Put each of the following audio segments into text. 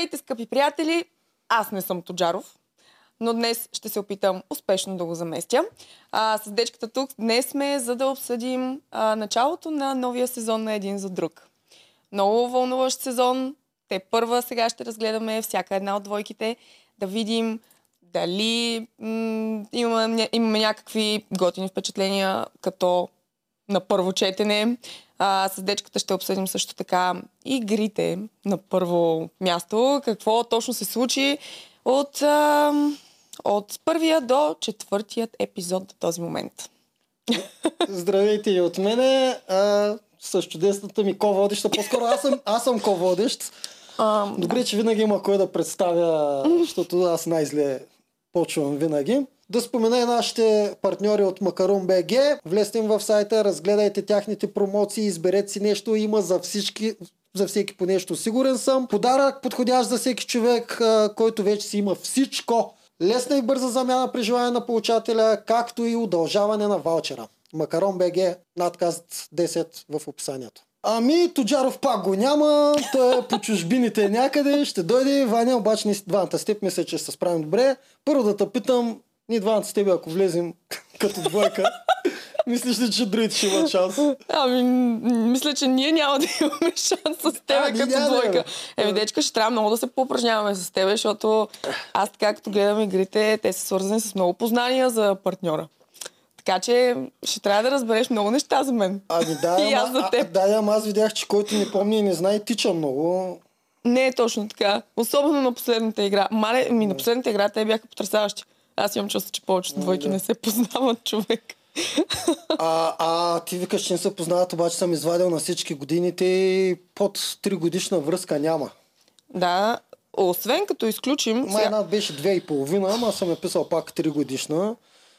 Здравейте, скъпи приятели! Аз не съм Тоджаров, но днес ще се опитам успешно да го заместя. А, с дечката тук днес сме за да обсъдим а, началото на новия сезон на Един за друг. Много вълнуващ сезон. Те първа сега ще разгледаме всяка една от двойките, да видим дали м- имаме, имаме някакви готини впечатления, като на първо четене. А, с дечката ще обсъдим също така игрите на първо място. Какво точно се случи от, а, от първия до четвъртият епизод до този момент. Здравейте и от мене. А, с чудесната ми ко-водеща. По-скоро аз съм, аз съм ко-водещ. Добре, че винаги има кой да представя, защото аз най-зле почвам винаги. Да спомена и нашите партньори от Макарон БГ. Влезте им в сайта, разгледайте тяхните промоции, изберете си нещо. Има за всички, за всеки по нещо. Сигурен съм. Подарък подходящ за всеки човек, който вече си има всичко. Лесна и бърза замяна при желание на получателя, както и удължаване на ваучера. Макарон БГ, надкаст 10 в описанието. Ами, Тоджаров пак го няма, той е по чужбините някъде, ще дойде. Ваня, обаче ние с двамата с теб мисля, че се справим добре. Първо да те питам, ние двамата с теб, ако влезем като двойка, мислиш ли, че другите ще имат шанс? Ами, мисля, че ние няма да имаме шанс с теб А, ние като двойка. Еми, дечка, ще трябва много да се поупражняваме с теб, защото аз така като гледам игрите, те са свързани с много познания за партньора. Така че ще трябва да разбереш много неща за мен. Ами да, И аз за а, теб. да, ама аз видях, че който не помни и не знае, тича много. Не е точно така. Особено на последната игра. Мале, ми на последната игра те бяха потрясаващи. Аз имам чувство, че повечето двойки да. не се познават човек. А, а ти викаш, че не се познават, обаче съм извадил на всички годините и под 3 годишна връзка няма. Да, освен като изключим... Май една беше две и половина, ама съм я писал пак 3 годишна.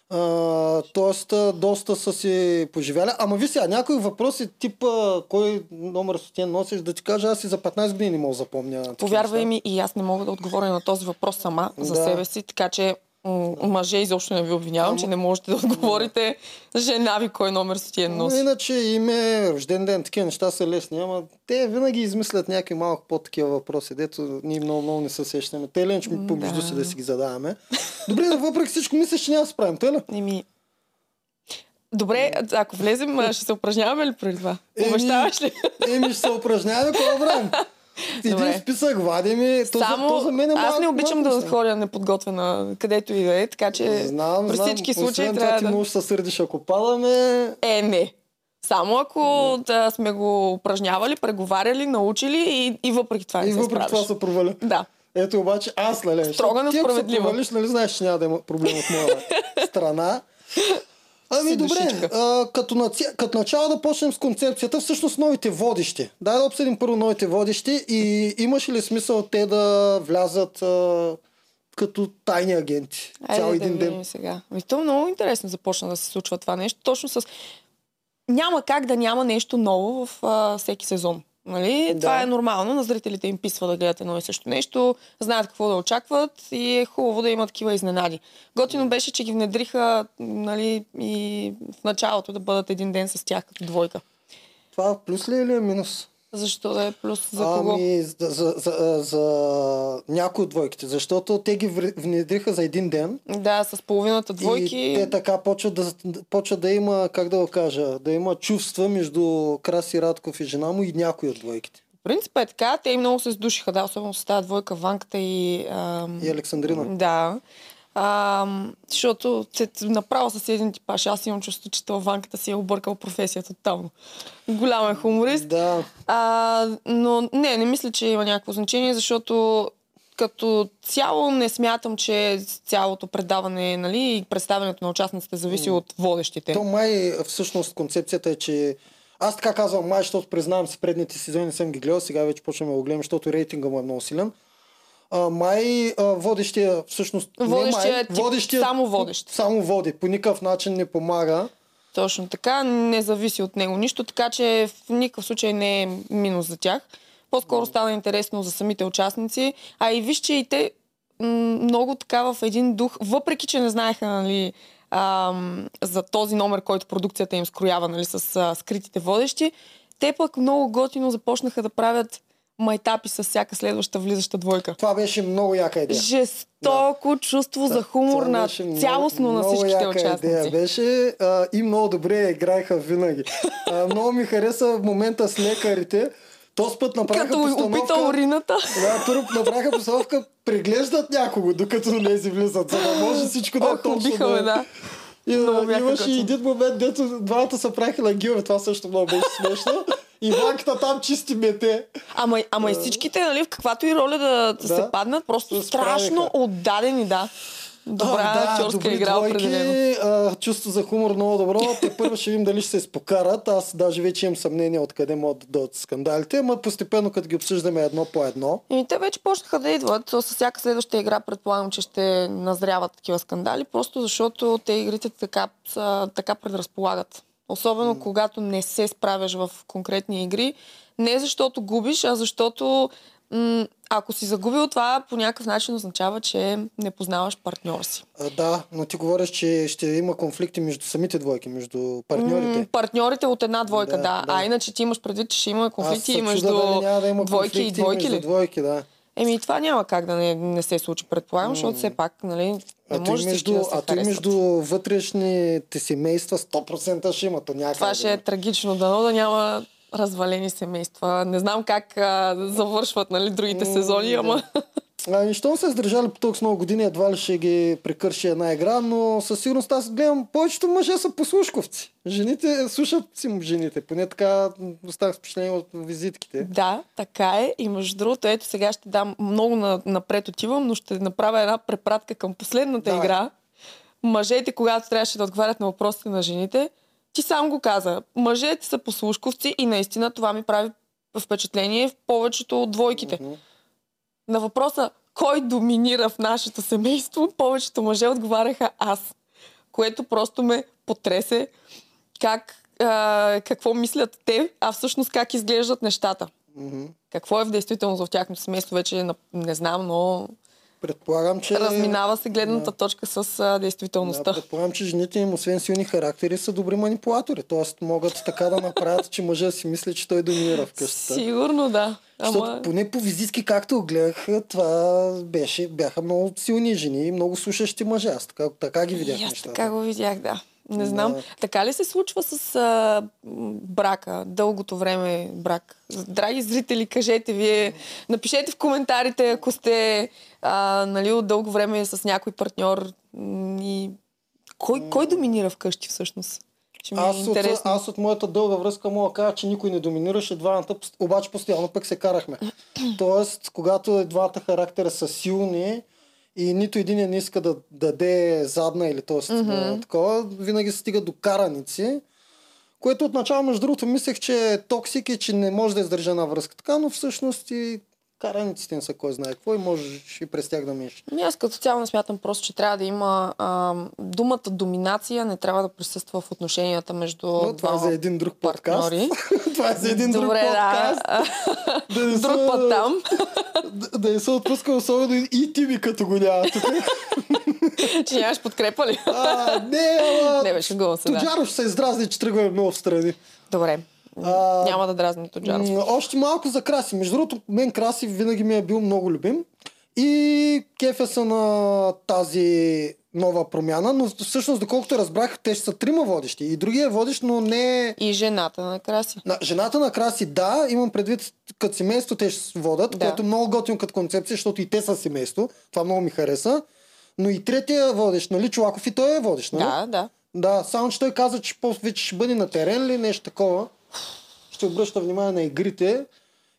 А, тоест, доста са си поживяли. Ама ви сега, някои въпроси, типа кой номер сутен носиш, да ти кажа, аз и за 15 години не мога да запомня. Повярвай ми, и аз не мога да отговоря на този въпрос сама за Да. себе си, така че мъже изобщо не ви обвинявам, че не можете да отговорите жена ви кой номер сутиен Но носи. иначе име, рожден ден, такива неща са лесни, ама те винаги измислят някакви малко по-такива въпроси, дето ние много, много не се сещаме. Те ленч ми помежду Да. си да си ги задаваме. Добре, но въпреки всичко мислиш, че няма да справим, тъй ли? Еми... Добре, ако влезем, ще се упражняваме ли преди това? Обещаваш ли? Еми ще се упражняваме, да правим? Един Добре. списък вадим и то, Само, за, то за мен е аз не обичам малко да ходя неподготвена където и да е, така че Знам, при знам. всички случаи Освен това, трябва ти да... много ще се сърдиш, ако падаме. Е, не. Само ако да сме го упражнявали, преговаряли, научили и, и въпреки това не И се въпреки това справиш. се проваля. Да. Ето обаче аз, нали? Строга, но ти, ако се провалиш, нали знаеш, че няма да има проблем от моя страна. Ами добре, а, като, наци... като начало да почнем с концепцията, всъщност новите водещи. Дай да обсъдим първо новите водещи и имаш ли смисъл те да влязат а, като тайни агенти цял Айде един да ден? видим сега. Ми, то много интересно започна да се случва това нещо. Точно с... Няма как да няма нещо ново в а, всеки сезон. Нали? Да. Това е нормално. На зрителите им писва да гледат едно и също нещо, знаят какво да очакват и е хубаво да има такива изненади. Готино беше, че ги внедриха нали, и в началото да бъдат един ден с тях като двойка. Това плюс ли е или е минус? Защо да е плюс за кого? Ами, за, за, за, за някои от двойките, защото те ги внедриха за един ден. Да, с половината двойки. И те така почват да, почват да има, как да го кажа, да има чувства между Краси Радков и жена му и някои от двойките. принцип е така. Те и много се сдушиха, да, особено с тази двойка, Ванката и... Ам... И Александрина. Да. Ам, защото се, направо с един типаж. Аз имам чувство, че Ванката си е объркал професията тотално. Голям е хуморист. Да. А, но не, не мисля, че има някакво значение, защото като цяло не смятам, че цялото предаване нали, и представянето на участниците зависи от водещите. То май всъщност концепцията е, че аз така казвам май, защото признавам си предните сезони не съм ги гледал, сега вече почваме да го гледам, защото рейтинга му е много силен. А, май а, водещия всъщност... не Водещия май, е тип само водещ. Само води. По никакъв начин не помага. Точно така, не зависи от него нищо, така че в никакъв случай не е минус за тях. По-скоро стана интересно за самите участници. А и виж, че и те много така в един дух, въпреки че не знаеха нали, ам, за този номер, който продукцията им скроява нали, с а, скритите водещи, те пък много готино започнаха да правят майтапи с всяка следваща влизаща двойка. Това беше много яка идея. Жестоко чувство за хумор на беше много- цялостно на много всичките яка участници. Идея беше а, и много добре играеха винаги. А, много ми хареса момента с лекарите. Този път направиха Като постановка... опита урината. Да, първо направиха постановка, преглеждат някого, докато не влизат, за да може всичко да е точно. убихаме, да. И, Много имаше готини. един момент, дето двамата са правиха лагиове, това също много беше смешно. И ванката там чисти мете. Ама, ама и всичките, нали, в каквато и роля да, да. Да. се паднат, просто страшно отдадени, да. Добра А, да, актьорска игра, двойки, определено. а, чувство за хумор много добро. Те първо ще видим дали ще се изпокарат. Аз даже вече имам съмнение откъде могат да дойдат скандалите, ама постепенно като ги обсъждаме едно по едно. И те вече почнаха да идват. С всяка следваща игра предполагам, че ще назряват такива скандали, просто защото те игрите така, така предразполагат. Особено когато не се справяш в конкретни игри. Не защото губиш, а защото м- ако си загубил това, по някакъв начин означава, че не познаваш партньор си. А, да, но ти говориш, че ще има конфликти между самите двойки, между партньорите. М, партньорите от една двойка, Да, да. да. А иначе ти имаш предвид, че ще има Аз конфликти и между да има двойки и двойки между ли? двойки, да. Еми, това няма как да не, не се случи, предполагам, защото все пак, нали, не А може между, да се а той между вътрешните семейства 100% ще има то някъде. Това ще е трагично, дано да няма развалени семейства. Не знам как а, завършват нали, другите сезони, да. Ами, щом се издържали по толкова много години, едва ли ще ги прекърши една игра, но със сигурност аз гледам, повечето мъже са послушковци. Жените слушат си жените, поне така оставах впечатление от визитките. да, така е. И между другото, ето сега ще дам много на, напред отивам, но ще направя една препратка към последната Давай. игра. Мъжете, когато трябваше да отговарят на въпросите на жените, ти сам го каза. Мъжете са послушковци и наистина това ми прави впечатление в повечето от двойките. Мгм. На въпроса кой доминира в нашето семейство, повечето мъже отговаряха аз. Което просто ме потресе как, а, какво мислят те, а всъщност как изглеждат нещата. Мгм. Какво е в действителност в тяхното семейство, вече не, знам, но Предполагам, че... разминава се гледната Да. точка с а, Да, действителността. предполагам, че жените им, освен силни характери, са добри манипулатори. Тоест могат така да направят, че мъжа си мисли, че той доминира в къщата. Сигурно да. Защото Ама... поне по визитки, както го гледах, това беше, бяха много силни жени и много слушащи мъже. Аз така, така ги видях И аз нещата. така го видях, да. Не знам. Да. Така ли се случва с а, брака, дългото време брак? Драги зрители, кажете вие, напишете в коментарите, ако сте а, нали, от дълго време с някой партньор и кой, кой доминира вкъщи всъщност? Ще ми е Аз от, интересно. аз от моята дълга връзка мога да кажа, че никой не доминираше двамата, обаче постоянно пък се карахме. Тоест, когато и двата характера са силни и нито един не иска да даде задна или т.е. Mm-hmm. такова, винаги се стига до караници. Което отначало, между другото, мислех, че е токсик и че не може да издържа една връзка така, но всъщност и караниците не са кой знае какво и можеш и през тях да минеш. Ами Аз като цяло не смятам просто, че трябва да има а, думата доминация, не трябва да присъства в отношенията между Но това е за един друг подкаст. партньори. това е за един друг Добре, подкаст. да. Друг са- път там. Да, да не се отпуска особено и- ти ми като го няма тук. че нямаш подкрепа ли? А, не, ама... Не беше гол сега. Тоджаров се издразни, че тръгваме много в страни. Добре. А, Няма да дразни Тоджаров. Още малко за Краси. Между другото, мен Краси винаги ми е бил много любим. И кефа са на тази нова промяна, но всъщност, доколкото разбрах, те ще са трима водещи. И другия е водещ, но не е... И жената на Краси. На, жената на Краси, да, имам предвид като семейство те ще водят, Да. което е много готино като концепция, защото и те са семейство. Това много ми хареса. Но и третия водещ, нали, Чулаков и той е водещ, нали? Да, да. Да, само че той каза, че повече ще бъде на терен или нещо такова. Ще обръща внимание на игрите.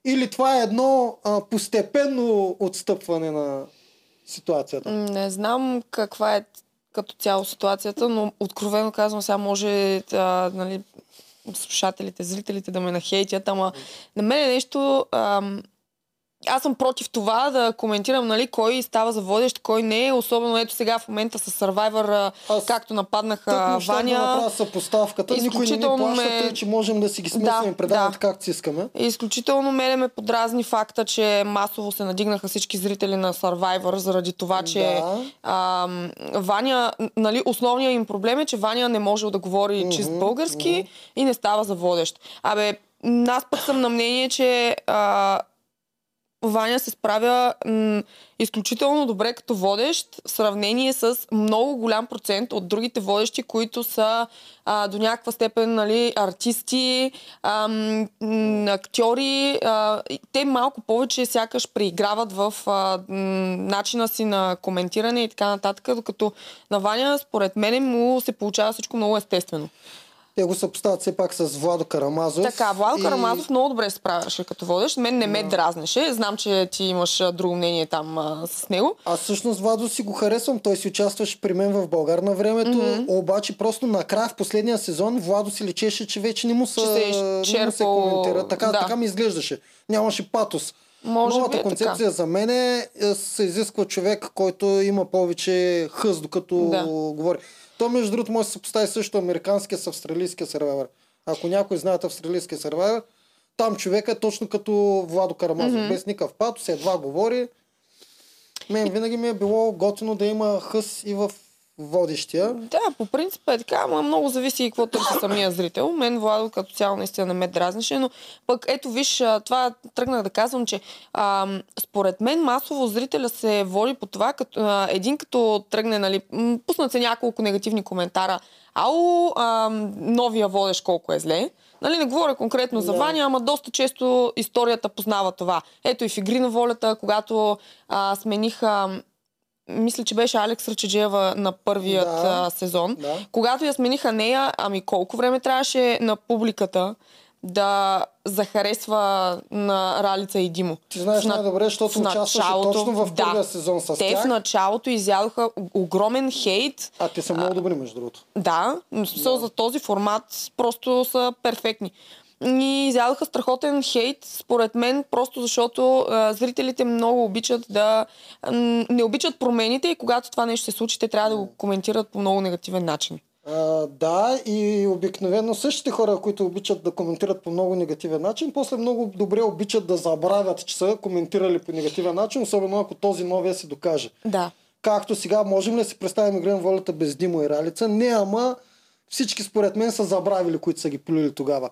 Или това е едно а, постепенно отстъпване на ситуацията. Не знам каква е като цяло ситуацията, но откровено казвам, сега може а, нали, слушателите, зрителите да ме нахейтят, ама на мен е нещо... Ам, аз съм против това да коментирам нали, кой става за водещ, кой не е, особено ето сега в момента с Survivor, Аз както нападнаха Ваня. направя съпоставката. Никой не ни Изключително плаща, ме- тъй, че можем да си ги смесваме Да, и предаваме да. както си искаме. Изключително мене ме подразни факта, че масово се надигнаха всички зрители на Survivor заради това, че Да. ам, Ваня, нали, основният им проблем е, че Ваня не можел да говори чист български и не става за водещ. Абе, аз пък съм на мнение, че а, Ваня се справя м- изключително добре като водещ в сравнение с много голям процент от другите водещи, които са а, до някаква степен нали, артисти, а, м- актьори. А, те малко повече сякаш преиграват в а, м- начина си на коментиране и така нататък, докато на Ваня, според мен, му се получава всичко много естествено. Те го съпоставят все пак с Владо Карамазов. Така, Владо и... Карамазов много добре се справяше като водещ. Мен не ме дразнеше. Знам, че ти имаш друго мнение там а, с него. Аз всъщност Владо си го харесвам. Той си участваше при мен в Българ на времето. Mm-hmm. Обаче просто накрая в последния сезон Владо си лечеше, че вече не му се, се, не му се коментира. Така, да. така ми изглеждаше. Нямаше патос. Може Новата би е концепция така. за мен е, е, се изисква човек, който има повече хъз, докато Да. говори. То, между другото, може да се постави също американския с австралийския сервайвер. Ако някой знаят австралийския сервайвер, там човека е точно като Владо Карамазов. Mm-hmm. Без никакъв патос, едва говори. Мен винаги ми е било готино да има хъс и в водещия. Да, по принцип е така, ама много зависи и какво търси самия зрител. Мен Владо като цяло наистина не ме дразнеше, но пък ето виж, това тръгнах да казвам, че а, според мен масово зрителя се води по това, като, а, един като тръгне, нали, пуснат се няколко негативни коментара, ау, а, новия водещ колко е зле. Нали, не говоря конкретно за. Ваня, ама доста често историята познава това. Ето и в Игри на волята, когато а, смениха мисля, че беше Алекс Рачеджева на първият Да. а, сезон. Да. Когато я смениха нея, ами колко време трябваше на публиката да захаресва на Ралица и Димо. Ти знаеш на- най-добре, защото участваше началото- точно в да. първия сезон с Те тях. в началото изядоха огромен хейт. А те са много добри, между другото. Да, в смисъл за този формат просто са перфектни. И изядоха страхотен хейт, според мен, просто защото а, зрителите много обичат да... м, не обичат промените и когато това нещо се случи, те трябва да го коментират по много негативен начин. А, да, и обикновено същите хора, които обичат да коментират по много негативен начин, после много добре обичат да забравят, че са коментирали по негативен начин, особено ако този новия се докаже. Да. Както сега, можем ли да си представим игра на волята без Димо и Ралица? Не, ама всички според мен са забравили, които са ги плюли тогава.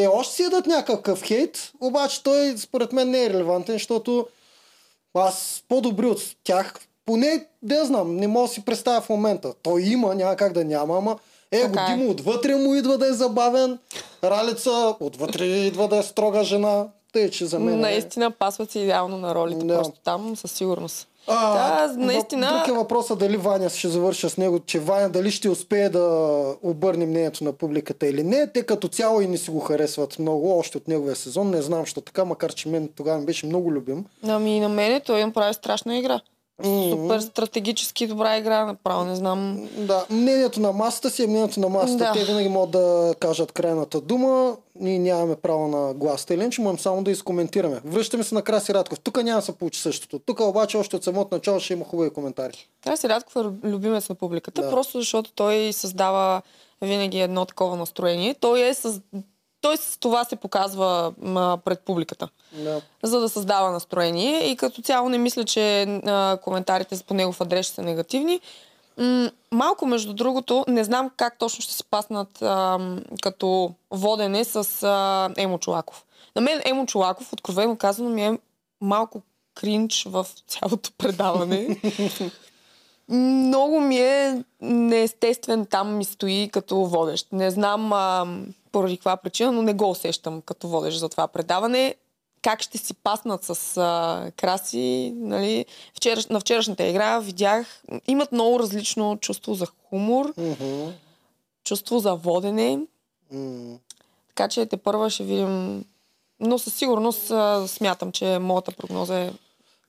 Те още си ядат някакъв хейт, обаче той според мен не е релевантен, защото аз по-добри от тях, поне да знам, не мога да си представя в момента. Той има, няма как да няма, ама е, Така е. Димо отвътре му идва да е забавен, Ралица отвътре идва да е строга жена, тъй че за мен е... Наистина пасват се идеално на ролите. Да. Просто там със сигурност. А, да, наистина. Друг е въпросът дали Ваня ще завърша с него, че Ваня дали ще успее да обърне мнението на публиката или не. Те като цяло и не си го харесват много, още от неговия сезон. Не знам, що така, макар че мен тогава ми беше много любим. Ами и на мене той направи страшна игра. Супер стратегически добра игра, направо не знам. Да, мнението на масата си е мнението на масата. Да. Те винаги могат да кажат крайната дума. Ние нямаме право на глас. Тъй иначе можем само да изкоментираме. Връщаме се на Краси Радков. Тук няма да се получи същото. Тук обаче още от самото начало ще има хубави коментари. Краси Радков е любимец на публиката, Да. просто защото той създава винаги едно такова настроение. Той е с... Той с това се показва м, пред публиката, Да. за да създава настроение. И като цяло не мисля, че а, коментарите по негов адрес ще са негативни. М, малко, между другото, не знам как точно ще се паснат а, като водене с а, Емо Чулаков. На мен Емо Чулаков, откровено казано, ми е малко кринч в цялото предаване. Много ми е неестествен там ми стои като водещ. Не знам а, поради каква причина, но не го усещам като водещ за това предаване. Как ще си паснат с а, краси, нали? Вчера, на вчерашната игра видях, имат много различно чувство за хумор, Мгм. чувство за водене, М. така че те първа ще видим. Но със сигурност а, смятам, че моята прогноза е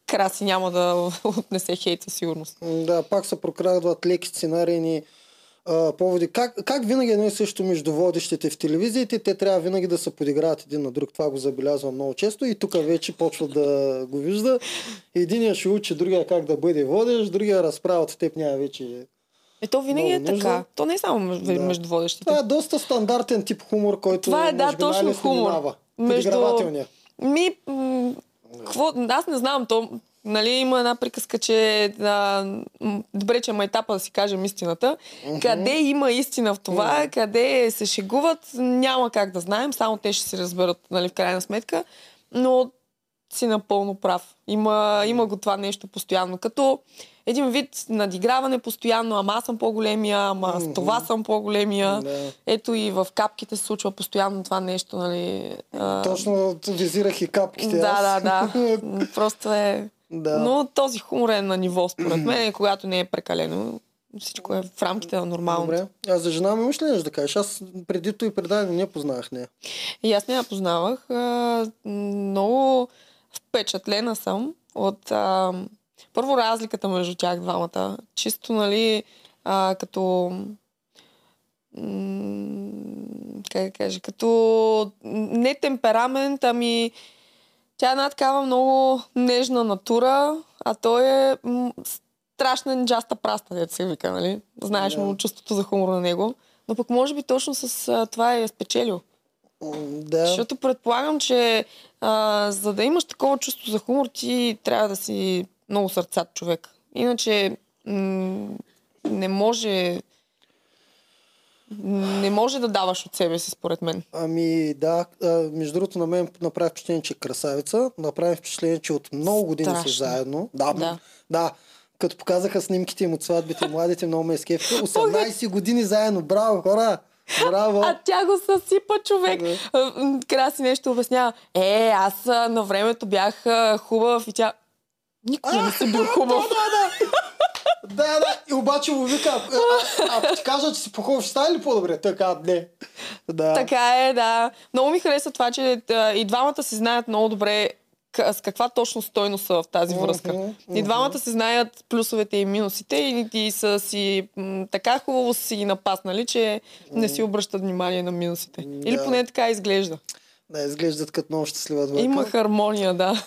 краси няма да отнесе хейт със сигурност. Да, пак се прокрадват леки сценарийни а, поводи. Как, как винаги едно и също между водещите в телевизиите, те трябва винаги да се подиграват един на друг. Това го забелязвам много често и тук вече почва да го вижда. Единия ще учи другия как да бъде водещ, другия разправя от теб няма вече. Е, то винаги Много е нужда. така. То не е само между, Да. между водещите. Това е доста стандартен тип хумор, който Това е, да, точно хумор. Между-. Ми, какво, аз не знам, то, нали, има една приказка, че а, добре, че майтапа да си кажем истината. Къде има истина в това, къде се шегуват, няма как да знаем, само те ще се разберат, нали, в крайна сметка. Но си напълно прав. Има, има го това нещо постоянно. Като един вид надиграване постоянно, ама аз съм по-големия, ама с това съм по-големия. Да. Ето и в капките се случва постоянно това нещо, нали. А, Точно визирах и капките. да, аз. да, да. Просто е... да. Но този хумор е на ниво, според мен, когато не е прекалено. Всичко е в рамките на нормално. Добре. А за жена ми имаш ли нещо да кажеш? Аз преди и предаване не познавах нея. И аз не я познавах. А, много впечатлена съм от а, първо разликата между тях двамата. Чисто, нали, а, като м- как да кажа, като не темперамент, ами тя е една такава много нежна натура, а той е м- страшна джаста праста, дето се вика, нали? Знаеш Да. му чувството за хумор на него. Но пък може би точно с а, това е спечелил. Да. Защото предполагам, че а, за да имаш такова чувство за хумор, ти трябва да си много сърцат човек. Иначе м- не може не може да даваш от себе си, според мен. Ами да, между другото на мен направи впечатление, че е красавица. Направи впечатление, че от много години са Страшно. заедно. Да, Да. да. да. Като показаха снимките им от сватбите, младите много ме изкефиха. 18 години заедно. Браво, хора! Браво! А тя го съсипа човек. Да. М, Краси нещо обяснява. Е, аз на времето бях хубав и тя... Никога не си бил хубав. Да, да, и обаче му вика, а, а, ако ти кажа, че си по-хубав, ще стане ли по-добре? Така, не. Да. Така е, да. Много ми хареса това, че а, и двамата си знаят много добре с каква точно стойност са в тази връзка. Мгм, И двамата се знаят плюсовете и минусите и, и са си м, така хубаво си ги напаснали, че не си обръщат внимание на минусите. Или Да. поне така изглежда. Да, изглеждат като много щастлива двойка. Има хармония, да.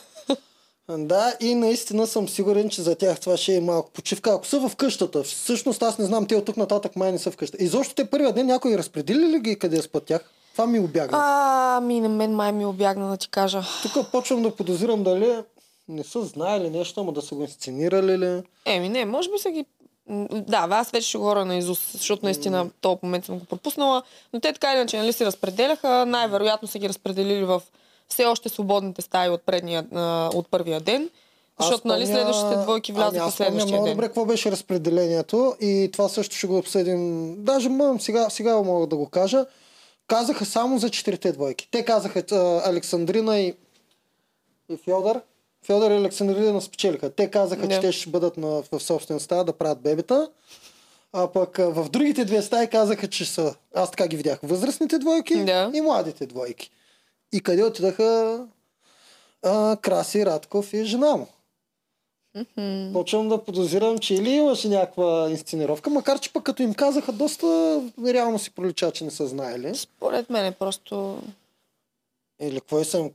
Да, и наистина съм сигурен, че за тях това ще е малко почивка. Ако са в къщата, всъщност аз не знам, те от тук нататък май не са в къщата. Изобщо те първия ден някой разпредили ли ги къде спят тях? Това ми обягна. А, ми на мен май ми обягна да ти кажа. Тук почвам да подозирам дали не са знаели нещо, ама да са го инсценирали ли. Еми не, може би са ги... Да, аз вече ще говоря на Изус, защото наистина този момент съм го пропуснала. Но те така иначе нали, се разпределяха. Най-вероятно са ги разпределили в все още свободните стаи от, предния, от първия ден. Защото нали, спомня- следващите двойки ами, аз спомням следващия много ден. добре какво беше разпределението и това също ще го обсъдим. Даже мъм, сега, сега мога да го кажа. Казаха само за четирите двойки. Те казаха Александрина и, и Фьодор. Фьодор и Александрина спечелиха. Те казаха, Да. че те ще бъдат на, в собствена стая да правят бебета. А пък в другите две стаи казаха, че са, аз така ги видях, възрастните двойки Да. и младите двойки. И къде отидаха а, Краси Радков и жена му. Мгм. Почвам да подозирам, че или имаше някаква инсценировка, макар че пък като им казаха доста реално си пролича, че не са знаели. Според мен е просто... Или е съм...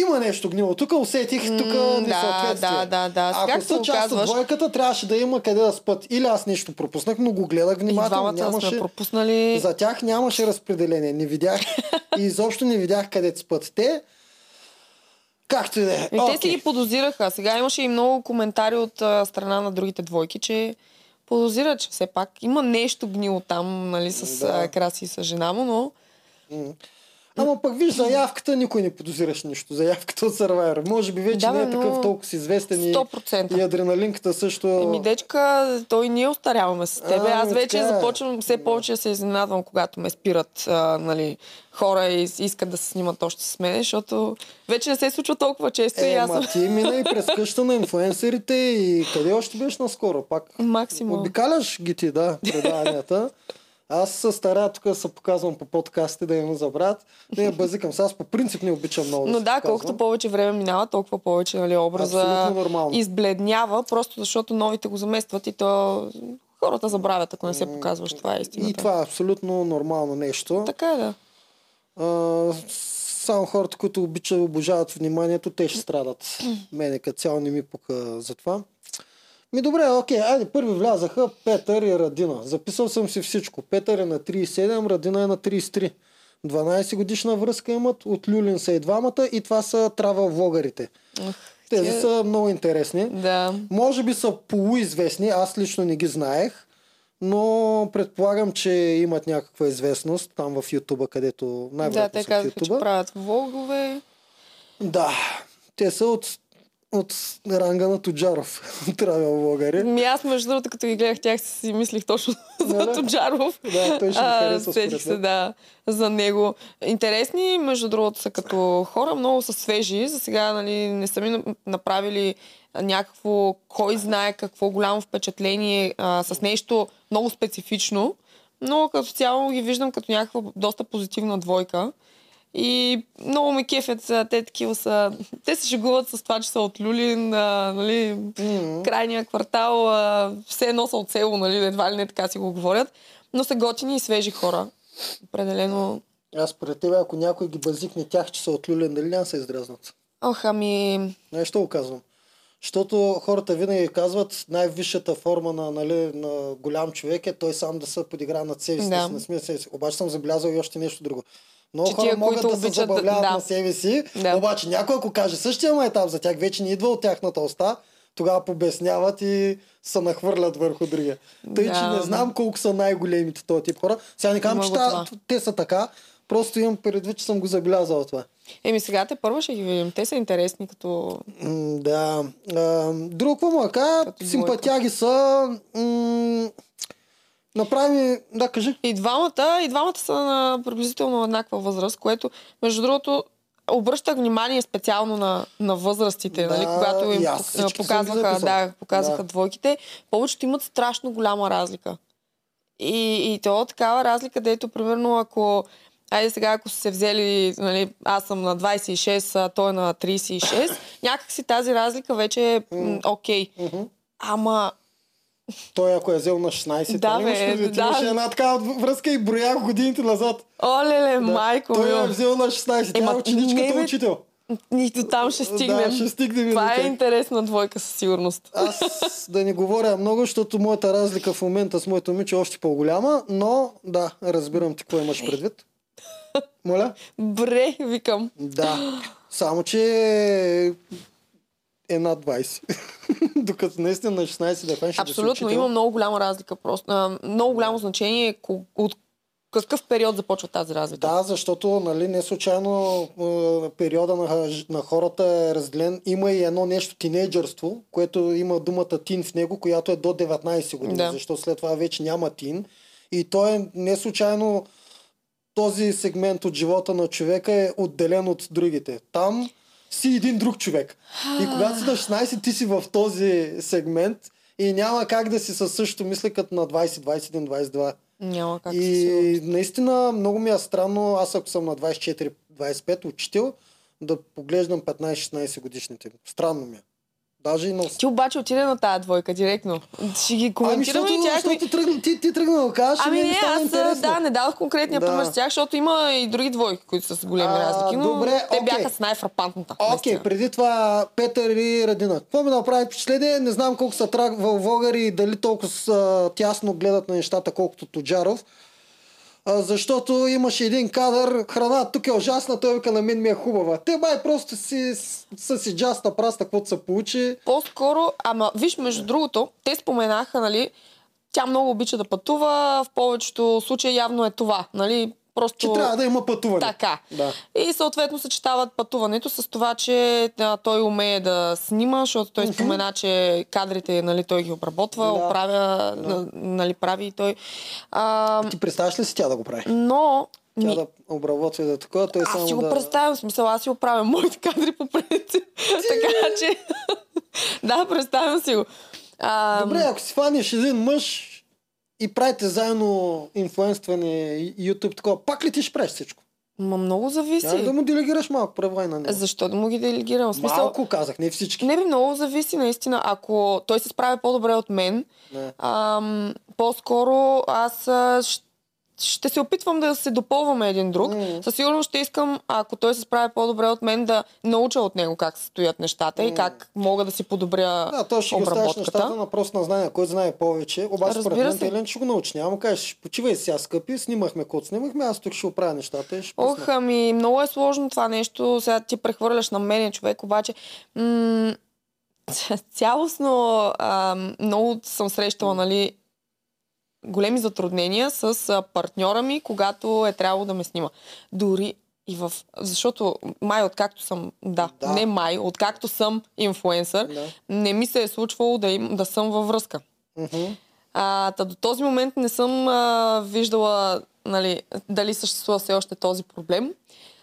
Има нещо гнило. Тук усетих, тук М, несъответствие. да, да, да. Сега, Ако като са част от двойката, трябваше да има къде да спят. Или аз нещо пропуснах, но го гледах внимателно. двамата сме Нямаше... пропуснали... За тях нямаше разпределение. Не видях и изобщо не видях къде спят. Те, както и да е. И те си ги подозираха. Сега имаше и много коментари от а, страна на другите двойки, че подозират, че все пак има нещо гнило там, нали, с Да. да. Краси и с жена му, но М. Ама пък виж, заявката никой не подозираш нищо. Заявката от Survivor. Може би вече Да, не е такъв толкова си известен и, 100%. и адреналинката също. Еми, дечка, той ние остаряваме с тебе. А, Аз вече така е. започвам все повече да се изненадвам, когато ме спират а, нали, хора и искат да се снимат още с мен, защото вече не се случва толкова често и Е, аз ма ти мина и през къща на инфуенсерите и къде още беше наскоро? Пак максимум. обикаляш ги ти, да, предаванията. Аз се старая тук да се показвам по подкастите, да не забравят. Не я базикам. Сега аз по принцип не обичам много Но да, се да, показвам. колкото повече време минава, толкова повече нали, образа избледнява, просто защото новите го заместват и то хората забравят, ако не се показваш. Това е истината. И това е абсолютно нормално нещо. Така е, да. А, само хората, които обичат, обожават вниманието, те ще страдат. Мене като цяло не ми пука за това. Ми добре, окей, айде, първи влязаха Петър и Радина. Записал съм си всичко. Петър е на 37, Радина е на 33. 12 годишна връзка имат, от Люлин са и двамата и това са трава влогарите. Тези са много интересни. Да. Може би са полуизвестни, аз лично не ги знаех, но предполагам, че имат някаква известност там в Ютуба, където Да, най-вероятно те са в казаха, че правят влогове. Да. Те са от, от ранга на Тоджаров. Травел блогъри. Ми аз, между другото, като ги гледах тях, си мислих точно за? Тоджаров. Да, той ще А, хареса сетих се, да, за него. Интересни, между другото, са като хора, много са свежи. За сега нали, не са ми на- направили някакво, кой знае какво голямо впечатление а, с нещо много специфично. Но като цяло ги виждам като някаква доста позитивна двойка. И много ме кефят. Те такива са... Те се шегуват с това, че са от Люлин, а, нали, М. крайния квартал, а, все едно са от село, нали, едва ли не така си го говорят. Но са готини и свежи хора. Определено. Аз пред тебе, ако някой ги базикне тях, че са от Люлин, дали няма се издразнат? Ох, ами... Нещо го казвам. Защото хората винаги казват, най-висшата форма на, нали, на голям човек е той сам да се подигра над себе си, да. Си. Обаче съм забелязал и още нещо друго. Много Че хора тия, могат да се обичат забавляват да. на себе си, Да. обаче някой ако каже същия майтап за тях, вече не идва от тяхната уста, тогава побесняват и се нахвърлят върху другия. Тъй, че Да. не знам колко са най-големите този тип хора. Сега не казвам, че та- те са така, просто имам предвид, че съм го забелязал това. Еми сега те първо ще ги видим. Те са интересни като... М, Да. А, му кажа, Като симпатяги са. М- направи, да, кажи. И двамата, и двамата са на приблизително еднаква възраст, което, между другото, обръщах внимание специално на, на възрастите, Да, нали, когато им аз показваха, да, показваха Да. двойките. Повечето имат страшно голяма разлика. И, и то такава разлика, дето, примерно, ако Айде сега, ако са се взели, нали, аз съм на 26, а той е на 36, някакси тази разлика вече е окей. Мгм. Ама Той ако е взел на 16, Да, да, имаш бе, предвид, да. имаше една такава връзка и броях годините назад. Олеле, Да. майко Той мил. е взел на 16, тя е не, ученичката бе. учител. Нито там ще стигнем. Да, ще стигнем Това е интересна двойка със сигурност. Аз да не говоря много, защото моята разлика в момента с моето момиче е още по-голяма, но да, разбирам ти какво имаш предвид. Моля? Бре, викам. Да. Само, че е над 20. Докато наистина на 16 да хванеш Абсолютно, има много голяма разлика. Просто, а, много голямо значение от какъв период започва тази разлика. Да, защото нали, не случайно периода на, на хората е разделен. Има и едно нещо тинейджърство, което има думата тин в него, която е до 19 години, Да. защото след това вече няма тин. И то е не случайно този сегмент от живота на човека е отделен от другите. Там си един друг човек. И когато си на 16, ти си в този сегмент и няма как да си със същото мисля като на 20, 21, 22. Няма как. И наистина много ми е странно, аз ако съм на 24-25 учител, да поглеждам 15-16 годишните. Странно ми е. Даже и на... Ти обаче отиде на тази двойка директно. Ще ги Ами, коментираме защото, и тях. ми- защото тръгна, ти, ти тръгна да кажеш, Ами и не, аз интересно. да, не дадох конкретния Да. пример с тях, защото има и други двойки, които са с големи А, разлики, но добре, те окей. бяха с най-фрапантната. Окей, наистина. преди това Петър и Радина. Какво ми направи впечатление? Не знам колко са трак вълвогари и дали толкова са, тясно гледат на нещата, колкото Тоджаров. Защото имаше един кадър, храна тук е ужасна, той вика на мен ми е хубава. Те май просто си, са си джаста праста, каквото се получи. По-скоро, ама виж, между другото, те споменаха, нали, тя много обича да пътува, в повечето случаи явно е това, нали, просто... Че трябва да има пътуване. Така. Да. И съответно съчетават пътуването с това, че а, той умее да снима, защото той спомена, че кадрите, нали, той ги обработва, Да. оправя, на- нали, прави и той. А, Ти представяш ли си тя да го прави? но... Тя ми- да обработва и да е такова, той аз само си го да... представям, смисъл, аз си оправям моите кадри по принцип. така че... да, представям си го. А, Добре, ако си фаниш един мъж и правите заедно инфлуенстване YouTube такова, пак ли ти ще правиш всичко? Ма много зависи. Няма да му делегираш малко права на него. Защо да му ги делегирам? Смисъл, Малко казах, не всички. Не би много зависи наистина. Ако той се справя по-добре от мен, Не. ам, по-скоро аз а, щ- ще се опитвам да се допълваме един друг. М. Със сигурност ще искам, ако той се справя по-добре от мен, да науча от него как се стоят нещата и как мога да си подобря Да, то ще ги обработката. нещата на просто на знание. Кой знае повече. Обаче според мен ще го научи. Няма кажеш, почивай сега, скъпи, снимахме код, снимахме, аз тук ще оправя нещата и ще Ох, пусна. ами, много е сложно това нещо. Сега ти прехвърляш на мене човек, обаче м- цялостно а, много съм срещала, нали, големи затруднения с партньора ми, когато е трябвало да ме снима. Дори И в... Защото май, откакто съм... Да, Да. не май, откакто съм инфлуенсър, Да. не ми се е случвало да, им, да съм във връзка. Мгм. А, та до този момент не съм а, виждала нали, дали съществува все още този проблем,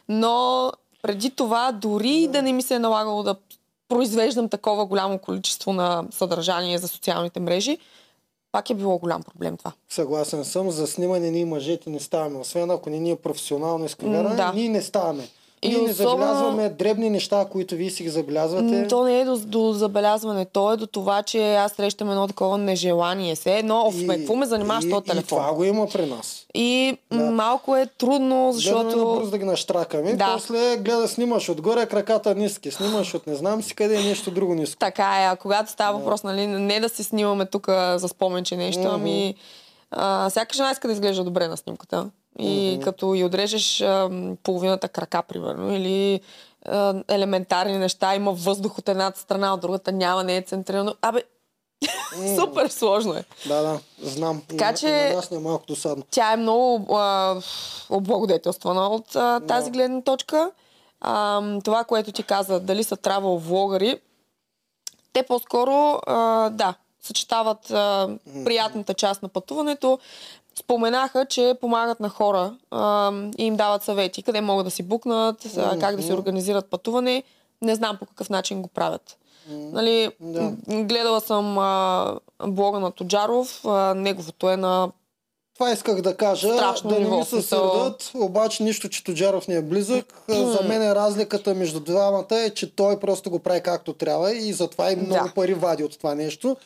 но преди това дори да. да не ми се е налагало да произвеждам такова голямо количество на съдържание за социалните мрежи, пак е било голям проблем това. Съгласен съм. За снимане ние мъжете не ставаме. Освен ако не ни е професионално изкривяване, М, да. ние не ставаме. И ние не особено- забелязваме дребни неща, които вие си ги забелязвате. То не е до, до забелязване, то е до това, че аз срещам едно такова нежелание. Се едно, оф, бе, какво ме занимаваш и, този И телефон? това го има при нас. И Да. малко е трудно, Гледаме защото... набързо да ги наштракаме. Да. После гледа, снимаш отгоре, краката ниски. Снимаш от не знам си къде, нещо друго ниско. Така е, а когато става въпрос, нали, не да се снимаме тук за споменче нещо, Мгм. ами а, всяка жена иска да изглежда добре на снимката. И като и отрежеш ам, половината крака, примерно, или а, елементарни неща, има въздух от едната страна, от другата няма, не е центрирано. Абе, супер сложно е. Да, да, знам. Така че- на нас не е малко досадно. Тя е много а, облагодетелствана от а, тази гледна точка. А, това, което ти каза, дали са travel влогари, те по-скоро, а, да, съчетават а, приятната част на пътуването. Споменаха, че помагат на хора а, и им дават съвети, къде могат да си букнат, как да си организират пътуване. Не знам по какъв начин го правят. Нали, Да. гледала съм а, блога на Тоджаров, а, неговото е на Това исках да кажа, Страшно да не ми се сърдат, обаче нищо, че Тоджаров не е близък. За мен е разликата между двамата е, че той просто го прави както трябва и затова и много Да. пари вади от това нещо.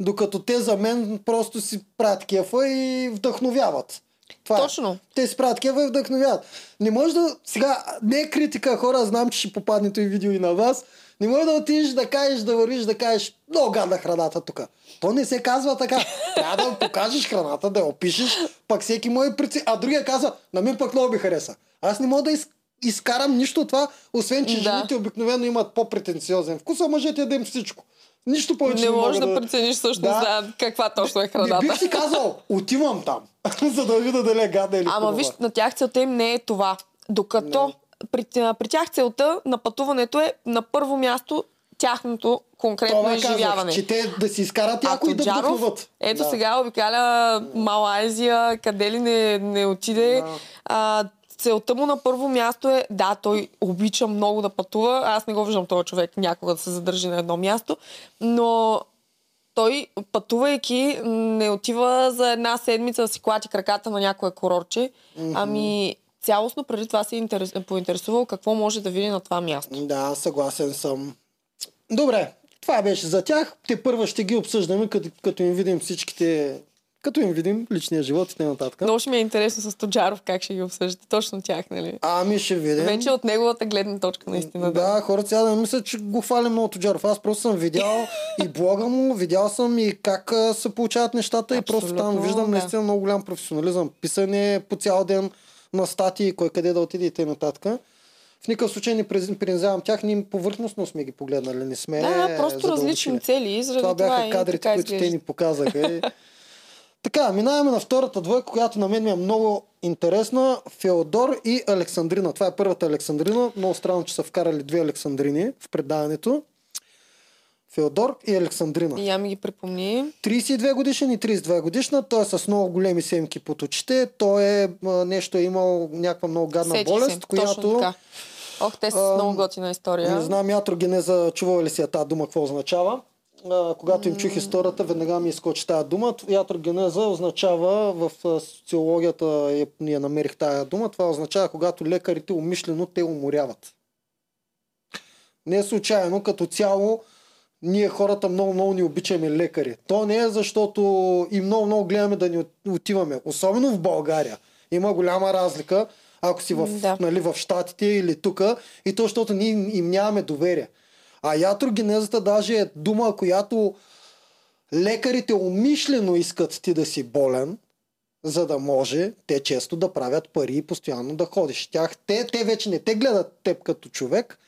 Докато те за мен просто си правят кефа и вдъхновяват. Това е. Точно. Те си правят кефа и вдъхновяват. Не може да... Сега, не е критика, хора, знам, че ще попадне този видео и на вас. Не може да отидеш да кажеш, да вървиш, да кажеш, много гадна храната тук. То не се казва така. Трябва да покажеш храната, да я опишеш, пък всеки може преци... А другия казва, на мен пък много ми хареса. Аз не мога да из... изкарам нищо от това, освен че Да. жените обикновено имат по-претенциозен вкус, а мъжете да им всичко. Нищо повече Не не можеш мога да прецениш всъщност Да. да. каква точно е Не храната. бих си казал, отивам там, за да видя дали е гадна или Ама виж, на тях целта им не е това. Докато при, при тях целта на пътуването е на първо място тяхното конкретно Това изживяване. казах, че те да си изкарат яко и да вдъхноват. ето да. сега обикаля Малайзия, къде ли не, не отиде. Да. А, целта му на първо място е, да, той обича много да пътува. Аз не го виждам този човек някога да се задържи на едно място, но той, пътувайки, не отива за една седмица да си клати краката на някое курорче, ами цялостно преди това се е интерес... поинтересувал какво може да види на това място. Да, съгласен съм. Добре, това беше за тях. Те първа ще ги обсъждаме, като, като им видим всичките... Като им видим личния живот и т.н. Много ще ми е интересно с Тоджаров как ще ги обсъждате. Точно тях, нали? Ами ще видим. Вече от неговата гледна точка, наистина. Да. Да, хората сега да мислят, че го хвалим много Тоджаров. Аз просто съм видял и блога му, видял съм и как се получават нещата и просто там Абсолютно, виждам да. наистина много голям професионализъм. Писане по цял ден на статии, кой къде да отиде и т.н. В никакъв случай не принизявам тях, ние повърхностно сме ги погледнали, не сме Да, просто различни цели. Това това, бяха и кадрите, които те ни показаха. Така, минаваме на втората двойка, която на мен ми е много интересна. Феодор и Александрина. Това е първата Александрина. Много странно, че са вкарали две Александрини в предаването. Феодор и Александрина. И я ми ги припомни. 32 годишен и 32 годишна. Той е с много големи семки под очите. Той е а, нещо е имал някаква много гадна Сетих болест, се, която... Така. Ох, те са с много готина история. Не знам, ятрогенеза, чувала ли си я тази дума, какво означава? А, когато им чух историята, веднага ми изкочи тази дума. Ятрогенеза означава, в социологията я, я намерих тази дума, това означава, когато лекарите умишлено те уморяват. Не е случайно, като цяло, ние хората много, много ни обичаме лекари. То не е защото и много, много гледаме да ни от- отиваме. Особено в България. Има голяма разлика, ако си в, Да. нали, в Штатите или тук, и то, защото ние им нямаме доверие. А ятрогенезата даже е дума, която лекарите умишлено искат ти да си болен, за да може те често да правят пари и постоянно да ходиш. Тях, те, те вече не те гледат теб като човек,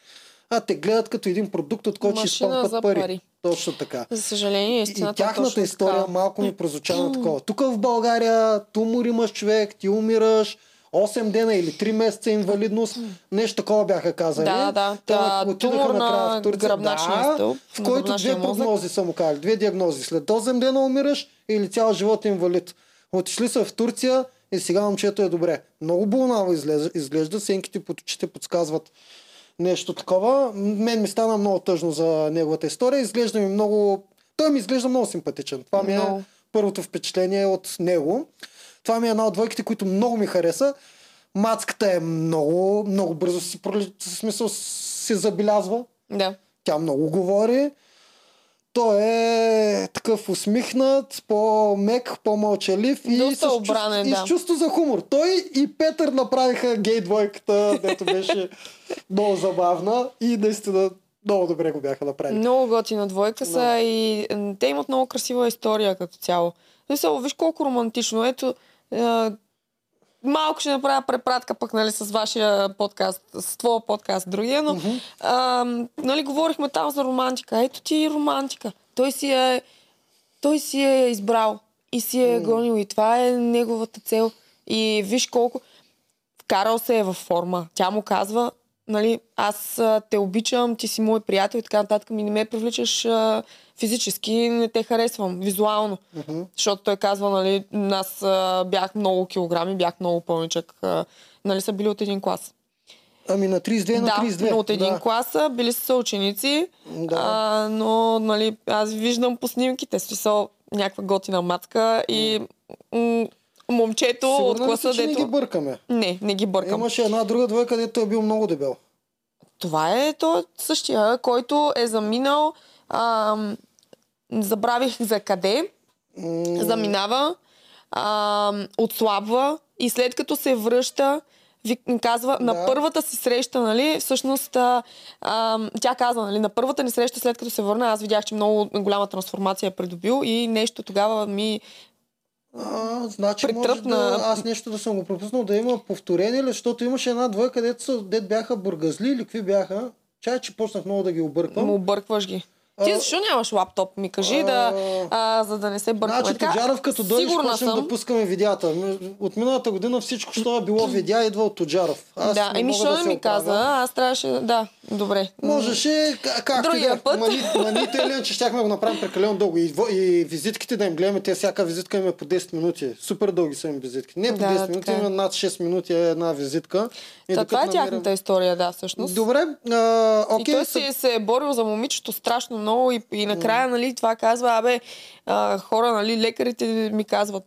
а те гледат като един продукт, от който ще изпомпат пари. пари. Точно така. За съжаление, И, и истината е тяхната точно история така. малко ми прозвуча на такова. Тук в България, ту умор имаш човек, ти умираш, 8 дена или 3 месеца инвалидност. Нещо такова бяха казали. Да, да. Та, отидоха тумор накрая на в Турция. да, стълб, в който две мозък. прогнози са му казали. Две диагнози. След 8 дена умираш или цял живот инвалид. Отишли са в Турция и сега момчето е добре. Много болнаво изглежда, изглежда. сенките под очите подсказват нещо такова. Мен ми стана много тъжно за неговата история. Изглежда ми много... Той ми изглежда много симпатичен. Това ми е Много. първото впечатление от него. Това ми е една от двойките, които много ми хареса. Мацката е много, много бързо си, смисъл, се забелязва. Да. Тя много говори. Той е такъв усмихнат, по-мек, по-мълчалив и Доста с, обранен, чувство, и да. с чувство за хумор. Той и Петър направиха гей двойката, дето беше много забавна и наистина много добре го бяха направили. Много готина двойка са Да. и те имат много красива история като цяло. Смисъл, виж колко романтично. Ето, малко ще направя препратка пък нали, с вашия подкаст, с твоя подкаст, другия, но Мгм. а, нали, говорихме там за романтика. Ето ти и романтика. Той си е, той си е избрал и си е гонил и това е неговата цел. И виж колко вкарал се е във форма. Тя му казва, нали, аз те обичам, ти си мой приятел и така нататък, ми не ме привличаш а, физически, не те харесвам, визуално. Мгм. Защото той казва, нали, аз а, бях много килограми, бях много пълничък, а, нали са били от един клас. Ами на 32 на да, 32. но от един да. клас са, били са ученици, Да. а, но нали, аз виждам по снимките, смисъл някаква готина матка и м- момчето от Сигурна ли класа, си, че не дето... ги бъркаме? Не, не ги бъркам. Имаше една друга двойка, дето е бил много дебел. Това е то същия, който е заминал. Ам, забравих за къде. Заминава, ам, отслабва и след като се връща, ви казва, Да. на първата си среща, нали, всъщност, а, ам, тя казва, нали, на първата ни среща, след като се върна, аз видях, че много голяма трансформация е придобил и нещо тогава ми... А, значи може Притръпна. да, аз нещо да съм го пропуснал, да има повторение, защото имаше една двойка, дето, са, дет бяха бургазли или какви бяха. Чай, че почнах много да ги обърквам. Му объркваш ги. Ти защо нямаш лаптоп? Ми кажи а, да, а, за да не се бъркаме. Значи, Тоджаров, като сигурна почнем съм. да пускаме видеята. От миналата година всичко, що е било видеа, идва от Тоджаров. Аз да, не еми, що да ми оправя. каза? Аз трябваше... Да, добре. Можеше, както Другия да, път. Мани, маните или че щяхме да го направим прекалено дълго. И, и визитките да им гледаме, те всяка визитка им е по 10 минути. Супер дълги са им визитки. Не по Да, 10 минути, така е. има над 6 минути е една визитка. И Та, това е намерим- тяхната история, да, всъщност. Добре, а, И окей. той са- си е се е борил за момичето страшно много и, и накрая, нали, това казва, абе, а, хора, нали, лекарите ми казват,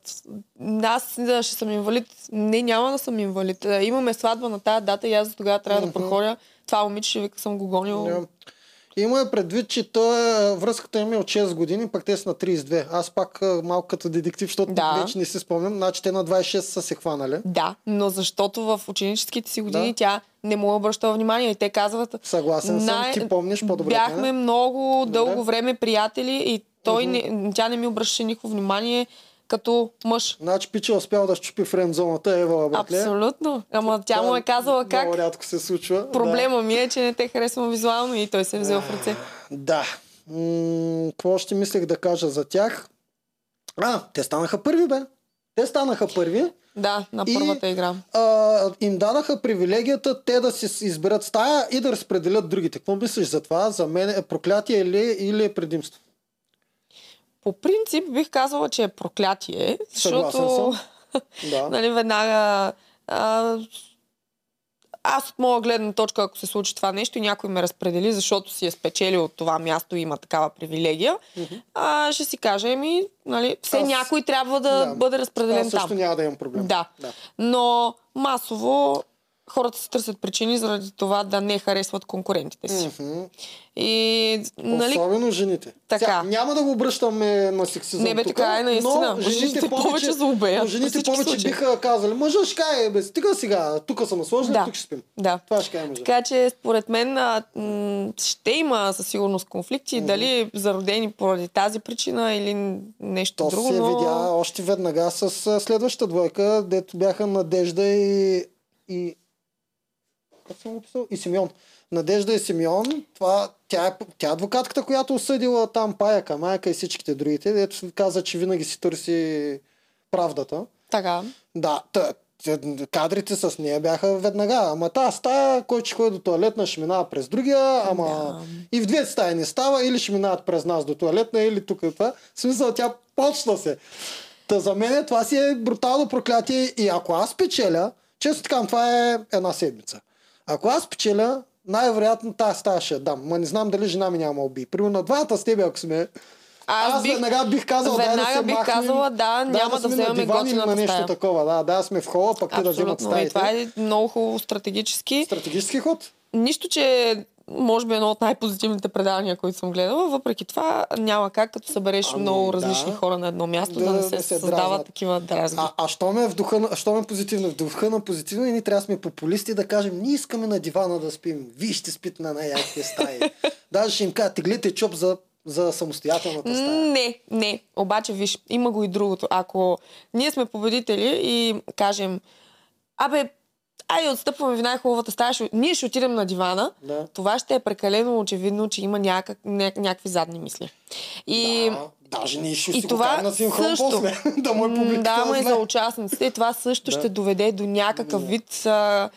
аз да, ще съм инвалид. Не, няма да съм инвалид. Имаме сватба на тази дата и аз за тогава трябва да проходя. Това момиче вика, съм го гонил. Да. Има е предвид, че той, е- връзката им е от 6 години, пък те са на 32. Аз пак а, малко като детектив, защото Да. вече не си спомням. Значи те на 26 са се хванали. Да, но защото в ученическите си години Да. тя не му е обръщала внимание. И те казват, Съгласен съм, ти помниш по-добре. Бяхме мен. много Добре. дълго време приятели и той не, тя не ми обръщаше никакво внимание като мъж. Значи пича успял да щупи френдзоната, Ева братле. Абсолютно. Ама тя му е казала как. Много рядко се случва. Проблема ми е, че не те харесвам визуално и той се е взел в ръце. Да. М- Какво ще мислех да кажа за тях? А, те станаха първи, бе. Те станаха първи. Да, на И- първата игра. А, им дадаха привилегията те да си изберат стая и да разпределят другите. Какво мислиш за това? За мен е проклятие или, или е предимство? По принцип бих казала, че е проклятие, Съгласен защото Да. нали, веднага а, аз от моя гледна точка, ако се случи това нещо и някой ме разпредели, защото си е спечелил от това място и има такава привилегия, а, ще си кажа, еми, нали, все Аз- някой трябва да, Да. бъде разпределен Аз също там. няма да имам проблем. Да. да. Но масово хората се търсят причини заради това да не харесват конкурентите си. Мгм. И, нали, Особено жените. Така. Сега, няма да го обръщаме на сексизъм. Не, бе, тук, така е наистина. Но Жените жените повече но жените повече случаи. биха казали, мъжа ще кае, бе, стига сега, тук съм насложен, Да. тук ще спим. да. Това ще кае мъжа. Така че, според мен, а, м- ще има със сигурност конфликти. Дали зародени поради тази причина или нещо То друго. се но... видя още веднага с следващата двойка, дето бяха Надежда и... и... Как съм го писал? И Симеон. Надежда и Симеон, това, тя, е, тя е адвокатката, която осъдила там Паяка, Майка и всичките другите, дето каза, че винаги си търси правдата. Така. Да, та, те- кадрите с нея бяха веднага. Ама тази стая, който ще ходи до туалетна, ще минава през другия, ама Да. и в двете стаи не става, или ще минават през нас до туалетна, или тук и това. В смисъл, тя почна се. Та за мен това си е брутално проклятие и ако аз печеля, често така, това е една седмица. Ако аз печеля, най-вероятно тази стая ще я дам. Ма не знам дали жена ми няма уби. Примерно на двамата с тебе, ако сме Аз, аз, бих, веднага бих казал, да веднага се бих махнем, казала, да, дай няма да вземем диван или на готината нещо стая. такова. Да, да сме в хола, пък те да вземат Абсолютно. И стаите. това е много хубаво стратегически. Стратегически ход. Нищо, че може би едно от най-позитивните предавания, които съм гледала. Въпреки това няма как, като събереш Ами, много да. различни хора на едно място, да, Да, не се, да се създават дразнат. такива дразни. А, а що ме в духа, на- що ме позитивно? В духа на позитивно и ние трябва да сме популисти да кажем, ние искаме на дивана да спим. Вие ще спите на най-яките стаи. Даже ще им кажа, теглите чоп за, за самостоятелната стая. Не, не. Обаче, виж, има го и другото. Ако ние сме победители и кажем, абе, айде отстъпваме в най-хубавата стая, ще, ние ще отидем на дивана, Да. това ще е прекалено очевидно, че има някак, ня, някакви задни мисли. И, Да, даже ние ще и си това го на синхрон също. после. да му е публиката Да, и знае. за участниците. И това също Да. ще доведе до някакъв вид а,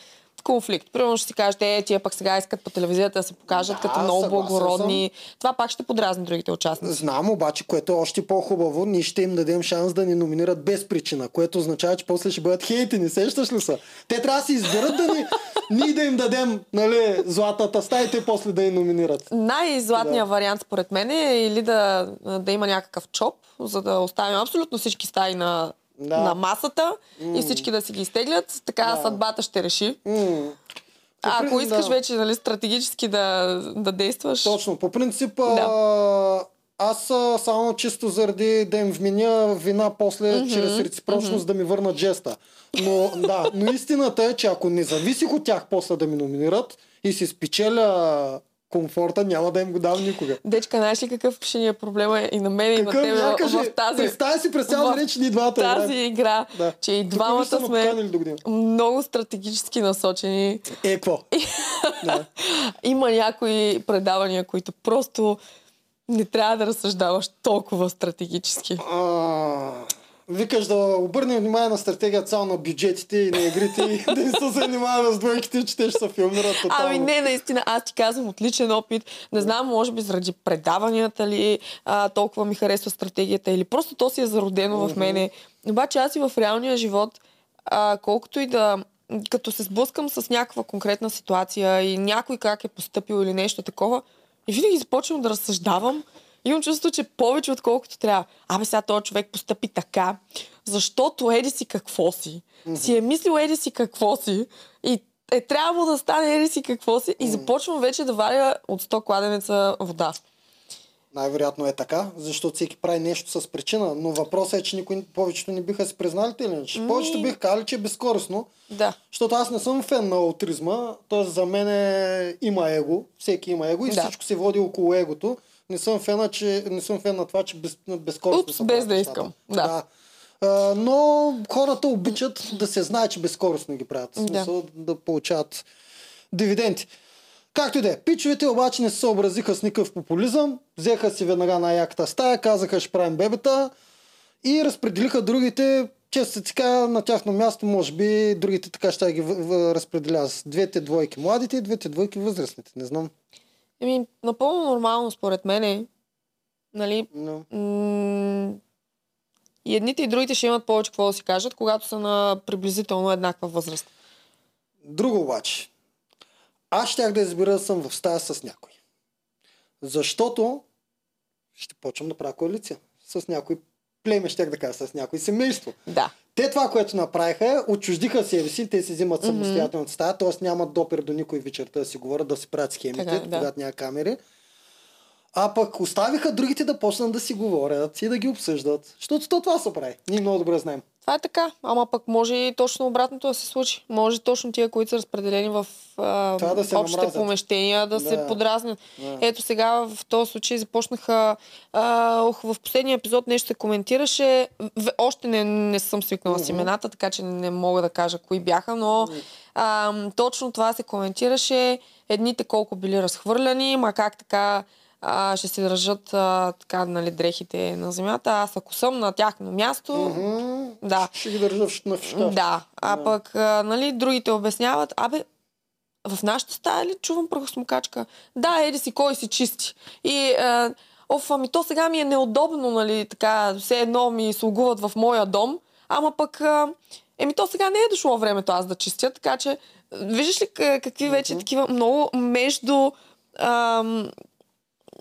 конфликт. Примерно ще си кажете, е, тия пък сега искат по телевизията да се покажат Да, като много благородни. Това пак ще подразни другите участници. Знам, обаче, което е още по-хубаво, ние ще им дадем шанс да ни номинират без причина, което означава, че после ще бъдат хейтени, сещаш ли са? Те трябва да се изберат да ни, ние да им дадем нали, златата стая и те после да ни номинират. Най-златният Да. вариант според мен е или да, да има някакъв чоп, за да оставим абсолютно всички стаи на, Да. на масата и всички да си ги изтеглят. Така Да. съдбата ще реши. М. А ако искаш да. вече нали, стратегически да, да действаш, Точно. По принцип, а, аз само чисто заради да им вменя вина после, чрез реципрочност да ми върнат жеста. Но, да, но истината е, че ако не зависих от тях после да ми номинират и си спечеля комфорта, няма да им го дам никога. Дечка, знаеш ли какъв ще ни е проблема и на мен и на Какъв теб я в, тази, представя си през цял ден, че ни двамата тази играем. игра, Да. че и двамата сме много стратегически насочени. Е, какво? да. Има някои предавания, които просто не трябва да разсъждаваш толкова стратегически. А, викаш да обърнем внимание на стратегията само на бюджетите и на игрите и да не се занимаваме с двойките, че те ще се филмират тотално. Ами не, наистина, аз ти казвам от личен опит. Не знам, може би заради предаванията ли а, толкова ми харесва стратегията или просто то си е зародено в мене. Обаче аз и в реалния живот, а, колкото и да като се сблъскам с някаква конкретна ситуация и някой как е поступил или нещо такова, и винаги започвам да разсъждавам. Имам чувство, че повече отколкото трябва. Абе сега този човек постъпи така, защото еди си какво си. Си е мислил еди си какво си и е трябвало да стане еди си какво си и започвам вече да варя от 100 кладенеца вода. Най-вероятно е така, защото всеки прави нещо с причина, но въпросът е, че никой, повечето не биха се признали те иначе. Повечето бих казали, че е безкористно, Да. защото аз не съм фен на аутизма, т.е. за мен е, има его, всеки има его и Да. всичко се води около егото. Не съм фена, че, не съм фен на това, че без, безкористно Упс, са без да искам. Да. А, но хората обичат да се знае, че безкористно ги правят. В Да. смисъл да получават дивиденти. Както и да е. Пичовете обаче не се съобразиха с никакъв популизъм. Взеха си веднага на яката стая, казаха ще правим бебета и разпределиха другите. Често така на тяхно място, може би, другите така ще ги разпределя с двете двойки младите и двете двойки възрастните. Не знам. Еми, напълно нормално според мен е. Нали, Но... м- и едните и другите ще имат повече какво да си кажат, когато са на приблизително еднаква възраст. Друго обаче. Аз щях да избера да съм в стая с някой. Защото ще почвам да правя коалиция с някой племе, щях да кажа, с някой семейство. Да. Те това, което направиха, отчуждиха себе си, те си взимат самостоятелната стая, т.е. нямат допир до никой вечерта да си говорят, да си правят схемите, Така, да. когато няма камери. А пък оставиха другите да почнат да си говорят и да ги обсъждат. Защото то това се прави. Ние много добре знаем. Това е така, ама пък може и точно обратното да се случи. Може точно тия, които са разпределени в а, да се общите намразят. помещения, да, се Да. подразнят. Да. Ето сега в този случай започнаха, а, ох, в последния епизод нещо се коментираше. В, още не, не съм свикнала с Мгм. имената, така че не мога да кажа кои бяха, но а, точно това се коментираше. Едните колко били разхвърляни, ма как така а, ще се държат а, така, нали, дрехите на земята. Аз ако съм на тяхно място, Мгм. да. Ще ги държа на шкаф. Да, А Да. пък, а, нали, другите обясняват, абе, в нашата стая ли чувам прахосмокачка? Да, еди си, кой си чисти. И, а, оф, ами то сега ми е неудобно, нали, така, все едно ми слугуват в моя дом, ама пък, а, еми то сега не е дошло времето аз да чистя, така че, виждаш ли ка- какви вече такива много между... Ам,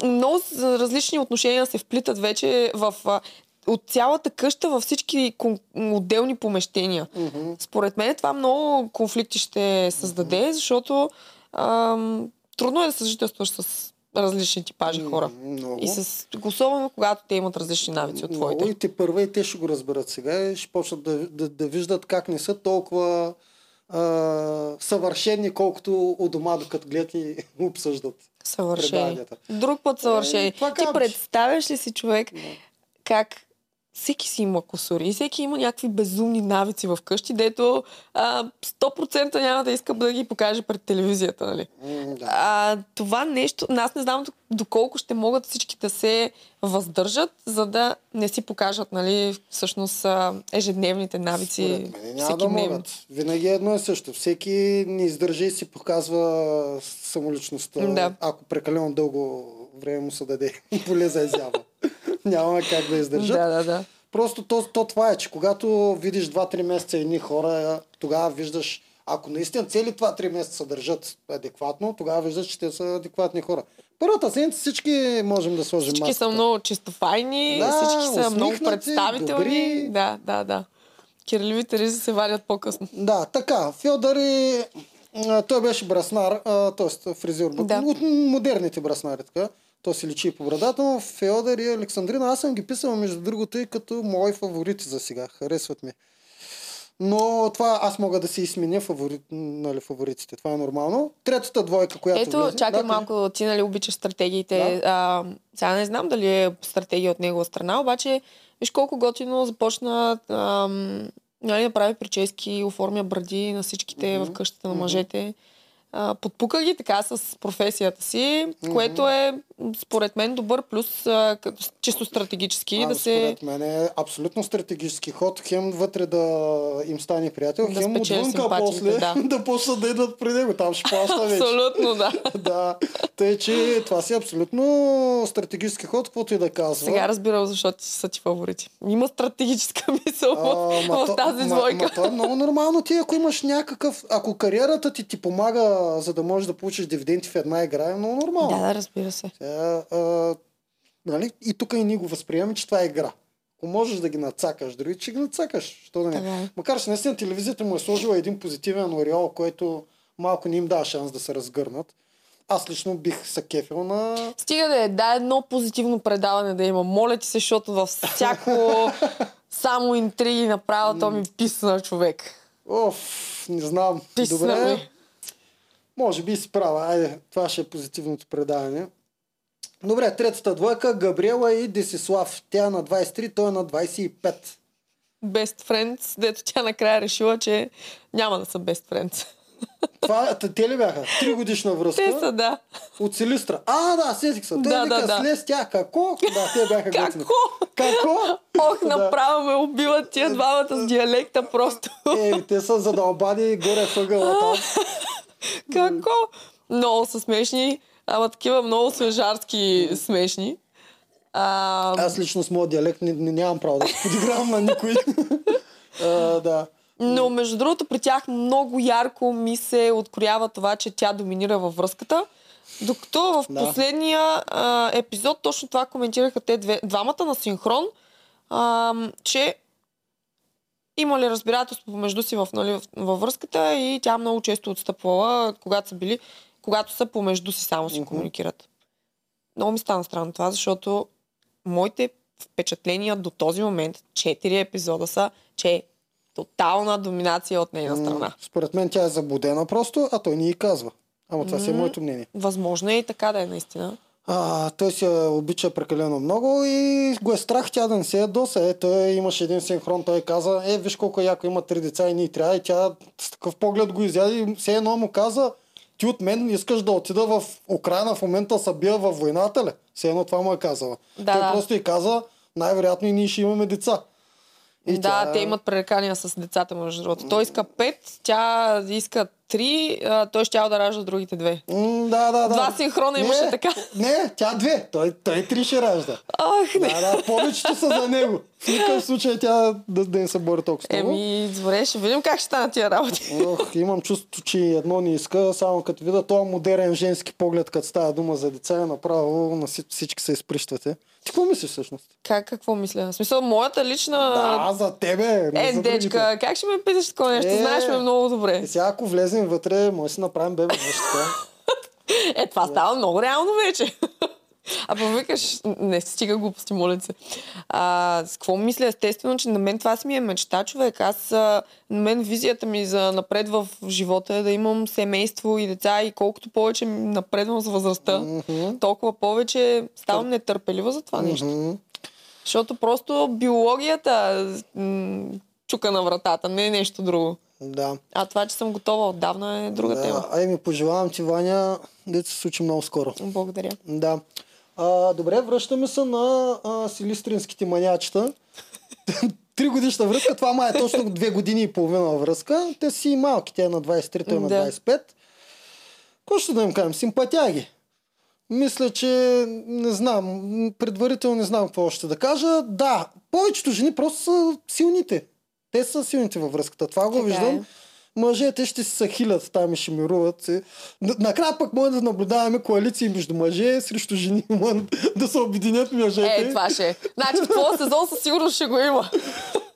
много различни отношения се вплитат вече в от цялата къща във всички отделни помещения. Мгм. Според мен това много конфликти ще създаде, защото ам, трудно е да съжителстваш с различни типажи хора. Много. И с, особено когато те имат различни навици от Много твоите. и те първа и те ще го разберат сега и ще почнат да, да, да виждат как не са толкова а, съвършени, колкото у дома, докато гледат и обсъждат. Съвършени. преданията. Друг път съвършени. Е, Ти казваш. представяш ли си човек как всеки си има косури всеки има някакви безумни навици в къщи, дето а, 100% няма да иска да ги покаже пред телевизията, нали? Да. А, това нещо, аз не знам доколко ще могат всички да се въздържат, за да не си покажат, нали, всъщност ежедневните навици. Мен няма да могат. Винаги е едно и също. Всеки не издържа и си показва самоличността, Да. ако прекалено дълго време му се даде поле за изява. Няма как да издържат. Да, да, да. Просто то, то това е, че когато видиш 2-3 месеца едни хора, тогава виждаш, ако наистина цели 2-3 месеца се държат адекватно, тогава виждаш, че те са адекватни хора. Първата седмица всички можем да сложим Всички са маската. много чистофайни, Да, всички са много представителни. добри. Да, да, да. Кирливите ризи се вадят по-късно. Да, така. Фьодор е... а, Той беше браснар, т.е. фризьор. Да. От модерните браснари, така. То се личи и по брадата, но Феодор и Александрина, аз съм ги писал, между другото, и като мои фаворити за сега. Харесват ми. Но това аз мога да си изменя фаворит, нали, фаворитите. Това е нормално. Третата двойка, която Ето, влезе... чакай да, малко, ти нали обичаш стратегиите. Да. А, сега не знам дали е стратегия от негова страна, обаче виж колко готино започна ам, нали, да прави прически, оформя бради на всичките Мгм, в къщата на мъжете. А, подпука ги така с професията си, което е според мен добър плюс а, чисто стратегически А, да се... Според мен е абсолютно стратегически ход. Хем вътре да им стане приятел, Да хем отвънка после да. да почнат да идват при него. Там ще плаща вече. Абсолютно, да. да, тъй, че това си е абсолютно стратегически ход, каквото и да казва. Сега разбирам защо ти са ти фаворити. Има стратегическа мисъл в, ма в то- тази ма- двойка. Ма, това е много нормално. Ти, ако имаш някакъв... Ако кариерата ти ти помага, за да можеш да получиш дивиденти в една игра, е много нормално. Да, да, разбира се. Сега, а, нали? И тук и ние го възприемаме, че това е игра. Ако можеш да ги нацакаш, дори че ги нацакаш. Що да не? Е. Макар, че наистина телевизията му е сложила един позитивен ореол, който малко не им дава шанс да се разгърнат. Аз лично бих се кефил на... Стига да е, да, едно позитивно предаване да има. Моля ти се, защото във всяко само интриги направо, то ми писна човек. Оф, не знам. Писна Добре. ми. Може би си права. Айде, това ще е позитивното предаване. Добре, третата двойка, Габриела и Десислав. Тя е на 23, той е на 25. Best friends, дето тя накрая решила, че няма да са best friends. Това, те ли бяха? Три годишна връзка. Те са, да. От Силистра. А, да, сетих се. Той Да, вика да, да. слез тя. Како? Да, те бяха готини. Какво? Како? Ох, направо ме убиват тия двамата с диалекта просто. Е, те са задълбани горе въгъла там. Какво? Много са смешни, ама такива много свежарски смешни. А, Аз лично с моят диалект не, не, нямам право да се подигравам на никой. а, да. Но между другото при тях много ярко ми се откроява това, че тя доминира във връзката. Докато в Да. последния а, епизод точно това коментираха те две, двамата на синхрон, а, че има ли разбирателство помежду си в, нали, във връзката и тя много често отстъпвала, когато са били, когато са помежду си само си Мгм. комуникират. Много ми стана странно това, защото моите впечатления до този момент, четири епизода са, че е тотална доминация от нейна страна. Според мен тя е заблудена просто, а той ни и казва. Ама това си е моето мнение. Възможно е и така да е наистина. А, той се обича прекалено много и го е страх тя да не се ядоса. Е, той имаше един синхрон, той каза, е, виж колко яко има три деца и ние трябва. И тя с такъв поглед го изяде и все едно му каза, ти от мен искаш да отида в Украина в момента са бия във войната ли? Все едно това му е казала. Да, той да. просто и каза, най-вероятно и ние ще имаме деца. И да, тя- те имат пререкания с децата, между другото. Той иска пет, тя иска три, а, той ще да ражда другите две. М, да, да, да. Два синхрона имаше не, така. Не, тя две. Той, той три ще ражда. Ах, не. Да, да, повечето са за него. В никакъв случай тя да, да не се бори толкова. Еми, добре, ще видим как ще станат тия работи. Ох, имам чувство, че едно не иска, само като видя този модерен женски поглед, като става дума за деца, е направо на всички, се изприщвате. Ти какво мислиш всъщност? Как, какво мисля? В смисъл, моята лична... Да, за тебе, Е, за дечка, другите. как ще ме питаш такова нещо? Е. Знаеш ме много добре. И сега ако влезем вътре, може да си направим бебе нещо така. Е, това става много реално вече. А пък викаш, не стига глупости, моля се. А, с какво мисля? Естествено, че на мен това си ми е мечта, човек. Аз, а, на мен визията ми за напред в живота е да имам семейство и деца и колкото повече напредвам с възрастта, Мгм. толкова повече ставам нетърпелива за това нещо. Мгм. Защото просто биологията м- чука на вратата, не е нещо друго. Да. А това, че съм готова отдавна е друга тема. да. Ай ми пожелавам ти, Ваня, да се случи много скоро. Благодаря. Да. А, добре, връщаме се на а, силистринските манячета. Три годишна връзка, това май е точно две години и половина връзка. Те си малки, тя е на 23, той е на Да. 25. Какво ще да им кажем? Симпатяги. Мисля, че не знам, предварително не знам какво още да кажа. Да, повечето жени просто са силните. Те са силните във връзката. Това го Така виждам. е. Мъжете ще се хилят там и ще мируват. Накрая пък може да наблюдаваме коалиции между мъже срещу жени. Да се обединят мъжете. Е, това ще е. Значи в този сезон със сигурност ще го има.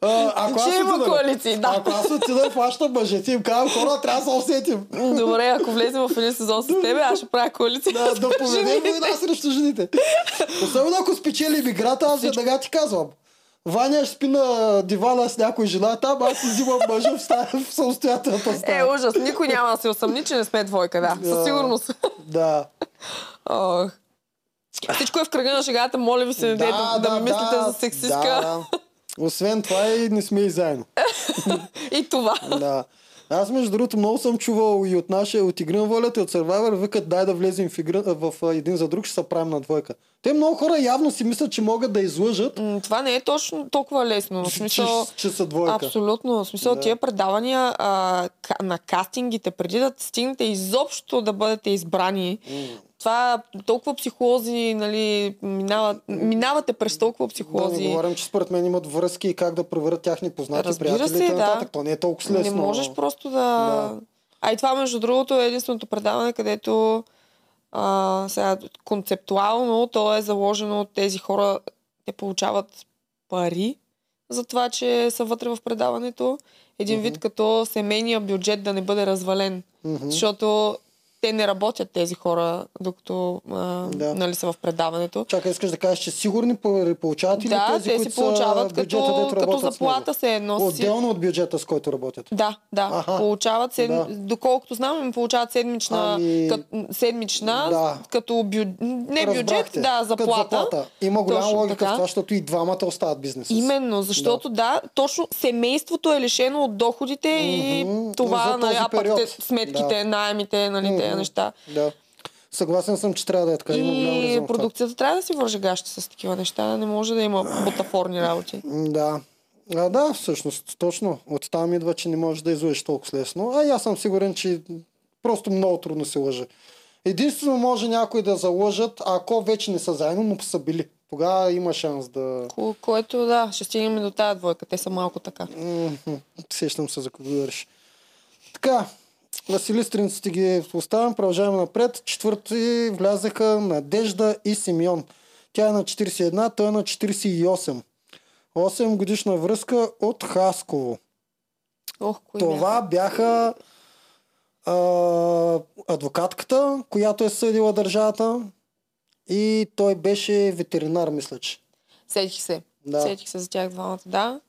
А, ако Ще има отида- коалиции, да. Ако аз отида фащам мъжете, им казвам, хора, трябва да се усетим. Добре, ако влезем в един сезон с тебе, аз ще правя коалиция. Да, да поведем война срещу жените. Особено ако спечелим играта, аз веднага ти казвам. Ваня ще спи на дивана с някой жена там, аз си взимам мъжа в, стая, в самостоятелната Е, стая. ужас. Никой няма да се усъмни, че не сме двойка, да. Да. Със сигурност. Да. Ох. Всичко е в кръга на шегата. Моля ви се, да, да, да, ми мислите за сексистка. Да, да. Освен това и не сме и заедно. И това. Да. Аз, между другото, много съм чувал и от нашия, от Игри на волята и от Survivor, викат дай да влезем в, игра, в един за друг, ще се правим на двойка. Те много хора явно си мислят, че могат да излъжат, М, Това не е точно толкова лесно. В че, смисъл, че са двойка. Абсолютно. В смисъл, Да. тия предавания а, на кастингите, преди да стигнете изобщо да бъдете избрани, това толкова психолози, нали, минават, минавате през толкова Да психолози. не говорим, че според мен имат връзки и как да проверят тяхни познати, Разбира приятели се, да. нататък. То не е толкова Не лесно. можеш просто да... Да. А и това, между другото, е единственото предаване, където а, сега, концептуално то е заложено от тези хора, те получават пари за това, че са вътре в предаването. Един вид като семейния бюджет да не бъде развален. Мгм. Защото те не работят тези хора, докато а, Да. нали, са в предаването. Чакай, искаш да кажеш, че сигурни получават или да, тези, те си получават бюджета, като, като заплата се едно. си. Отделно от бюджета, с който работят. Да, да. Аха. Получават седм... Да. доколкото знам, им получават седмична, Ами- кът... седмична Да. като бю... не бюджет, да, Като заплата. заплата. Има голяма Точно логика така. в това, защото и двамата остават бизнеса. си. Именно, защото да. точно семейството е лишено от доходите Мгм. и това, нали, а пък сметките, Да. найемите, нали, Мгм. Неща. Да. Съгласен съм, че трябва да е така. И продукцията трябва да си върже гащи с такива неща, не може да има бутафорни работи. Да. А, да, всъщност, точно. От там идва, че не можеш да излъжеш толкова лесно. А и аз съм сигурен, че просто много трудно се лъже. Единствено може някой да залъжат, ако вече не са заедно, но са били. Тогава има шанс да... Ко- Което да, ще стигнем до тази двойка. Те са малко така. Сещам се за кого говориш. Така, Василистринците ги оставям, продължаваме напред. Четвърти влязаха Надежда и Симеон. Тя е на 41, той е на 48. 8 годишна връзка от Хасково. Ох, кои Това бяха а, адвокатката, която е съдила държавата и той беше ветеринар, мисля, че. Сетих се. Да. Сетих се за тях двамата, да.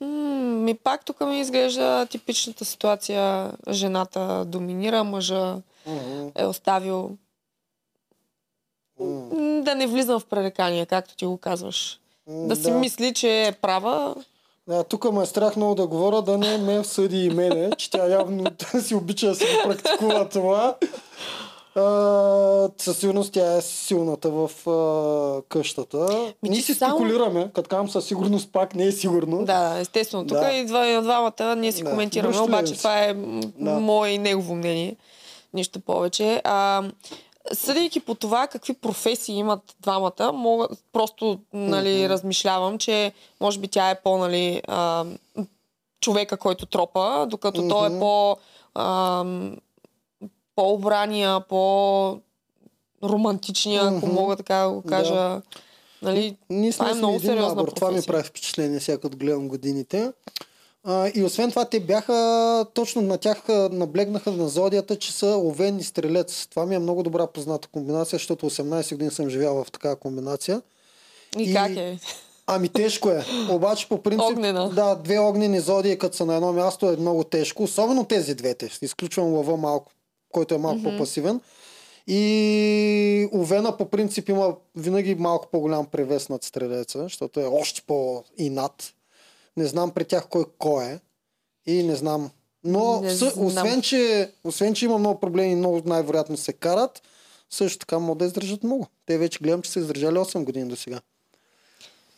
Ми пак тук ми изглежда типичната ситуация. Жената доминира, мъжа Мгм. е оставил м, да не влизам в пререкания, както ти го казваш. М, Да си мисли, че е права. Да, тук ме е страх много да говоря, да не ме съди и мене, че тя явно си обича да си го практикува това. А, със сигурност тя е силната в а, къщата. Ми, Ние си само- спекулираме, като казвам със сигурност пак не е сигурно. Да, естествено. Тук Да. идва и на двамата, ние си Да. коментираме, Връщали обаче се. това е Да. мое и негово мнение. Нищо повече. А, съдейки по това какви професии имат двамата, мога, просто нали, Мгм. размишлявам, че може би тя е по нали, а, човека, който тропа, докато той е по а, по-обрания, по-романтичния, ако Мгм. мога така да го кажа. Нали, Ние Това е много сериозна набор. Това ми прави впечатление сега, като гледам годините. А, и освен това, те бяха, точно на тях наблегнаха на зодията, че са овен и стрелец. Това ми е много добра позната комбинация, защото 18 години съм живял в такава комбинация. и, И- как е? Ами тежко е. Обаче по принцип, Огнена. да, две огнени зодии, като са на едно място е много тежко. Особено тези двете. Изключвам лъва малко, който е малко Мгм. по-пасивен. И Овена по принцип има винаги малко по-голям превес над стрелеца, защото е още по-инат. Не знам при тях кой кой е. И не знам. Но Не знам. освен, че, освен, че има много проблеми и много най-вероятно се карат, също така могат да издържат много. Те вече гледам, че са издържали 8 години до сега.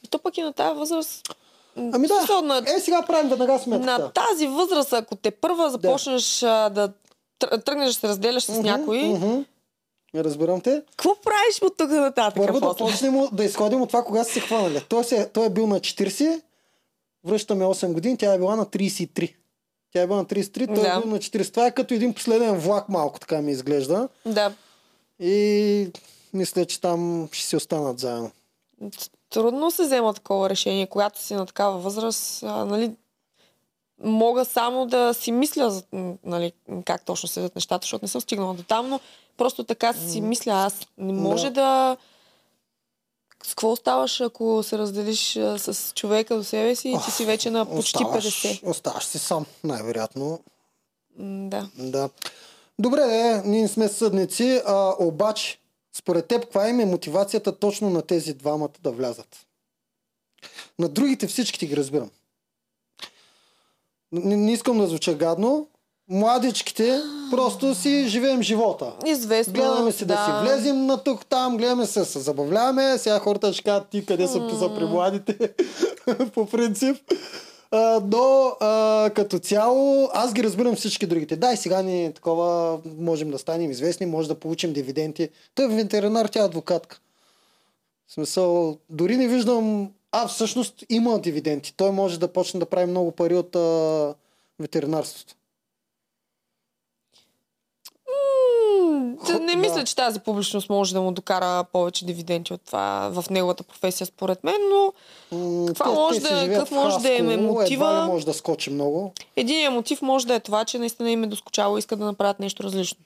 И то пък и на тази възраст. Ами да, на, е сега правим веднага сметката. на тази възраст, ако те първа започнеш да тр- тръгнеш да се разделяш с някой. Разбирам те. какво правиш от тук нататък? Първо да почнем да изходим от това, кога са се хванали. Той, се, той е бил на 40, връщаме 8 години, тя е била на 33. Тя е била на 33, той Да. е бил на 40. Това е като един последен влак малко, така ми изглежда. Да. И мисля, че там ще си останат заедно. Трудно се взема такова решение, когато си на такава възраст. А, нали, мога само да си мисля нали, как точно седят нещата, защото не съм стигнала до там, но просто така си мисля аз. Не може да... С какво оставаш, ако се разделиш с човека до себе си и ти си вече на почти Оставаш, 50? оставаш си сам, най-вероятно. Да. Да. Добре, е, ние сме съдници, а, обаче, според теб, каква им е мотивацията точно на тези двамата да влязат? На другите всички ти ги разбирам. Не, не искам да звуча гадно. Младичките просто си живеем живота. Известно. Гледаме се да, да си влезем на тук там, гледаме се, се забавляваме. Сега хората ще кажат ти къде са за при младите, по принцип. А, но а, като цяло, аз ги разбирам всички другите. Да, и сега ни такова можем да станем известни, може да получим дивиденти. Той е ветеринар, тя е адвокатка. В смисъл, дори не виждам... А, всъщност има дивиденти. Той може да почне да прави много пари от а, ветеринарството. Не да. мисля, че тази публичност може да му докара повече дивиденти от това в неговата професия, според мен, но Каква те- може да- какъв може да им е мотива? Може да скочи много. единият мотив може да е това, че наистина им е доскочало и искат да направят нещо различно.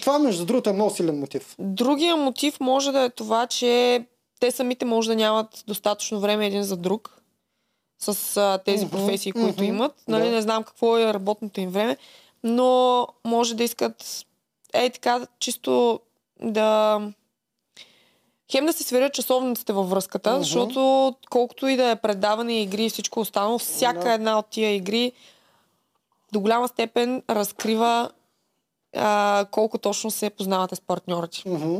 Това, между другото, е много силен мотив. Другия мотив може да е това, че те самите може да нямат достатъчно време един за друг с а, тези Мгм, професии, които мгм, имат. Нали, да. Не знам какво е работното им време, но може да искат ей така чисто да хем да се сверят часовниците във връзката, Мгм. защото колкото и да е предаване, игри и всичко останало, всяка Да. една от тия игри до голяма степен разкрива а, колко точно се познавате с партньорите. Мгм.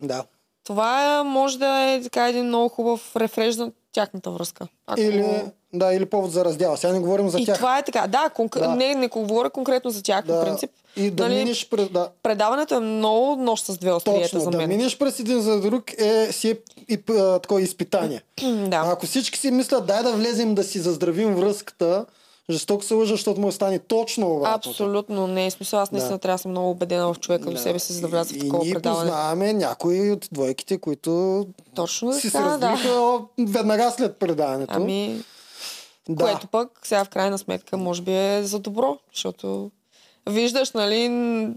Да. Това може да е така един много хубав рефреж на тяхната връзка. Ако... Или, да, или повод за раздяла. Сега не говорим за и тях. това е така. Да, конк... Да. Не, не говоря конкретно за тях, да, по принцип. И да нали, минеш през... Да, Предаването е много нощ с две остриета точно, за да мен. минеш през един за друг е си е и, а, такова изпитание. Да. А ако всички си мислят, дай да влезем да си заздравим връзката, жестоко се лъжа, защото му е стане точно обратното. Абсолютно не е смисъл. Аз наистина Да. трябва да съм много убедена в човека Да. себе си, за да вляза в И такова ние предаване. познаваме някои от двойките, които Точно си се така, да. веднага след предаването. Ами, да. което пък сега в крайна сметка може би е за добро, защото виждаш, нали,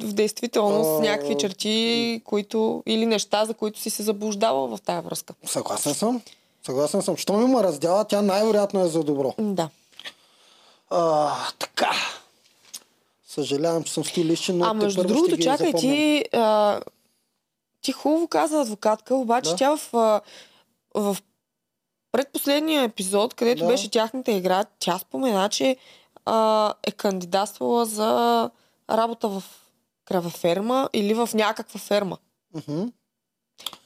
в действителност А, някакви черти, които или неща, за които си се заблуждавал в тая връзка. Съгласен съм. Съгласен съм. Щом има раздяла, тя най-вероятно е за добро. Да. А, така. Съжалявам, че съм стилищен, но А между първо ще другото, ги чакай, запомням. ти, а, ти хубаво каза адвокатка, обаче Да. тя в, а, в предпоследния епизод, където Да. беше тяхната игра, тя спомена, че а, е кандидатствала за работа в кравеферма или в някаква ферма. Мгм.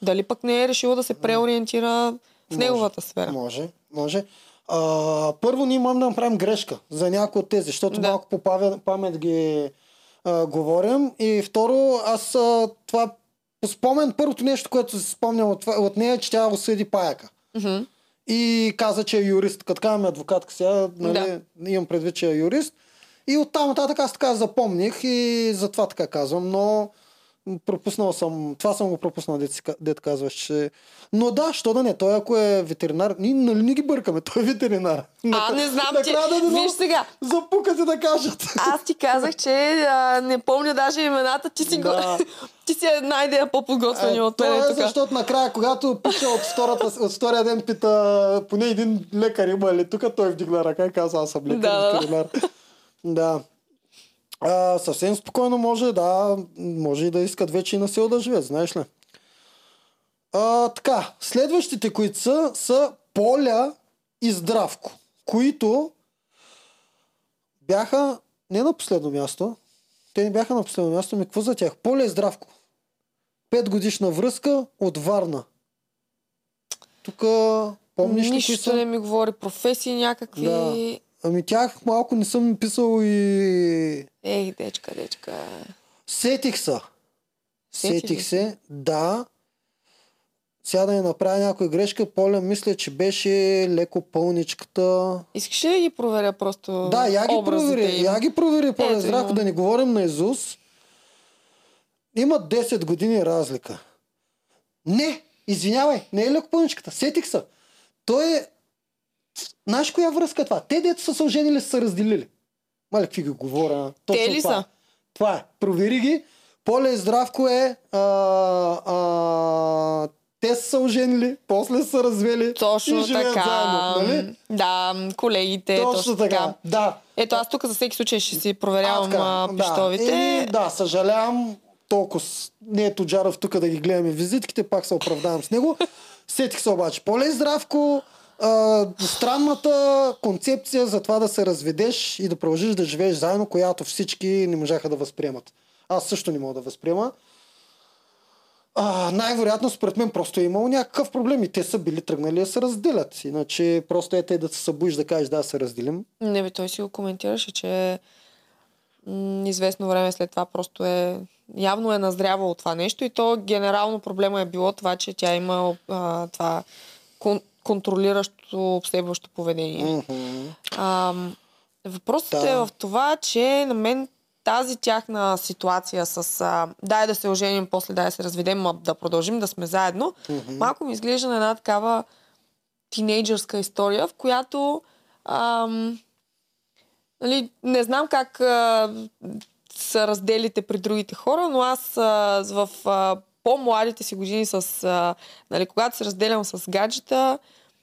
Дали пък не е решила да се преориентира в неговата сфера? Може, може. А, първо ние можем да направим грешка за някои от тези, защото Да. малко по памет ги а, говорим. И второ, аз а, това по спомен, първото нещо, което си спомням от, от нея, е, че тя осъди паяка. Мгм. И каза, че е юрист. Като казваме адвокатка сега, нали, имам предвид, че е юрист. И оттам нататък аз така запомних и затова така казвам, но пропуснал съм, това съм го пропуснал, дет, дет казваш, че... Но да, що да не, той ако е ветеринар, ние нали не ги бъркаме, той е ветеринар. А, не знам ти. Накрая да не Виж сега, Запукате да кажат. аз ти казах, че а, не помня даже имената. Ти си, го... Да. ти си една идея по-подготвени от това е защото накрая, когато пише от, втората, от втория ден, пита поне един лекар има ли тук, той вдигна ръка и каза, аз съм лекар, Да, да, да. ветеринар. да. А, съвсем спокойно може, да, може и да искат вече и на село да живеят, знаеш ли. А, така, следващите, които са, са Поля и Здравко, които бяха не на последно място, те не бяха на последно място, ми какво за тях? Поля и Здравко. Пет годишна връзка от Варна. Тук помниш ли Нищо не ми говори. Професии някакви. Да. Ами тях малко не съм писал и Ей, дечка, дечка. Сетих се. Сети ли Сетих се, да. Сега да не направя някоя грешка, Поля мисля, че беше леко пълничката. Искаш ли да ги проверя просто Да, я ги провери. им? Я ги провери, Поля има. да не говорим на Изус. Има 10 години разлика. Не, извинявай, не е леко пълничката. Сетих се. Той е... Знаеш коя връзка е това? Те, дето са се оженили, са се разделили. Мале, какви ги говоря? Точно ли това. са? Това е. Провери ги. Поле и Здравко е... А, а, те са се оженили, после са развели Точно и живеят така. заедно. Нали? Да, колегите. Точно, точно, така. така. Да. Ето аз тук за всеки случай ще си проверявам така, а, да. пищовите. Еми, да, съжалявам. Толкова не е Тоджаров тук да ги гледаме визитките, пак се оправдавам с него. Сетих се обаче. Поле и здравко, странната концепция за това да се разведеш и да продължиш да живееш заедно, която всички не можаха да възприемат. Аз също не мога да възприема. А, най-вероятно, според мен, просто е имало някакъв проблем и те са били тръгнали да се разделят. Иначе просто е те да се събудиш да кажеш да се разделим. Не бе, той си го коментираше, че м- известно време след това просто е явно е назрявало това нещо и то генерално проблема е било това, че тя има а, това контролиращо обсебващо поведение. Мгм. Ам, въпросът Да. е в това, че на мен тази тяхна ситуация с а, дай да се оженим, после дай да се разведем, а да продължим да сме заедно, Мгм. малко ми изглежда на една такава тинейджърска история, в която ам, нали, не знам как а, са разделите при другите хора, но аз а, в а, по-младите си години, с, а, нали, когато се разделям с гаджета,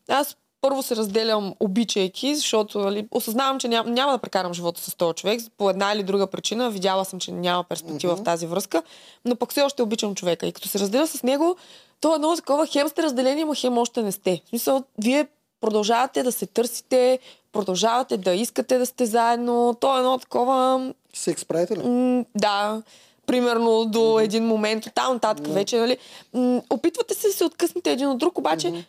аз първо се разделям обичайки, защото нали, осъзнавам, че ням, няма да прекарам живота с този човек по една или друга причина. Видяла съм, че няма перспектива Мгм. в тази връзка, но пък все още обичам човека. И като се разделя с него, то е едно такова хем сте разделени, ама хем още не сте. В смисъл, вие продължавате да се търсите, продължавате да искате да сте заедно. То е едно такова Секс правите ли? М, да, примерно до един момент, от там нататък вече, нали, опитвате се да се откъснете един от друг, обаче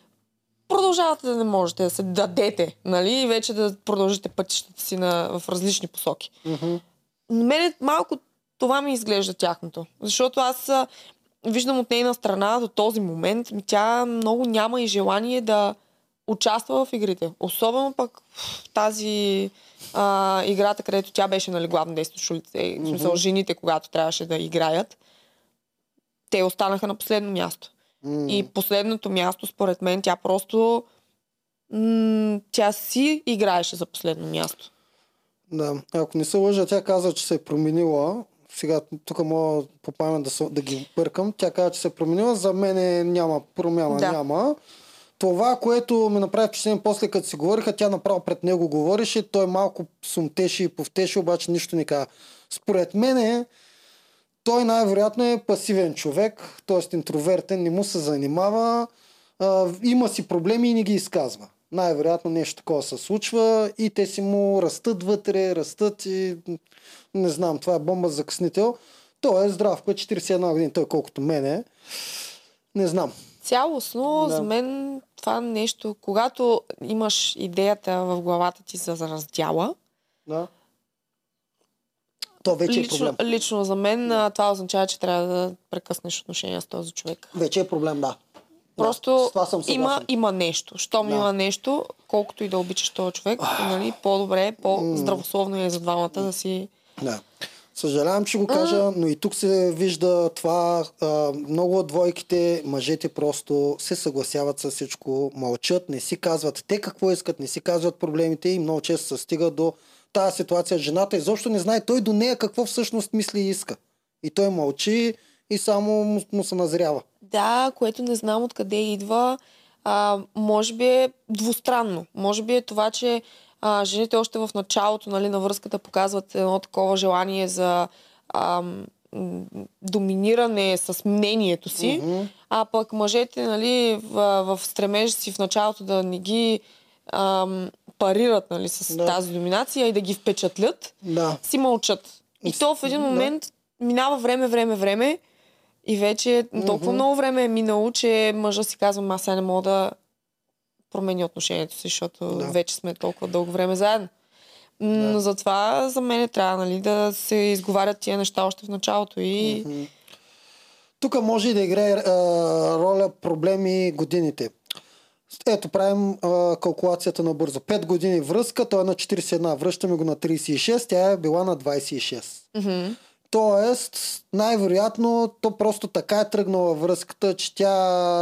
продължавате да не можете да се дадете, нали, и вече да продължите пътищата си на, в различни посоки. Мгм. На мен малко това ми изглежда тяхното. Защото аз виждам от нейна страна до този момент, тя много няма и желание да участва в игрите. Особено пък в тази а, играта, където тя беше нали, главно действащо лице. В смисъл, жените, когато трябваше да играят, те останаха на последно място. М. И последното място, според мен, тя просто м- тя си играеше за последно място. Да, ако не се лъжа, тя каза, че се е променила. Сега тук мога по памет да, да ги бъркам. Тя каза, че се е променила. За мен няма промяна, Да. няма. Това, което ми направи впечатление после, като си говориха, тя направо пред него говореше. Той малко сумтеше и повтеше, обаче нищо не каза. Според мен той най-вероятно е пасивен човек, т.е. интровертен, не му се занимава, а, има си проблеми и не ги изказва. Най-вероятно нещо такова се случва и те си му растат вътре, растат и не знам, това е бомба за къснител. Той е здрав, е 41 години, той колкото мене. Не знам. Цялостно, Да. за мен това нещо, когато имаш идеята в главата ти за, раздяла, Да. То вече е лично, проблем. лично за мен а, това означава, че трябва да прекъснеш отношения с този човек. Вече е проблем, да. Просто да, съм има, има нещо. Щом Да. има нещо, колкото и да обичаш този човек, нали, по-добре, по-здравословно е за двамата да си... Да. Съжалявам, че го кажа, но и тук се вижда това. А, много от двойките, мъжете просто се съгласяват с всичко, мълчат, не си казват те какво искат, не си казват проблемите и много често се стига до тази ситуация. Жената изобщо не знае той до нея какво всъщност мисли и иска. И той мълчи и само му, му се назрява. Да, което не знам откъде идва. А, може би е двустранно. Може би е това, че а, жените още в началото нали, на връзката показват едно такова желание за ам, доминиране с мнението си, Мгм. а пък мъжете нали, в, в стремежа си в началото да не ги ам, парират нали, с Да. тази доминация и да ги впечатлят, Да. си мълчат. И то в един да. момент минава време, време, време и вече толкова Мгм. много време е минало, че мъжа си казва, аз сега не мога да променя отношението си, защото Да. вече сме толкова дълго време заедно. Но Да. затова за мен трябва нали, да се изговарят тия неща още в началото и. Тук може и да играе а, роля проблеми годините. Ето, правим а, калкулацията набързо. 5 години връзка, той е на 41, връщаме го на 36, тя е била на 26. Мгм. Тоест, най-вероятно, то просто така е тръгнала връзката, че тя,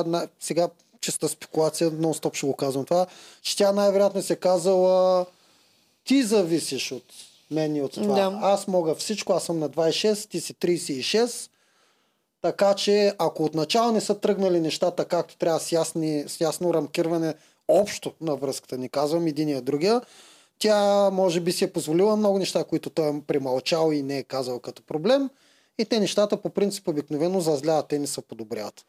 на- сега чиста спекулация, нон-стоп ще го казвам това, че тя най-вероятно се казала ти зависиш от мен и от това. Да. Аз мога всичко, аз съм на 26, ти си 36. Така че, ако отначало не са тръгнали нещата както трябва с, ясни, с ясно рамкиране общо на връзката, не казвам единия другия, тя може би си е позволила много неща, които той е премълчал и не е казал като проблем. И те нещата по принцип обикновено зазляват, те не се подобряват.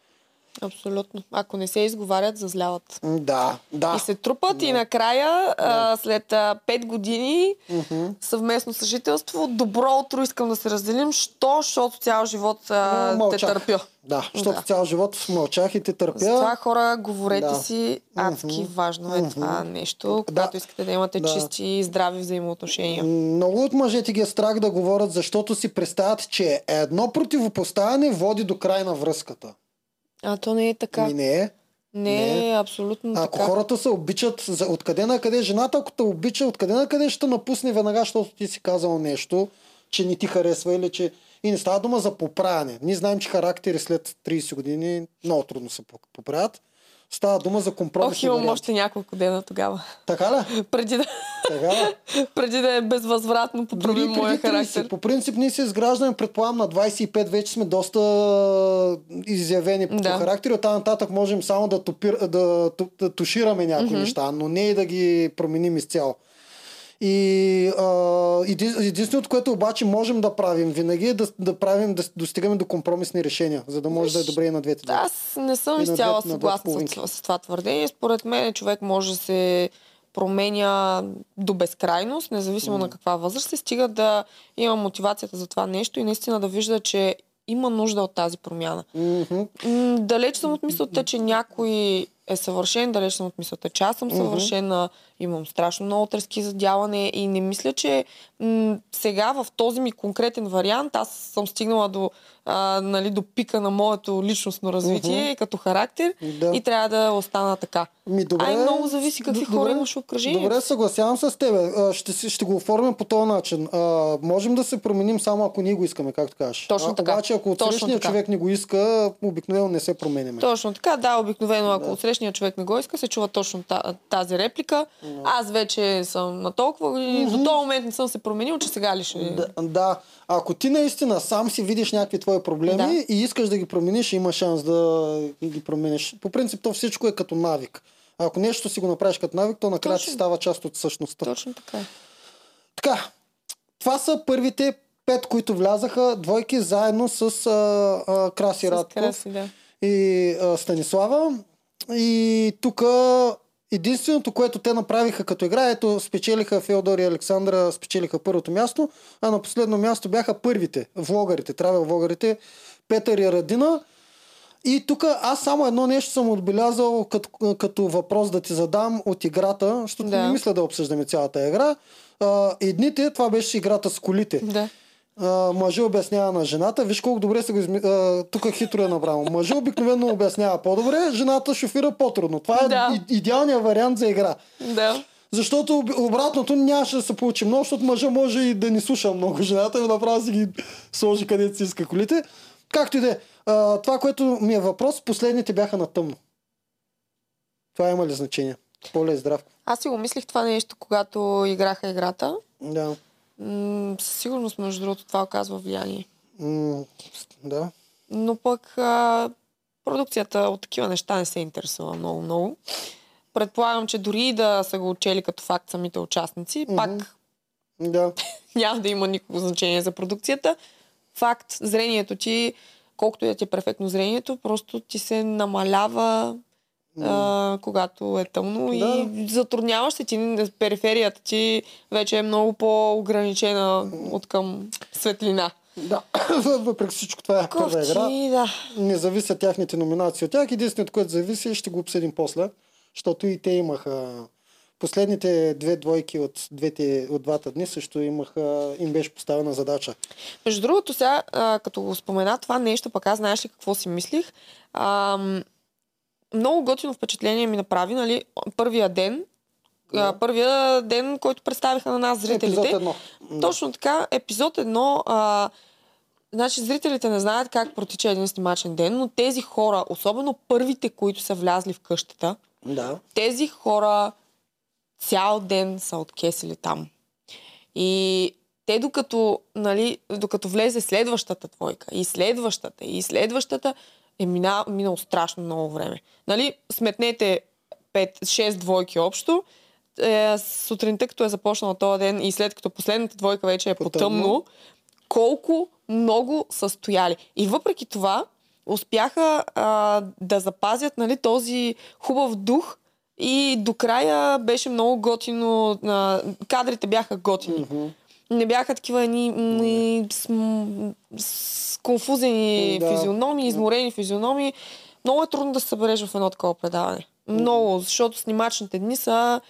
Абсолютно. Ако не се изговарят, зазляват. Да, да. И се трупат и накрая, а, след а, 5 години Мгм. съвместно съжителство, добро утро искам да се разделим, що, защото цял живот а, Но те мълчах. търпя. Да, защото Да. цял живот мълчах и те търпя. Затова хора, говорете Да. си, адски Мгм. важно е това нещо, Да. когато искате да имате Да. чисти и здрави взаимоотношения. Много от мъжете ги е страх да говорят, защото си представят, че едно противопоставяне води до край на връзката. А то не е така. Ми не е. не, е абсолютно Ако така. хората се обичат, за, откъде на къде жената, ако те обича, откъде на къде ще напусне веднага, защото ти си казал нещо, че не ти харесва или че... И не става дума за поправяне. Ние знаем, че характери след 30 години много трудно се по- поправят. Става дума за Ох, компромисни имам още няколко дена тогава. Така ли? преди, да, Така ли? преди да е безвъзвратно поправим моя 30. характер. По принцип ние се изграждаме, предполагам, на 25 вече сме доста изявени по Да. характери. Оттам нататък можем само да, топир, да, ту- да тушираме някои Мгм. неща, но не и да ги променим изцяло. И а, еди- единственото, което обаче можем да правим винаги е да, да правим, да достигаме до компромисни решения, за да може да е Виж, добре и на двете. Да, Аз не съм изцяло съгласна с, с това твърдение. Според мен човек може да се променя до безкрайност, независимо на каква възраст се стига да има мотивацията за това нещо и наистина да вижда, че има нужда от тази промяна. М, Далеч съм от мисълта, че някой е съвършен, далеч съм от мисълта, че аз съм съвършена, имам страшно много трески за дялане и не мисля, че м- сега в този ми конкретен вариант аз съм стигнала до, а, нали, до пика на моето личностно развитие като характер Да. и трябва да остана така. Ми, добре, Ай, много зависи какви Д- хора имаш в окръжението. Добре, съгласявам с тебе. А, Ще, си- ще го оформим по този начин. А, можем да се променим само ако ние го искаме, както кажеш. Точно а, така. Обаче, ако отсрещният човек не го иска, обикновено не се променяме. Точно така, да, обикновено ако Да. Отсрещният човек не го иска, се чува точно та- тази реплика. Аз вече съм на толкова години, до този момент не съм се променил, че сега ли ще... Да, да, ако ти наистина сам си видиш някакви твои проблеми Да. и искаш да ги промениш, има шанс да ги промениш. По принцип, то всичко е като навик. Ако нещо си го направиш като навик, то накрая Точно. става част от същността. Точно така. Така, това са първите пет, които влязаха, двойки заедно с а, а, Краси С Радков Краси, да. и а, Станислава. И тук единственото, което те направиха като игра, ето спечелиха Феодор и Александра, спечелиха първото място, а на последно място бяха първите, влогарите, травел влогарите, Петър и Радина. И тук аз само едно нещо съм отбелязал като, като въпрос да ти задам от играта, защото Да. не мисля да обсъждаме цялата игра. А, едните, това беше играта с колите. Да. Мъжа обяснява на жената. Виж колко добре се го изми... Тук хитро е направо. Мъжа обикновено обяснява по-добре, жената шофира по-трудно. Това е Да. и- идеалният вариант за игра. Да. Защото об- обратното нямаше да се получи много, защото мъжа може и да ни слуша много. Жената ми направо си ги сложи където си иска колите. Както и да е. Това, което ми е въпрос, последните бяха на тъмно. Това има ли значение? Поле е здрав. Аз си го мислих това нещо, когато играха играта. Да. М- със сигурност, между другото, това оказва влияние. М, да. Но пък а, продукцията от такива неща не се интересува много-много. Предполагам, че дори да са го учели като факт самите участници, Мгм. пак Да. няма да има никакво значение за продукцията. Факт, зрението ти, колкото и да ти е перфектно зрението, просто ти се намалява а, когато е тъмно и затрудняваш се ти, периферията ти вече е много по-ограничена от към светлина. Да. Въпреки всичко това е първа игра. Да. не зависят тяхните номинации от тях. Единственото, което зависи, ще го обсъдим после, защото и те имаха последните две двойки от, двете, от двата дни също имаха, им беше поставена задача. Между другото, сега, а, като го спомена това нещо, пък аз знаеш ли какво си мислих? Ам, много готино впечатление ми направи, нали, първия ден, а, първия ден, който представиха на нас зрителите. Епизод едно. Точно така, епизод едно, а, значи зрителите не знаят как протича един снимачен ден, но тези хора, особено първите, които са влязли в къщата, Да. тези хора цял ден са откесили там. И те докато, нали, докато влезе следващата двойка, и следващата, и следващата, е мина, минало страшно много време. Нали, сметнете 5-6 двойки общо, е, сутринта, като е започнал този ден и след като последната двойка вече е Потъмно. потъмно, колко много са стояли. И въпреки това, успяха а, да запазят нали, този хубав дух и до края беше много готино. А, кадрите бяха готини. Мгм. Не бяха такива едни м, с, м, с конфузени Да. физиономии, изморени физиономии. Много е трудно да се събереш в едно такова предаване. Много, защото снимачните дни са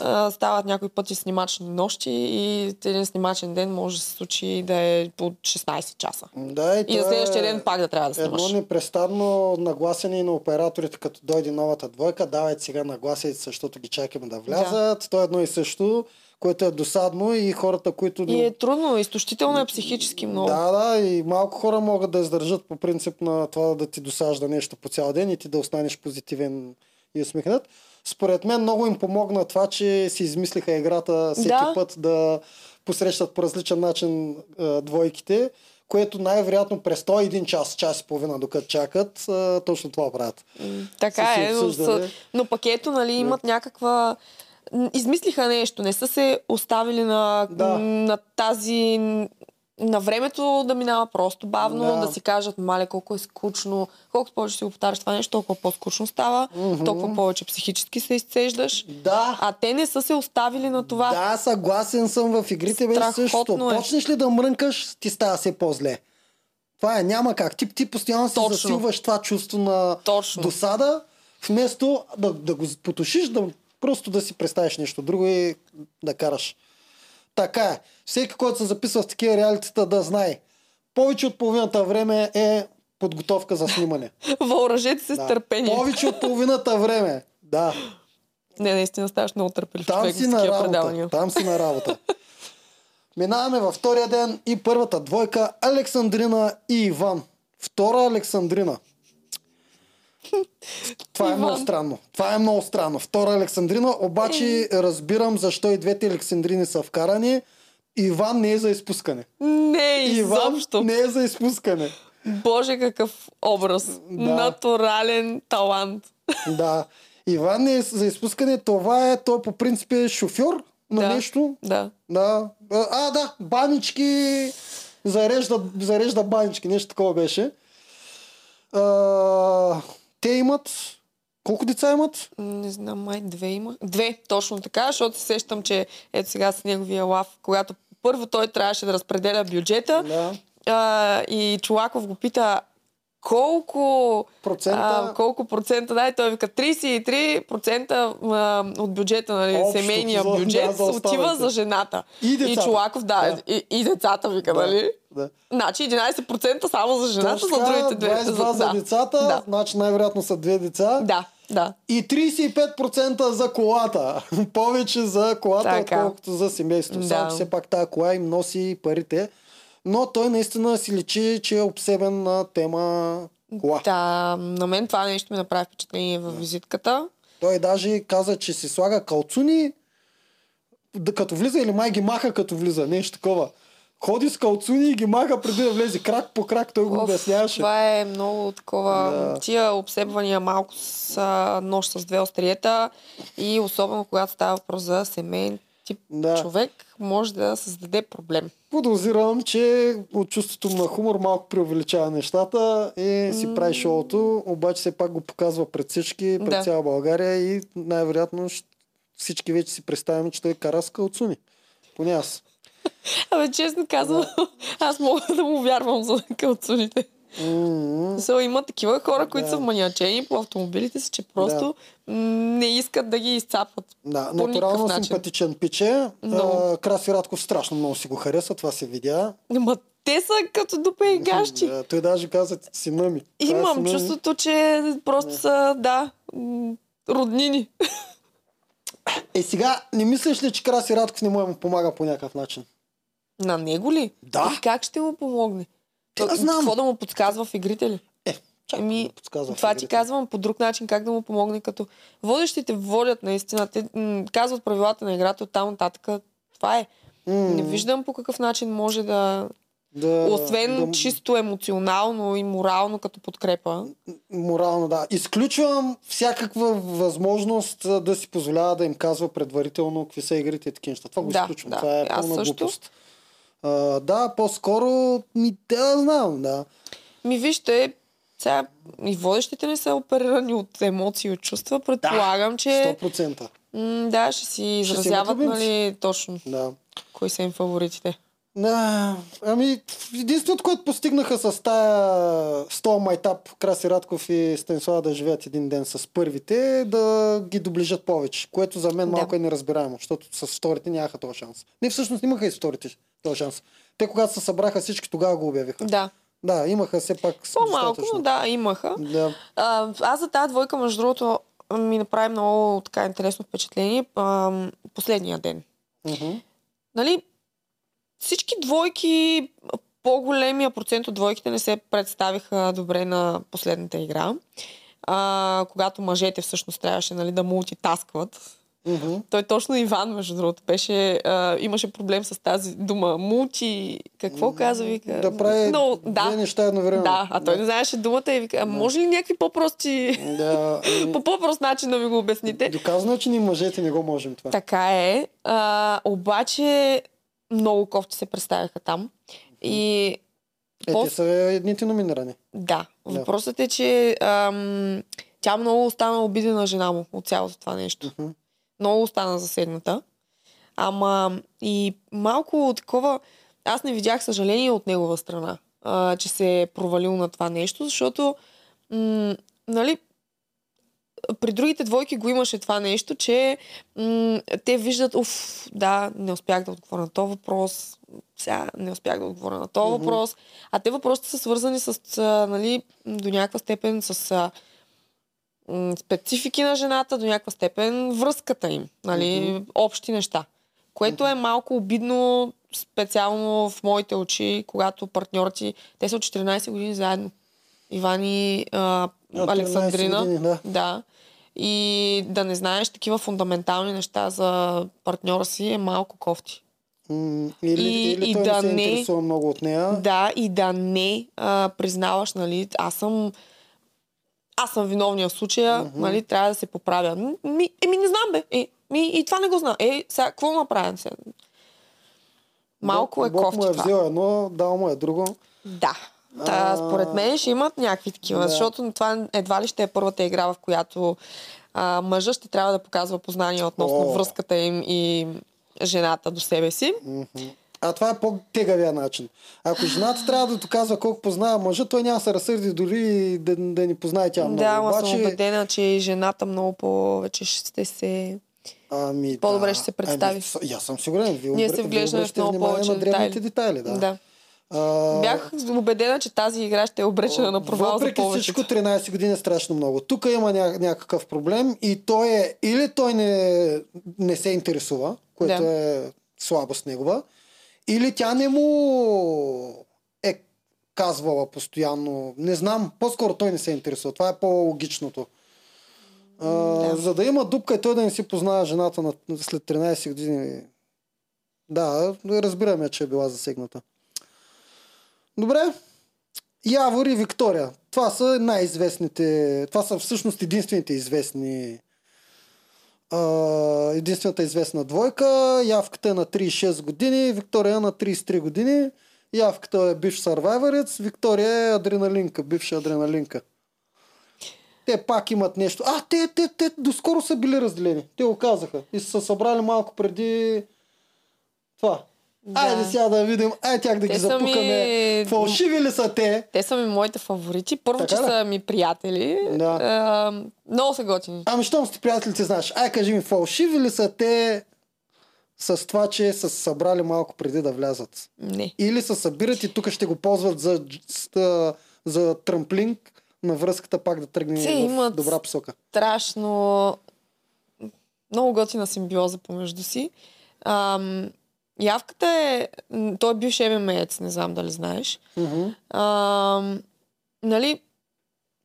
а, стават някои пъти снимачни нощи и един снимачен ден може да се случи да е по 16 часа. Да, и, И на това следващия е ден пак да трябва да Едно снимаш. непрестанно нагласене на операторите, като дойде новата двойка, давайте сега нагласите, защото ги чакаме да влязат. Да. То е едно и също, което е досадно и хората, които... И е трудно, изтощително е психически много. Да, да, и малко хора могат да издържат по принцип на това да ти досажда нещо по цял ден и ти да останеш позитивен и усмихнат. Според мен много им помогна това, че си измислиха играта всеки Да. път да посрещат по различен начин а, двойките, което най-вероятно през 101 час, час и половина, докато чакат, а, точно това правят. Така е, но, са, но пакето, нали, имат някаква... м, Измислиха нещо, не са се оставили на, Да. на тази... На времето да минава просто бавно, Да. да, си кажат, мале, колко е скучно. Колкото повече си го повтаряш това нещо, толкова по-скучно става, Мгм. толкова повече психически се изцеждаш. Да, А те не са се оставили на това. да, съгласен съм в игрите беше също. е. Почнеш ли да мрънкаш, ти става все по-зле. Това е, няма как. Ти, ти постоянно си засилваш това чувство на Точно. досада, вместо да, да го потушиш, да просто да си представиш нещо друго и да караш. Така е. Всеки, който се записва в такива реалитета, да знае. Повече от половината време е подготовка за снимане. Въоръжете се с Да. търпение. Повече от половината време. Да. Не, наистина ставаш много търпелив Там човек си с на работа. предавания. Там си на работа. Минаваме във втория ден и първата двойка Александрина и Иван. Втора Александрина. Това е Иван. много странно. Това е много странно. Втора Александрина, обаче разбирам защо и двете Александрини са вкарани. Иван не е за изпускане. Не, Иван изобщо. не е за изпускане. Боже, какъв образ. Да. Натурален талант. Да. Иван е за изпускане. Това е, той по принцип е шофьор на Да. нещо. Да. Да. А, да, банички. Зарежда, зарежда банички, нещо такова беше. А, те имат Колко деца имат? Не знам, май две има. Две, точно така, защото се сещам, че ето сега с неговия лав, когато първо той трябваше да разпределя бюджета Да. а, и Чулаков го пита колко Процента. А, колко процента, да, и той вика 33% а, от бюджета, нали, Общо, семейния за- бюджет да, за отива за жената. И децата. И Чулаков, да, Да. И, и децата, вика, Да, нали? Да. Значи 11% само за жената, Точно за другите две. 22 за да. децата, Да. значи най-вероятно са две деца. Да, да. И 35% за колата. Повече за колата, Така. отколкото за семейството. Да. Само, все пак тази кола им носи парите. Но той наистина си личи, че е обсебен на тема кола. Да, на мен това нещо ми направи впечатление във визитката. Той даже каза, че си слага калцуни, да, като влиза или май ги маха като влиза. Нещо такова. Ходи с калцуни и ги маха преди да влезе. Крак по крак той го обясняваше. Това е много такова. Да. Тия обсебвания малко с а, нож с две остриета и особено когато става въпрос за семейен тип Да. човек, може да създаде проблем. Подозирам, че от чувството на хумор малко преувеличава нещата и си прави шоуто, обаче все пак го показва пред всички, пред Да. цяла България и най-вероятно всички вече си представяме, че той кара с калцуни. Поне аз. Абе, честно казвам, аз мога да му вярвам за калцуните. М, So, има такива хора, които Да. са маниачени по автомобилите си, че просто м, не искат да ги изцапват. Да, По натурално начин. симпатичен пиче. Много. А, Краси Радков страшно много си го хареса, това се видя. Ма те са като дупе и гащи. Да, той даже каза сина ми. Това е Имам сина ми. чувството, че просто са, да, роднини. Е, сега, не мислиш ли, че Краси Радков не му помага по някакъв начин? На него ли? Да. И как ще му помогне? Те, То- знам. Какво да му подсказва в игрите ли? Е, чак Еми, подсказва Това ти казвам по друг начин, как да му помогне, като водещите водят наистина. Те м- казват правилата на играта от там нататък. Това е. М, Не виждам по какъв начин може да... да, Освен да, чисто емоционално и морално като подкрепа. Морално, да. Изключвам всякаква възможност да си позволява да им казва предварително какви са игрите и такива неща. Това го Да, изключвам. да. Това е Аз пълна също. глупост. А, да, по-скоро ми да знам, да. Ми вижте, сега и водещите не са оперирани от емоции от чувства. Предполагам, че 100%. м- да, ще си Ще си изразяват, имат нали, точно Да. кои са им фаворитите. Да, ами единственото, което постигнаха с тая с този майтап Краси Радков и Станислава да живеят един ден с първите, е да ги доближат повече, което за мен Да. малко е неразбираемо, защото с вторите нямаха този шанс. Не, всъщност имаха и с вторите този шанс. Те когато се събраха всички, тогава го обявиха. Да. Да, имаха все пак По-малко, но да, имаха. Да. А, аз за тази двойка, между другото, ми направи много така интересно впечатление а, последния ден. Мгм. Нали, всички двойки, по-големия процент от двойките не се представиха добре на последната игра. А, когато мъжете всъщност трябваше нали, да мултитаскват. Мгм. Той точно Иван, между другото, беше, а, имаше проблем с тази дума. Мулти, какво каза, вика? Да прави Но, две да, неща едновременно. да, а той не знаеше думата и вика, а може ли някакви по-прости, Да, по по-прост начин да ми го обясните? доказано е, че ние мъжете не го можем това. Така е. А, обаче много кофти се представяха там. И Е, по- те са едните номинирани. да, въпросът е, че ам, тя много остана обидена жена му от цялото това нещо. Мгм. Много остана засегната. Ама и малко такова... Аз не видях съжаление от негова страна, а, че се е провалил на това нещо, защото м- нали, при другите двойки го имаше това нещо, че м- те виждат, уф, да, не успях да отговоря на този въпрос, сега не успях да отговоря на този Мгм. въпрос, а те въпросите са свързани с, а, нали, до някаква степен с а, м, специфики на жената, до някаква степен връзката им, нали, Мгм. общи неща. Което е малко обидно, специално в моите очи, когато партньорите, те са от 14 години заедно. Иван и а, От 13 Александрина. години, да. Да. И да не знаеш такива фундаментални неща за партньора си е малко кофти. Или, И- или и той да не се не- интересува много от нея. Да, и да не а, признаваш, нали, аз съм аз съм виновния в случая, Мгм. нали, трябва да се поправя. Ми, еми не знам, бе. Е, ми, и това не го знам. Е, сега, какво направим сега? Малко Бог, е Бог кофти му е взел едно, дал му е друго. Да. Та, според мен ще имат някакви такива, Да. защото това едва ли ще е първата игра, в която а, мъжът ще трябва да показва познания относно О. връзката им и жената до себе си. А това е по-тегавия начин. Ако жената трябва да доказва колко познава мъжа, той няма да се разсърди дори да, да ни познае тя много. Да, ама съм Обаче, убедена, че жената много повече ще се... ами, по-добре да. ще се представи. Ами, аз съм сигурен. Вие, Ние обр- се вглеждаме в много повече на древните детайли. детайли. Да. да. А, Бях убедена, че тази игра ще е обречена на провал за Въпреки повечето. всичко, 13 години е страшно много. Тук има ня- някакъв проблем и той е или той не, не се интересува, което Да. е слабост негова, или тя не му е казвала постоянно. Не знам, по-скоро той не се интересува. Това е по-логичното. А, Да. За да има дупка и той да не си познава жената на, след 13 години. Да, разбираме, че е била засегната. Добре. Явор и Виктория. Това са най-известните. Това са всъщност единствените известни. А, единствената известна двойка. Явката е на 36 години, Виктория е на 33 години. Явката е бивш сървайвърец, Виктория е адреналинка, бивша адреналинка. Те пак имат нещо. А, те, те, те доскоро са били разделени. Те го казаха. И са събрали малко преди това. Да. Айде сега да видим. Ай тях да Те ги запукаме. ми- Фалшиви ли са те? Те са ми моите фаворити. Първо, Така че ли? са ми приятели. Да. А, много са готини. Ами, щом сте приятели, ти знаеш. Ай, кажи ми, фалшиви ли са те с това, че са се събрали малко преди да влязат? Не. Или се събират и тук ще го ползват за, за, за трамплинг на връзката пак да тръгне Те в имат- добра посока. Страшно много готина симбиоза помежду си. Ам, явката е... Той е бивш ММЕец, не знам дали знаеш. Мгм. Ам, нали,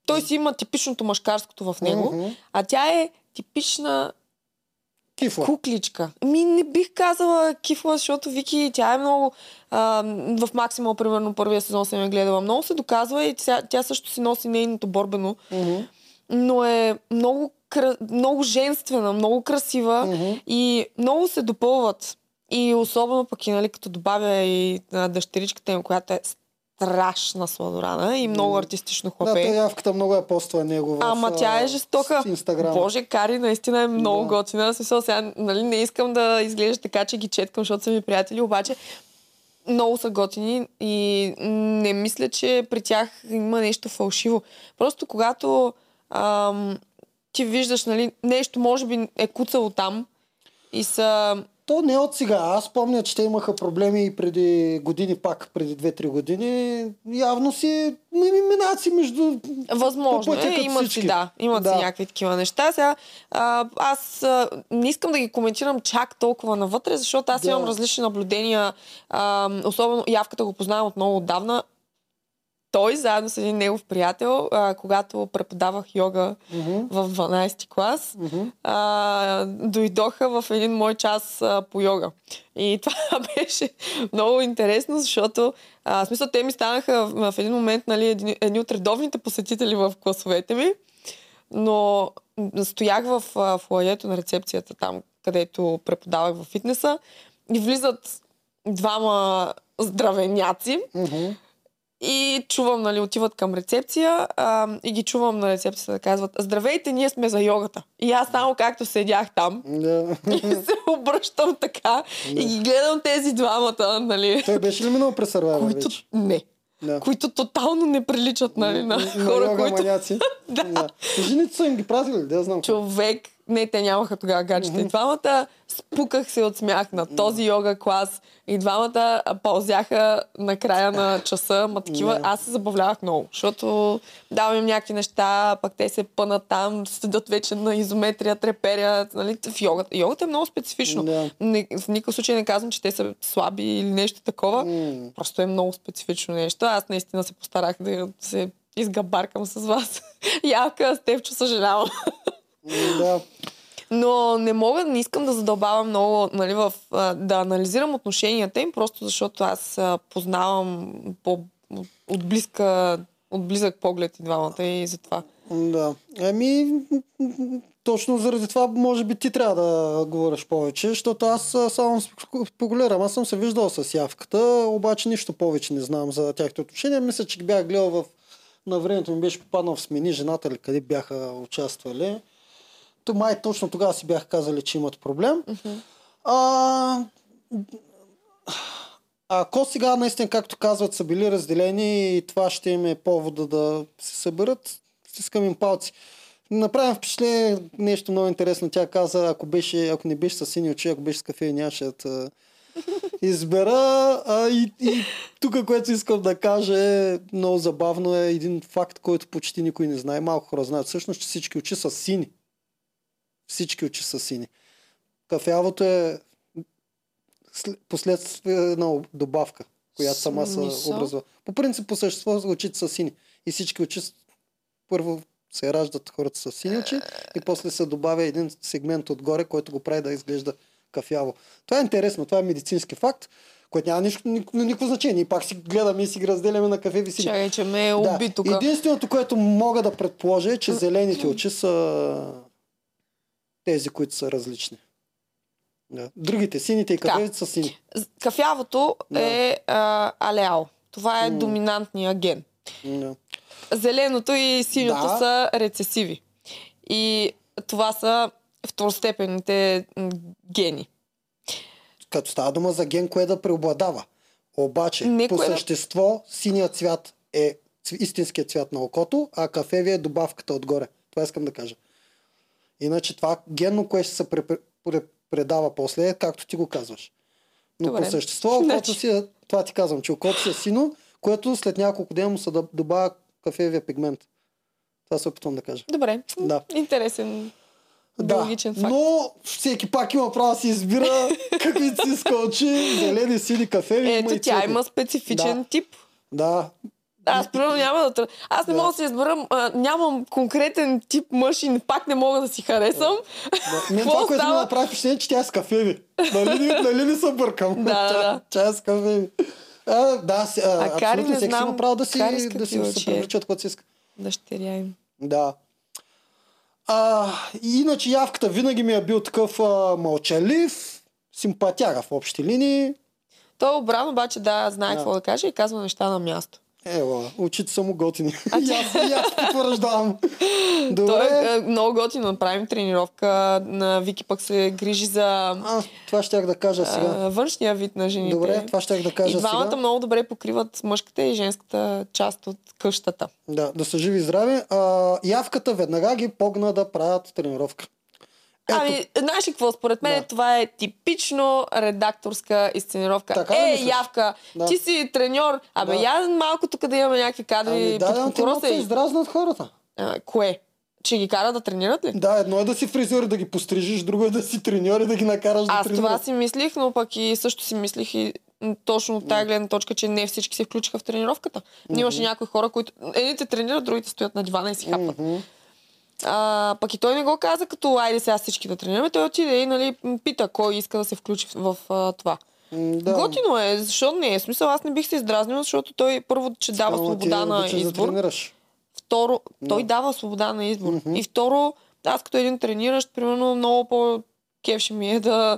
той си има типичното мъжкарското в него, Мгм. а тя е типична Кифла. кукличка. Ми не бих казала кифла, защото Вики, тя е много... А, в Максимал, примерно, първия сезон съм я гледала. Много се доказва и тя, тя също си носи нейното борбено, Мгм. но е много, много женствена, много красива Мгм. и много се допълват. И особено пък и, нали, като добавя и а, дъщеричката им, която е страшна сладорана и много артистично Да, хлапе. той явката много я поства него в Ама тя е жестока. Инстаграм. Боже, Кари наистина е много Да. готина. Смисъл, сега, нали, не искам да изглежда така, че ги четкам, защото са ми приятели, обаче много са готини и не мисля, че при тях има нещо фалшиво. Просто когато ам, ти виждаш, нали, нещо може би е куцало там и са... То не от сега. Аз помня, че те имаха проблеми и преди години, пак преди 2-3 години. Явно си ми- ми- минават си между... Възможно е, имат си, всички. да, имат Да. си някакви такива неща. Сега, а, аз а, не искам да ги коментирам чак толкова навътре, защото аз Да. имам различни наблюдения. А, особено Явката го познавам от много отдавна. Той, заедно с един негов приятел, а, когато преподавах йога Мгм. в 12 клас, Мгм. а, дойдоха в един мой час а, по йога. И това беше много интересно, защото а, в смисъл, те ми станаха в, в един момент нали, едни, едни от редовните посетители в класовете ми, но стоях в а, флаето на рецепцията там, където преподавах в фитнеса и влизат двама здравеняци Мгм. И чувам, нали, отиват към рецепция а, и ги чувам на рецепцията да казват Здравейте, ние сме за йогата. И аз само както седях там Да. и се обръщам така и ги гледам тези двамата, нали, Той беше ли минал през Survivor които вече? не. Да. Които тотално не приличат нали, на хора, йога които маняци. да. Жените са им ги пратили, да знам. човек, не, те нямаха тогава гаджета. И двамата спуках се от смях на този йога клас. И двамата пълзяха на края на часа. Ма такива, аз се забавлявах много, защото давам им някакви неща, пък те се пънат там, седят вече на изометрия, треперят. Нали, в йогата. Йогата е много специфично. Да. Не, в никакъв случай не казвам, че те са слаби или нещо такова. Просто е много специфично нещо. Аз наистина се постарах да се изгабаркам с вас. Ялка, Стевчо, съжалявам. Да. Но не мога, не искам да задълбавам много, нали, в, да анализирам отношенията им, просто защото аз познавам по, от, близка, от близък поглед и двамата и затова. Да. Ами, точно заради това, може би ти трябва да говориш повече, защото аз само спекулирам. Аз съм се виждал с явката, обаче нищо повече не знам за тяхните отношения. Мисля, че бях гледал в... На времето ми беше попаднал в смени жената или къде бяха участвали. То май точно тогава си бях казали, че имат проблем. Мгм. А, ако сега наистина, както казват, са били разделени и това ще им е повода да се съберат, стискам им палци. Направим впечатление нещо много интересно. Тя каза, ако, беше, ако не беше с сини очи, ако беше с кафе, нямаше да избера. А, и, и тук, което искам да кажа е много забавно е един факт, който почти никой не знае. Малко хора знаят всъщност, че всички очи са сини. Всички очи са сини. Кафявото е след- последствие на добавка, която сама се образува. По принцип, по същество, очите са сини. И всички очи първо се раждат хората с сини очи и после се добавя един сегмент отгоре, който го прави да изглежда кафяво. Това е интересно, това е медицински факт, който няма нищо, никакво, никакво значение. И пак си гледаме и си ги разделяме на кафе и сини. Чакай, че ме е уби тук. Единственото, което мога да предположа е, че зелените очи са тези, които са различни. Да. Другите, сините и Така. кафевите са сини. Кафявото Да. е а, алеал. Това е М. доминантния ген. Да. Зеленото и синьото Да. са рецесиви. И това са второстепенните гени. Като става дума за ген, кое да преобладава. Обаче, Не, по кое да- същество, синият цвят е истинският цвят на окото, а кафевия е добавката отгоре. Това искам да кажа. Иначе това генно, което ще се пре- пре- предава после, е както ти го казваш. Но Добре. по същество, Значи. си, е- това ти казвам, че окото си е сино, което след няколко дена му се добавя кафевия пигмент. Това се опитвам да кажа. Добре. Да. Интересен Да, факт. но всеки пак има право да си избира каквито си иска очи, зелени, сини, кафеви. Ето, тя има специфичен Да. тип. Да, Аз примерно няма да... Аз не мога да си избера, а, нямам конкретен тип мъж и пак не мога да си харесам. Да. Мен това, което ми направи впечатление, че тя е с кафеви. Нали, нали не се бъркам? Да, да, да. Тя е с кафеви. А, да, си, а, А Кари не знам, има право да си, да си се очи е. привлича от който си иска. Дъщеря им. Да. А, иначе явката винаги ми е бил такъв а, мълчалив, симпатяга в общи линии. Той обран обаче да знае Да. какво да каже и казва неща на място. Ева, очите са му готини. И аз, и аз потвърждавам. Той Добре. е, е много готино. Правим тренировка. На Вики пък се грижи за А, това щях да кажа сега. а, външния вид на жените. Добре, това щях да и кажа двамата сега. много добре покриват мъжката и женската част от къщата. Да, да са живи и здрави. А, явката веднага ги погна да правят тренировка. Ето, Ами, знаеш ли какво? Според мен Да. това е типично редакторска изценировка. Така е, мислиш? явка, Да. ти си треньор. Абе, Да. я малко тук да имаме някакви кадри ами, да, да, се издразнат хората. А, кое? Че ги кара да тренират ли? Да, едно е да си фризьор и да ги пострижиш, друго е да си треньор и да ги накараш да Аз това тренират. си мислих, но пък и също си мислих и точно от тази гледна точка, че не всички се включиха в тренировката. Mm-hmm. Имаше някои хора, които едните тренират, другите стоят на дивана и си хапват. Мгм. А, пък и той не го каза като айде сега всички да тренираме. Той отиде и нали, пита кой иска да се включи в, а, това. Да. Да. Готино е, защо не е? Смисъл, аз не бих се издразнил, защото той първо, че дава Ама ти свобода на да избор. тренираш. Второ, той Да. дава свобода на избор. Мгм. И второ, аз като един трениращ, примерно, много по кефши ми е да,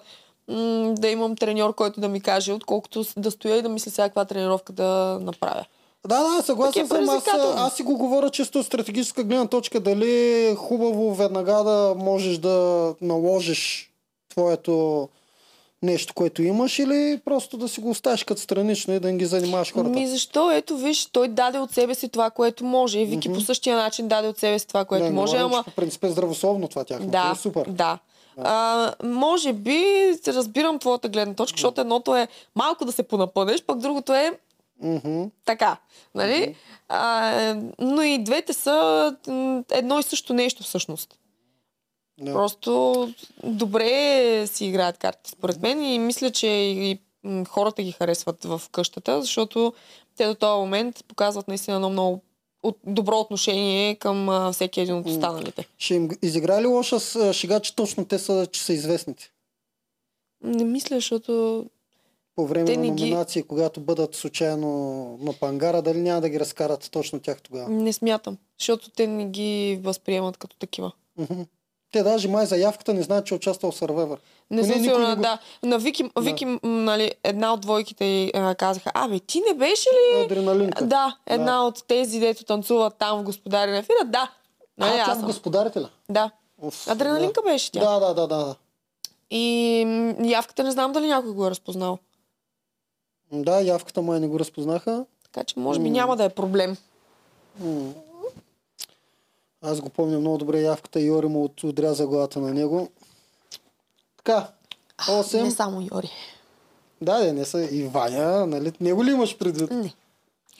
да имам треньор, който да ми каже, отколкото да стоя и да мисля сега каква тренировка да направя. Да, да, съгласен е съм. Аз, аз си го говоря чисто от стратегическа гледна точка. Дали е хубаво веднага да можеш да наложиш твоето нещо, което имаш или просто да си го оставиш като странично и да не ги занимаваш хората. Ми защо? Ето виж, той даде от себе си това, което може. И Вики Мгм. по същия начин даде от себе си това, което не, може, говорим, ама... по принцип е здравословно това тяхното. Да, е супер. да. А, може би разбирам твоята гледна точка, защото едното е малко да се понапънеш, пък другото е Мгм. така. Нали? А, но и двете са едно и също нещо всъщност. Да. Просто добре си играят картите, според мен, и мисля, че и хората ги харесват в къщата, защото те до този момент показват наистина едно много от, добро отношение към а, всеки един от останалите. Ще им изигра ли лоша с шега, че точно те са, че са известните? Не мисля, защото По време Те на не ги- номинации, когато бъдат случайно на пангара, дали няма да ги разкарат точно тях тогава? не смятам, защото те не ги възприемат като такива. Те даже май заявката не знаят, че е участвал в Survivor. Не съм сигурна, го- да. На Вики, Вики м, нали, една от двойките а, казаха, абе, ти не беше ли... Адреналинка. Да, една от тези, дето танцуват там в Господари на ефира, да. Нали, а, тя в господарите ли? Да. Уф, Адреналинка беше тя. Да, да, да, да. И явката не знам дали някой го е разпознал. Да, явката май не го разпознаха. Така че може би няма да е проблем. М. Аз го помня много добре явката и Йори му от- отряза главата на него. Така, 8. Не само Йори. Да, де, не са и Ваня, нали? Него ли имаш предвид? Не.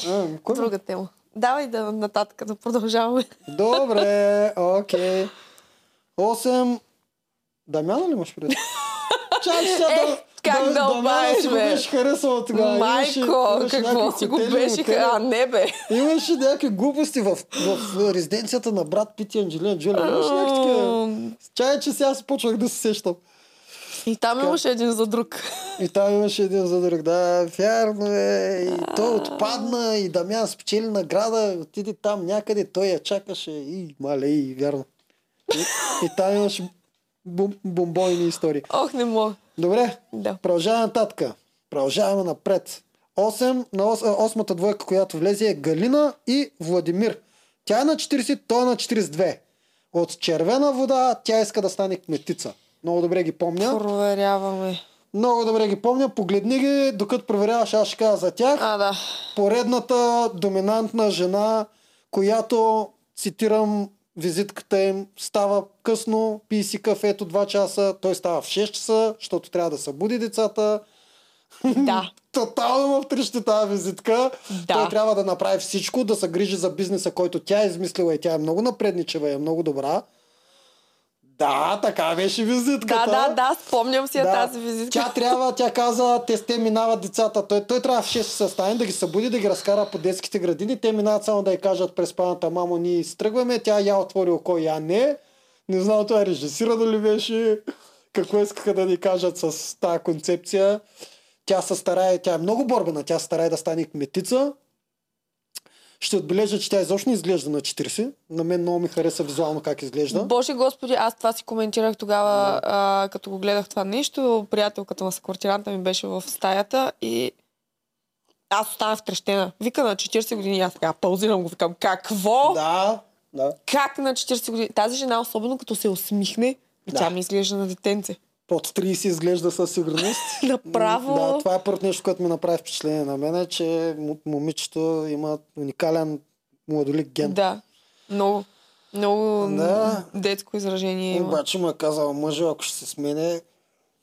А, кой? Друга тема. Давай да нататък да продължаваме. Добре, окей. 8. Дамяна ли имаш предвид? Чак сега Е, да, как да Дамяна обаеш, си го беше харесала тогава. Майко, имаше какво си го беше? А, не бе. Имаше някакви глупости в, в резиденцията на брат Пити Анджелина Джоли. Имаше някакви такива. Чай, че сега се почвах да се сещам. И там имаше един за друг. И там имаше един за друг. Да, вярно е. И той отпадна и Дамян спечели награда. Отиде там някъде. Той я чакаше. И, мале, и вярно. И, и там имаше бум, бомбойни истории. Ох, не мога. Добре, Да. продължаваме нататък. Продължаваме напред. 8 на ос, а, осмата двойка, която влезе е Галина и Владимир. Тя е на 40, той е на 42. От червена вода тя иска да стане кметица. Много добре ги помня. Проверяваме. Много добре ги помня. Погледни ги, докато проверяваш, аз ще кажа за тях. А, да. Поредната доминантна жена, която, цитирам визитката им, става късно, пи си кафето 2 часа, той става в 6 часа, защото трябва да събуди децата. Да. Тотално в трещи тази визитка. Да. Той трябва да направи всичко, да се грижи за бизнеса, който тя е измислила и тя е много напредничева и е много добра. Да, така беше визитката. Да, да, да, спомням си я тази визитка. Тя трябва, тя каза, те, те минават децата. Той, той трябва в 6 часа стане да ги събуди, да ги разкара по детските градини. Те минават само да й кажат през спаната, мамо, ние си тръгваме. Тя я отвори око, я не. Не знам това режисирано ли беше. Какво искаха да ни кажат с тази концепция. Тя се старае, тя е много борбена, тя се старае да стане кметица. Ще отбележа, че тя изобщо не изглежда на 40. На мен много ми хареса визуално как изглежда. Боже Господи, аз това си коментирах тогава, а, като го гледах това нещо. Приятелката на съквартиранта ми беше в стаята и аз останах втрещена. Вика на 40 години, аз така паузирам го, викам, какво? Да, да. Как на 40 години? Тази жена, особено като се усмихне, Да. тя ми изглежда на детенце. Под 30 изглежда със сигурност. Направо. Да, това е първото нещо, което ми направи впечатление на мен, е, че момичето има уникален младолик ген. Да. Много. Много Да. детско изражение има. Обаче му е казал мъжа, ако ще се смене,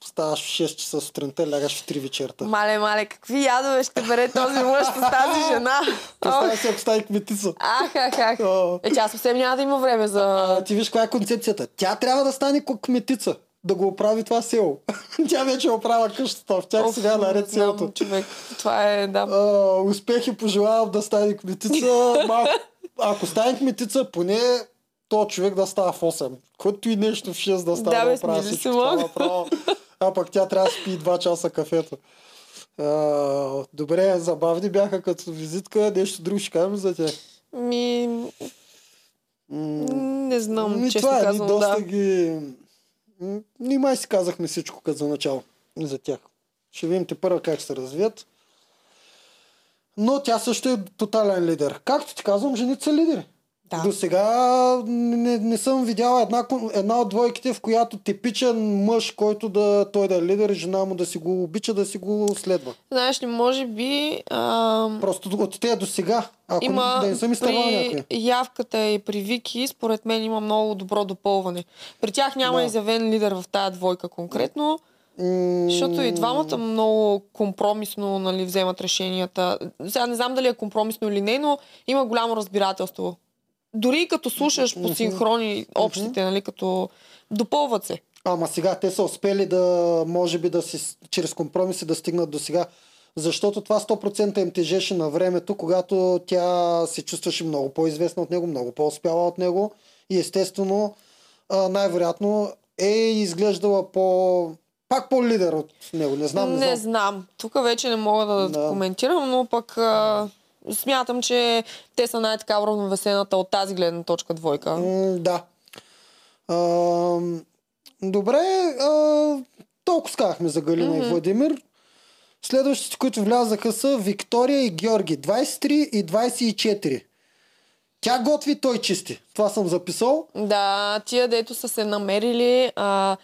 ставаш в 6 часа сутринта, лягаш в 3 вечерта. Мале, мале, какви ядове ще бере този мъж с тази жена? Представя си, ако стане кметица. Ах, ах, ах. Е, тя съвсем няма да има време за... А, ти виж каква е концепцията. Тя трябва да стане кметица. Да го оправи това село. Тя вече е оправя къщата. В тях Оф, сега наред селото. човек. Това е, да. А, успехи пожелавам да стане кметица. Ма, ако стане кметица, поне то човек да става в 8. Който и нещо в 6 да става Да, бе, оправя мога. направо. А пък тя трябва да спи 2 часа кафето. А, добре, забавни бяха като визитка. Нещо друго ще кажем за тях. Ми, М, не знам, Ми, честно това е, казвам, ние доста да. ги... Май си казахме всичко като за начало за тях. Ще видим те първо как се развият. Но тя също е тотален лидер. Както ти казвам, жените са лидери. Да. До сега не, не съм видяла една, една от двойките, в която типичен мъж, който да той да е лидер жена му да си го обича, да си го следва. Знаеш ли, може би ам, Просто от тея до сега, ако има да не съм изтървал при някой. явката и при Вики, според мен има много добро допълване. При тях няма Да. изявен лидер в тази двойка конкретно, защото и двамата много компромисно нали, вземат решенията. Сега не знам дали е компромисно или не, но има голямо разбирателство. Дори и като слушаш по синхрони общите, нали, като допълват се. Ама сега те са успели да, може би, да си, чрез компромиси да стигнат до сега. Защото това 100% им тежеше на времето, когато тя се чувстваше много по-известна от него, много по-успяла от него. И естествено, най-вероятно е изглеждала по... Пак по-лидер от него. Не знам, не, не знам. знам. Тук вече не мога да, Да. коментирам, но пък а, смятам, че те са най-така уравновесената от тази гледна точка двойка. М, да. А, добре, а, толкова сказахме за Галина mm-hmm. и Владимир. Следващите, които влязаха са Виктория и Георги. 23 и 24. Тя готви, той чисти. Това съм записал. Да, тия дето са се намерили. А...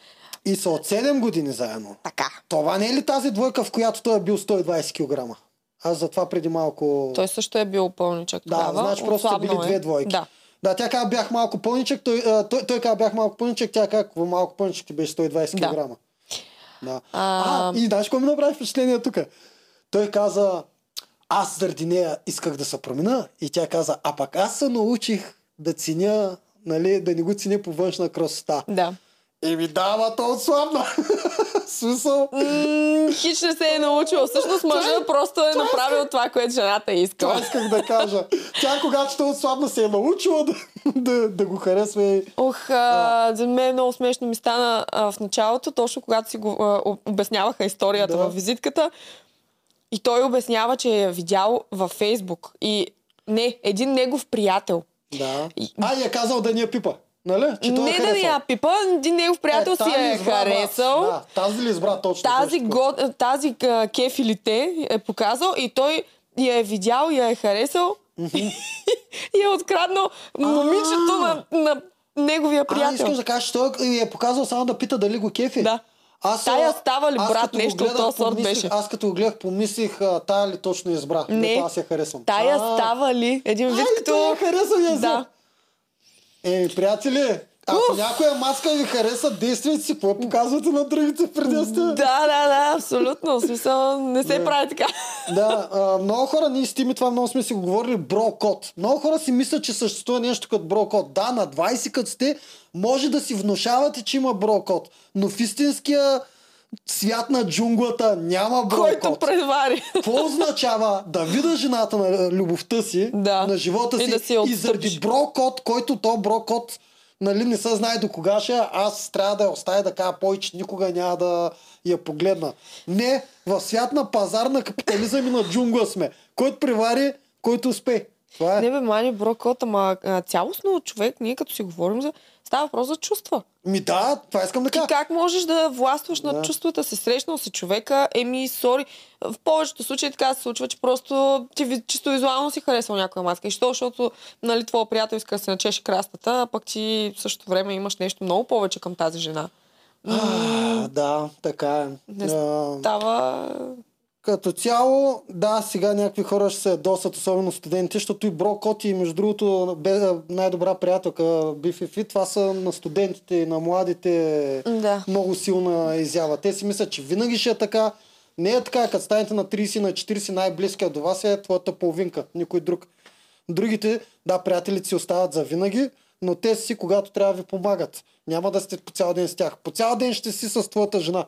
И са от 7 години заедно. Така. Това не е ли тази двойка, в която той е бил 120 кг? Аз затова преди малко... Той също е бил пълничък Да, тогава. значи просто са били е. две двойки. Да. Да, тя каза бях малко пълничък, той, той, той каза бях малко пълничък, тя каза малко пълничък ти беше 120 Да. кг. Да. А, А, и знаеш какво ми направи впечатление тук? Той каза, аз заради нея исках да се промена и тя каза, а пък аз се научих да ценя, нали, да не го ценя по външна красота. да. И ми дава, то отслабна. В Смисъл. М, Хич не се е научил. Всъщност мъжът просто е направил това, което жената е искала. Това исках да кажа. Тя, когато той отслабна, се е научила да, да, да го харесва. Ох, а, за мен много смешно ми стана а, в началото, точно когато си го а, об- обясняваха историята Да. във визитката. И той обяснява, че я видял във Фейсбук. И не, един негов приятел. Да. И- А, и е казал да ни я пипа. Нали? Че е не да ни харесал. я пипа, негов приятел си я е избра, брат. харесал. Да, тази ли избра точно? тази, го, тази а, кефилите е показал и той я е видял, я е харесал и е откраднал момичето на, на неговия А, приятел. искаш да кажеш, че той е е показал само да пита дали го кефи. Да. Аз, Тая а, става ли, брат, като нещо от този сорт беше. Аз като го гледах, помислих, а, тая ли точно избра. Не. Аз я харесвам. Тая А, става ли? Един вид Ай, той я като... харесва я Да. Е, приятели, ако Уф! някоя маска ви хареса, действайте си, какво показвате на другите преди сте? Да, да, да, абсолютно. В смисъл, не се Да. прави така. Да, а, много хора, ние с Тими това много сме си го говорили, бро-код. Много хора си мислят, че съществува нещо като бро-код. Да, на 20 като сте, може да си внушавате, че има бро-код. Но в истинския свят на джунглата няма Който бро-код. предвари. Какво означава да видя жената на любовта си, Да. на живота И си да си и заради брокод, който то брокод нали, не се знае до кога ще, е, аз трябва да я оставя да кажа повече, никога няма да я погледна. Не, в свят на пазар на капитализъм и на джунгла сме. Който привари, който успее. Това е. Не бе, мани, бро, кот, ама цялостно човек, ние като си говорим за... Става въпрос за чувства. Ми да, това искам да Ти кажа. как можеш да властваш Да. над чувствата си? Срещнал си човека, еми, сори. В повечето случаи така се случва, че просто ти чисто визуално си харесал някоя маска. И що, защото нали, твоя приятел иска да се начеше крастата, а пък ти в същото време имаш нещо много повече към тази жена. А, да, така е. Не Става... Като цяло, да, сега някакви хора ще се ядосат, особено студенти, защото и Бро Коти, между другото, бе, най-добра приятелка Бифифи, това са на студентите и на младите Да. много силна изява. Те си мислят, че винаги ще е така. Не е така, като станете на 30 на 40, най-близкият до вас е твоята половинка, никой друг. Другите, да, приятелите си остават за винаги, но те си, когато трябва да ви помагат. Няма да сте по цял ден с тях. По цял ден ще си с твоята жена.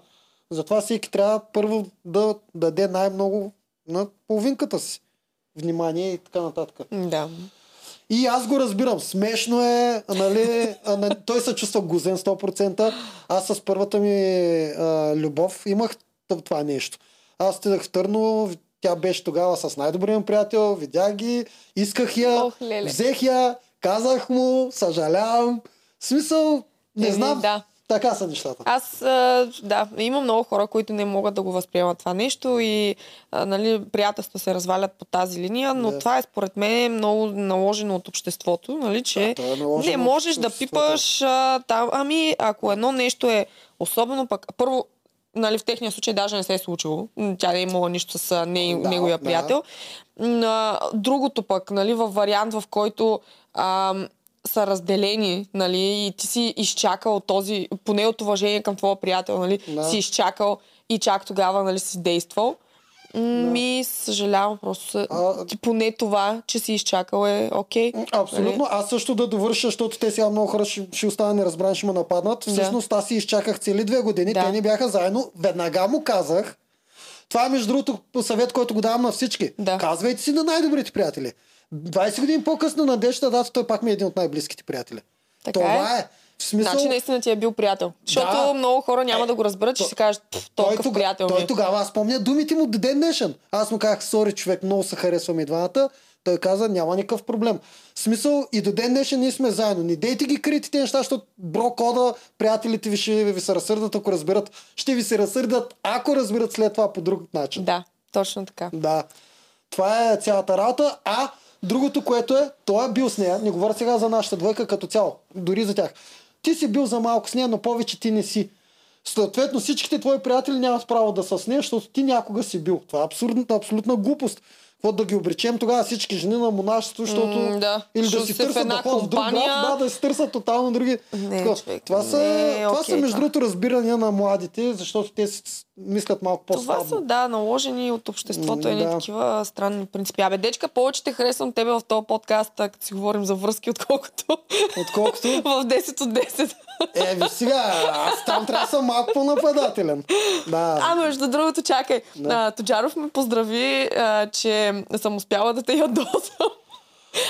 Затова всеки трябва първо да даде най-много на половинката си. Внимание и така нататък. Да. И аз го разбирам. Смешно е, нали, той се чувства гузен 100%. Аз с първата ми а, любов имах това нещо. Аз отидах в Търно, тя беше тогава с най-добрия приятел, видях ги, исках я, Ох, леле. взех я, казах му, съжалявам. В смисъл, не знам, да. Така са нещата. Аз, а, да, има много хора, които не могат да го възприемат това нещо и а, нали, приятелства се развалят по тази линия, но Да. това е според мен много наложено от обществото, нали, че Да, е не можеш да пипаш а, там, ами ако едно нещо е особено пък, първо, нали, в техния случай даже не се е случило. Тя не е имала нищо с не, Да, неговия да. приятел. Другото пък, нали, във вариант, в който а, са разделени, нали, и ти си изчакал този, поне от уважение към твоя приятел, нали, Да. си изчакал и чак тогава, нали, си действал. Ми, съжалявам, просто А- ти поне това, че си изчакал е окей. Абсолютно. Нали? Аз също да довърша, защото те сега много хора ще, ще останат неразбрани, ще ме нападнат. Да. Всъщност аз си изчаках цели две години. Да. Те не бяха заедно. Веднага му казах. Това е между другото съвет, който го давам на всички. Да. Казвайте си на най-добрите приятели. 20 години по-късно на днешната дата той пак ми е един от най-близките приятели. Така Това е. В смисъл, Значи наистина ти е бил приятел. Защото Да. много хора няма Е, да го разберат, че то- си кажат, «Пф, той, тога, приятел ми той е». тогава, аз помня думите му до ден днешен. Аз му казах, сори човек, много се харесваме и двамата. Той каза, няма никакъв проблем. В смисъл, и до ден днешен ние сме заедно. Не дейте ги крити тези неща, защото бро кода, приятелите ви ще ви се разсърдат, ако разберат. Ще ви се разсърдат, ако разберат след това по друг начин. Да, точно така. Да. Това е цялата работа. А другото, което е, той е бил с нея. Не говоря сега за нашата двойка като цяло. Дори за тях. Ти си бил за малко с нея, но повече ти не си. Съответно, всичките твои приятели нямат право да са с нея, защото ти някога си бил. Това е абсурдната, абсолютна глупост. Какво да ги обречем тогава всички жени на монашество, защото... М, да. Или да си търсят да ходят в друг град, да, да си търсят тотално други. Не, Такова. човек, това са, не това окей са между това. другото разбирания на младите, защото те си мислят малко Това по-слабо. са, да, наложени от обществото едни да. такива странни принципи. Абе, дечка, повече те харесвам тебе в този подкаст, като си говорим за връзки, отколкото Отколкото... в 10 от 10. Е, ви сега, аз там трябва да съм малко по-нападателен. Да. А, между другото, чакай. Да. А, Тоджаров ме поздрави, а, че съм успяла да те ядосам.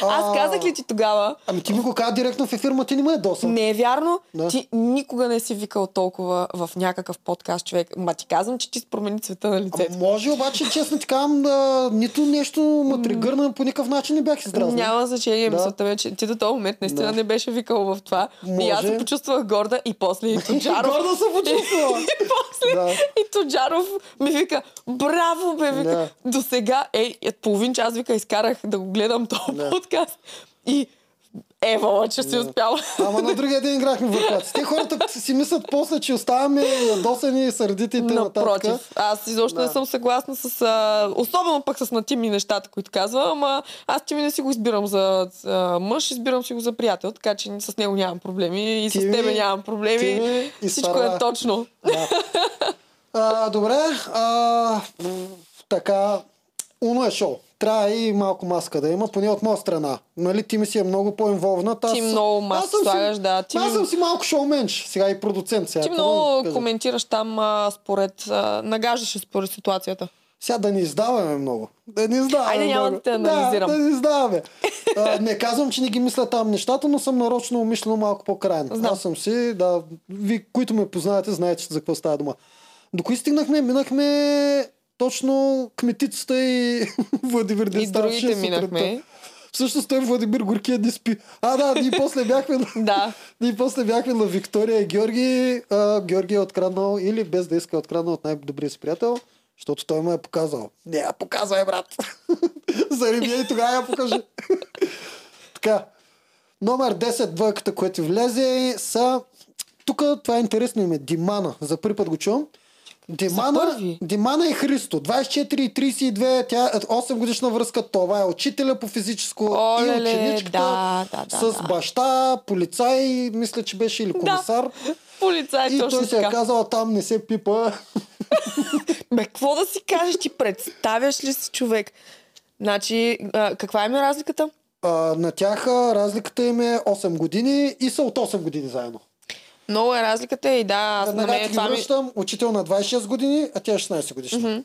Аз А, казах ли ти тогава? Ами ти ми го каза директно в ефир, ти не ме е досъл. Не е вярно. Да. Ти никога не си викал толкова в някакъв подкаст човек. Ма ти казвам, че ти промени цвета на лицето. Ама може обаче, честно ти казвам, да, нито нещо ме тригърна, по никакъв начин не бях издразнен. Няма значение. Да. Мисълта ми е, че ти до този момент наистина Да. не беше викал в това. И аз Може. се почувствах горда и после и Тоджаров. Гордо се почувствала. и после Да. и Тоджаров ми вика, браво бе, вика. Да. До сега, ей, е, половин час вика, изкарах да го гледам този Да. Подкаст. И Ева, че си успяла. Ама на другия ден играхме въркаци. Те хората си мислят после, че оставаме ядосани, сърдити и т.н. Напротив, аз изобщо Да. не съм съгласна с... А, особено пък с натимни нещата, които казва, ама аз ти ми не си го избирам за а, мъж, избирам си го за приятел, така че с него нямам проблеми и Ти с тебе нямам проблеми. ми Всичко изпара. е точно. Да. А, добре, а, така, Уно е шоу. Трябва и малко маска да има, поне от моя страна. Нали, ти ми си е много по-инволвнат. Аз- Ти много маска съм си- слагаш, да. Ти аз съм си малко шоуменч, сега и продуцент. Сега, Ти много кажа? коментираш там а, според... А, нагаждаш според ситуацията. Сега да не издаваме много. Да не издаваме Айде, няма да те анализирам. Да, да не издаваме. а, не казвам, че не ги мисля там нещата, но съм нарочно умишлено малко по-крайен. Знам. Аз съм си, да, ви, които ме познавате, знаете за какво става дума. До кои стигнахме? Минахме точно кметицата и Владимир И Дестарши другите минахме. Всъщност той Владимир Горкия не спи. А, да, ние после бяхме на... Да. Ние после бяхме на Виктория и Георги. А, Георги е откраднал, или без да иска е откраднал от най-добрия си приятел, защото той ме е показал. Не, я показвай, брат. Зареби и тогава я покажи. така. Номер 10, двойката, което влезе, са... Тук това е интересно име. Димана. За първи път го чувам. Димана? Димана и Христо. 24 и 32, тя е 8 годишна връзка. Това е учителя по физическо и Олеле, ученичката да, да, да, с да. баща, полицай, мисля, че беше или комисар. Полицай, и точно той се е казал, там не се пипа. Бе, какво да си кажеш? Ти представяш ли си човек? Значи, а, каква е ми разликата? А, на тях разликата им е 8 години и са от 8 години заедно. Много е разликата и да, аз на Веднага мен ти ги това ми... връщам, учител на 26 години, а тя е 16 годишна. Мгм.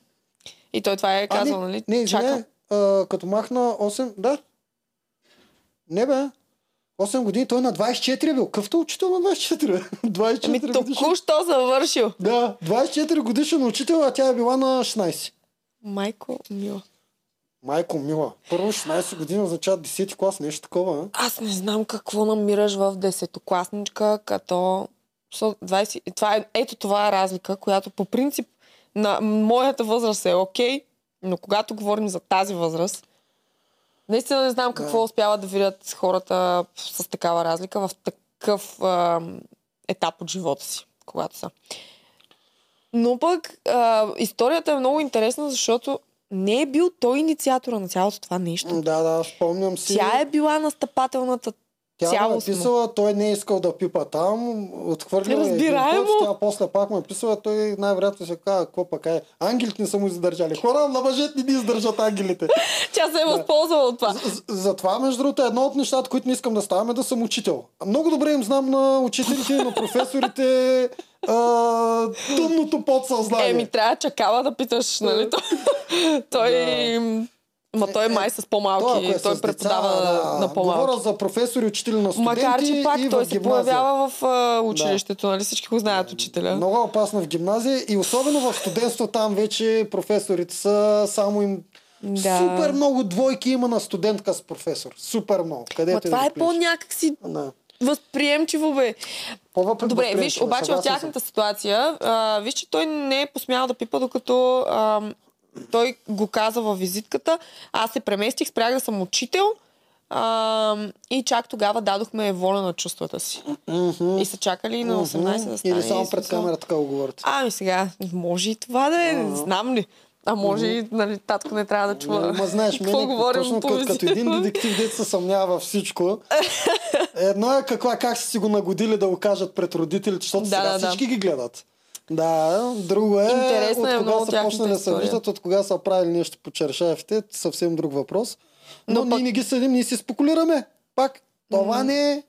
И той това е А, казал, не, нали? Не, извиня, а, като махна 8, да. Не бе, 8 години, той на 24 е бил. Къвто учител на 24? бе? 24 Ами току-що завършил. Да, 24 годишен учител, а тя е била на 16. Майко мила. Майко мила, първо 16 години означава 10 клас, нещо такова. А? Аз не знам какво намираш в десетокласничка, като... со- 20... Това е... Ето това е разлика, която по принцип на моята възраст е окей, но когато говорим за тази възраст, наистина не знам какво Да. успяват да видят хората с такава разлика в такъв а, етап от живота си, когато са. Но пък а, историята е много интересна, защото не е бил той инициатора на цялото това нещо. Да, да, спомням си. Тя е била настъпателната Тя е цялостно. писала, той не е искал да пипа там, отхвърлил е Разбираемо. път, тя после пак ме е писала, той най-вероятно се казва, какво пък е. Ангелите не са му издържали. Хора, на мъжете не ни издържат ангелите. Тя се е възползвала от това. Затова, между другото, едно от нещата, които не искам да ставам е да съм учител. Много добре им знам на учителите, на професорите а, тъмното подсъзнание. Еми, трябва чакала да питаш, нали? Той, той, Ма той е май с Той, по-малки. ако е Той, с преподава деца, да, на по-малки. Говоря за професори, учители на студенти Макар, че пак и той в се появява в а, училището, нали? Всички го знаят учителя. Много е опасно в гимназия и особено в студентство там вече професорите са само им Да. Супер много двойки има на студентка с професор. Супер много. Където Ма да това е по-някакси Да. възприемчиво, бе. По-въпреки Добре, виж, обаче в тяхната ситуация, а, виж, че той не е посмял да пипа, докато а, той го каза във визитката. Аз се преместих, спрях да съм учител а, и чак тогава дадохме воля на чувствата си. Мгм. И са чакали на 18 да стане. Или само пред камерата така го говорите. Ами сега, може и това да е, не знам ли. А може и, нали, татко не трябва да чува. Ма знаеш, какво мене, говорим точно като, като един детектив, дет се съмнява във всичко. Едно е каква, как са си го нагодили да го кажат пред родителите, защото Да, сега да, да. всички ги гледат. Да, друго е, Интересна е от кога са тяхната почнали да се виждат, от кога са правили нещо по чершафите, съвсем друг въпрос. Но, Но ние пък- не ги съдим, ние си спекулираме. Пак, това не е...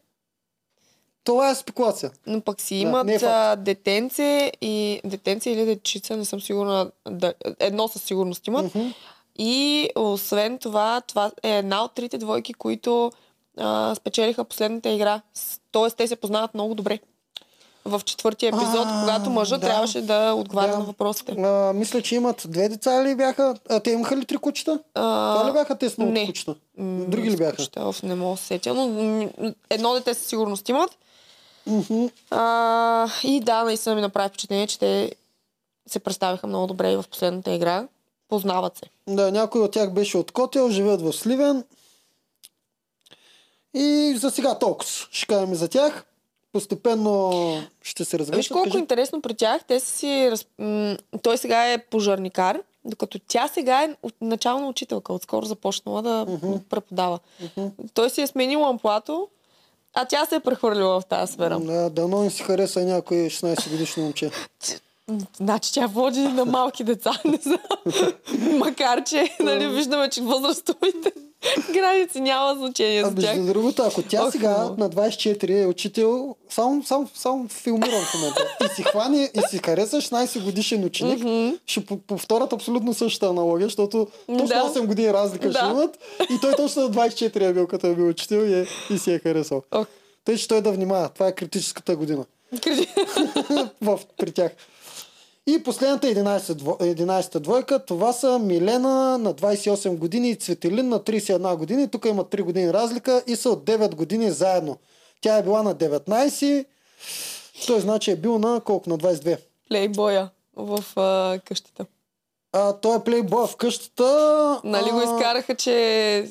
Това е спекулация. Но пък си Да, имат не е а, детенце и детенце или дечица, не съм сигурна. Да, едно със сигурност имат. Мгм. И освен това, това е една от трите двойки, които а, спечелиха последната игра. Тоест, те се познават много добре. В четвъртия епизод, А, когато мъжът да. трябваше да отговаря Да. на въпросите. А, мисля, че имат две деца ли бяха? А, те имаха ли три кучета? А, Това ли бяха те с кучета? Други ли бяха? Ще, оф, не мога да се сетя, но едно дете със сигурност имат. Мгм. А, и да, наистина ми направи впечатление, че те се представиха много добре и в последната игра. Познават се. Да, някой от тях беше от Котел, живеят в Сливен. И за сега толкова. Ще кажем за тях. Постепенно ще се Виж разгръщат. колко Кажи. интересно при тях. Те са си... Раз... Той сега е пожарникар, докато тя сега е начална учителка. Отскоро започнала да Мгм. преподава. Мгм. Той си е сменил амплато, а тя се е прехвърлила в тази сфера. Да, дано им си хареса някой 16 годишно момче. Значи тя води на малки деца, не знам. Макар, че нали, виждаме, че възрастовите граници няма значение за тях. между другото, ако тя Ох, сега на 24 е учител, само, само, само филмирам в момента, и си хване и си хареса 16 годишен ученик, Мгм. ще по- повторят абсолютно същата аналогия, защото точно Да. 8 години разлика ще Да. имат и той точно на 24 е бил, като е бил учител и, е, и си е харесал. Ох, Тъй, че той да внимава. Това е критическата година в, при тях. И последната 11, дво- 11 двойка, това са Милена на 28 години и Цветелин на 31 години. Тук има 3 години разлика и са от 9 години заедно. Тя е била на 19, той значи е бил на колко? На 22. Плейбоя в а, къщата. А, той е плейбой в къщата. Нали го изкараха, че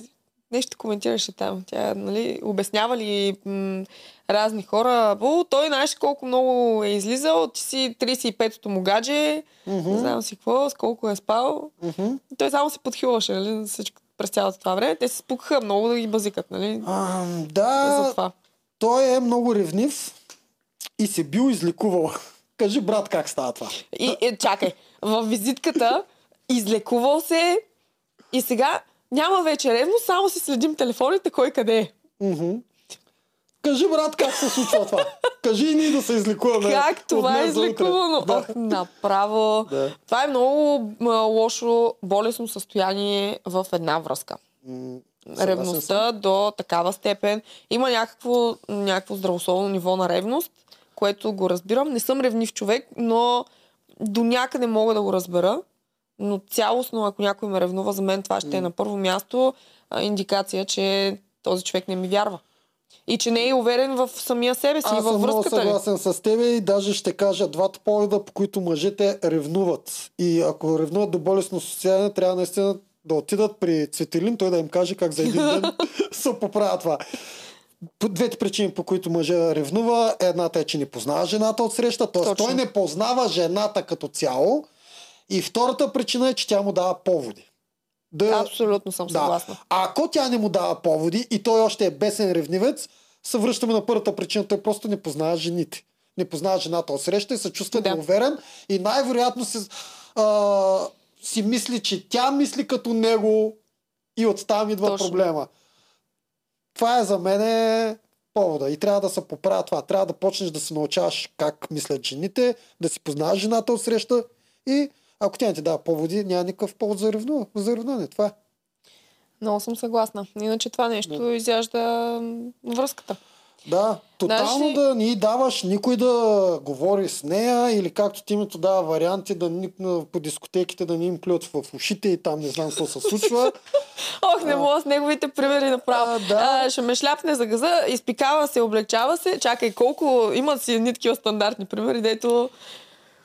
нещо коментираше там. Тя, нали, обяснява ли м- разни хора. О, той знаеш колко много е излизал, ти си 35-то му гадже, мгм, не знам си какво, с колко е спал. мгм. Той само се подхилваше, нали, за всичко през цялото това време. Те се спукаха много да ги базикат, нали? А, за да, това. той е много ревнив и се бил излекувал. Кажи, брат, как става това? И, е, чакай, в визитката излекувал се и сега няма вече ревно, само си следим телефоните, кой къде е. Кажи, брат, как се случва това? Кажи и ние да се излекуваме. Как това е излекувано? Да. Ох, направо. Да. Това е много лошо, болесно състояние в една връзка. Ревността до такава степен. Има някакво, някакво здравословно ниво на ревност, което го разбирам. Не съм ревнив човек, но до някъде мога да го разбера. Но цялостно, ако някой ме ревнува, за мен това ще е на първо място индикация, че този човек не ми вярва. И че не е уверен в самия себе си Аз във съм връзката ни. съгласен с тебе и даже ще кажа двата повода, по които мъжете ревнуват. И ако ревнуват до болестно състояние, трябва наистина да отидат при Цветелин, той да им каже как за един ден се поправя това. По двете причини, по които мъжа ревнува, едната е, че не познава жената от среща, т.е. Той не познава жената като цяло. И втората причина е, че тя му дава поводи. Да, Абсолютно съм съгласна. а ако тя не му дава поводи и той още е бесен ревнивец, се връщаме на първата причина. Той просто не познава жените. Не познава жената от среща и се чувства Да. неуверен и най-вероятно се, а, си мисли, че тя мисли като него и оттам идва Точно. проблема. Това е за мен повода и трябва да се поправя това. Трябва да почнеш да се научаваш как мислят жените, да си познаваш жената от среща и ако тя не ти дава поводи, няма никакъв повод за ревнуване. За ревнуване. Това е. Много съм съгласна. Иначе това нещо изяжда м, връзката. Да, тотално Значи- да ни даваш никой да говори с нея или както ти ми дава варианти да никна по дискотеките да ни им плюят в ушите и там не знам какво се случва. Ох, не мога с неговите примери направо. А, да. А, ще ме шляпне за газа, изпикава се, облегчава се. Чакай, колко имат си едни такива стандартни примери, дето...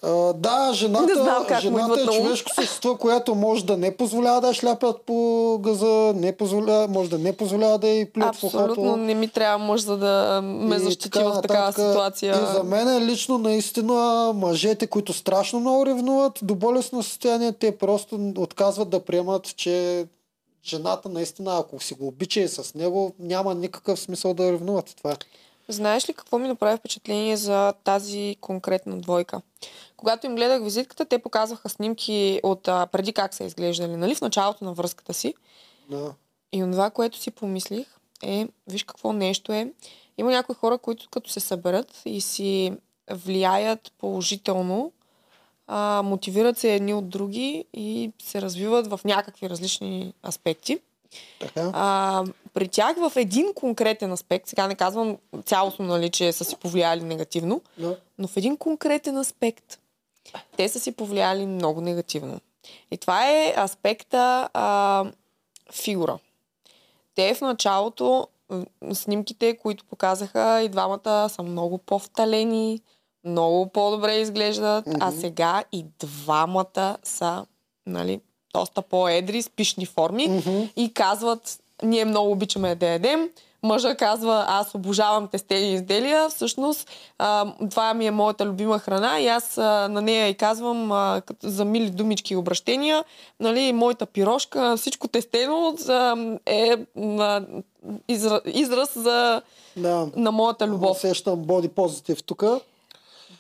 А, да, жената, Не знам как жената е човешко същество, което може да не позволява да шляпят по газа, не позволява, може да не позволява да й плюят в Абсолютно ухото. не ми трябва мъж, за да ме И защити така в такава нататък. ситуация. И за мен е лично наистина мъжете, които страшно много ревнуват до болестно състояние, те просто отказват да приемат, че жената наистина, ако си го обича и с него, няма никакъв смисъл да ревнуват. Това е. Знаеш ли какво ми направи впечатление за тази конкретна двойка? Когато им гледах визитката, те показваха снимки от а, преди как са изглеждали, нали, в началото на връзката си. Да. И това, което си помислих е, виж какво нещо е. Има някои хора, които като се съберат и си влияят положително, а, мотивират се едни от други и се развиват в някакви различни аспекти. Така. А, при тях в един конкретен аспект, сега не казвам цялостно, нали, че са си повлияли негативно, Да. но в един конкретен аспект те са си повлияли много негативно. И това е аспекта а, фигура. Те в началото, снимките, които показаха, и двамата са много по-вталени, много по-добре изглеждат, а Мгм. сега и двамата са нали, доста по-едри, с пишни форми Мгм. и казват, ние много обичаме да ядем. Мъжа казва, аз обожавам тестени изделия. Всъщност, а, това ми е моята любима храна и аз а, на нея и казвам а, за мили думички и обращения. Нали, моята пирошка, всичко тестено а, е а, изра, израз за, Да. на моята любов. Усещам боди позитив тук.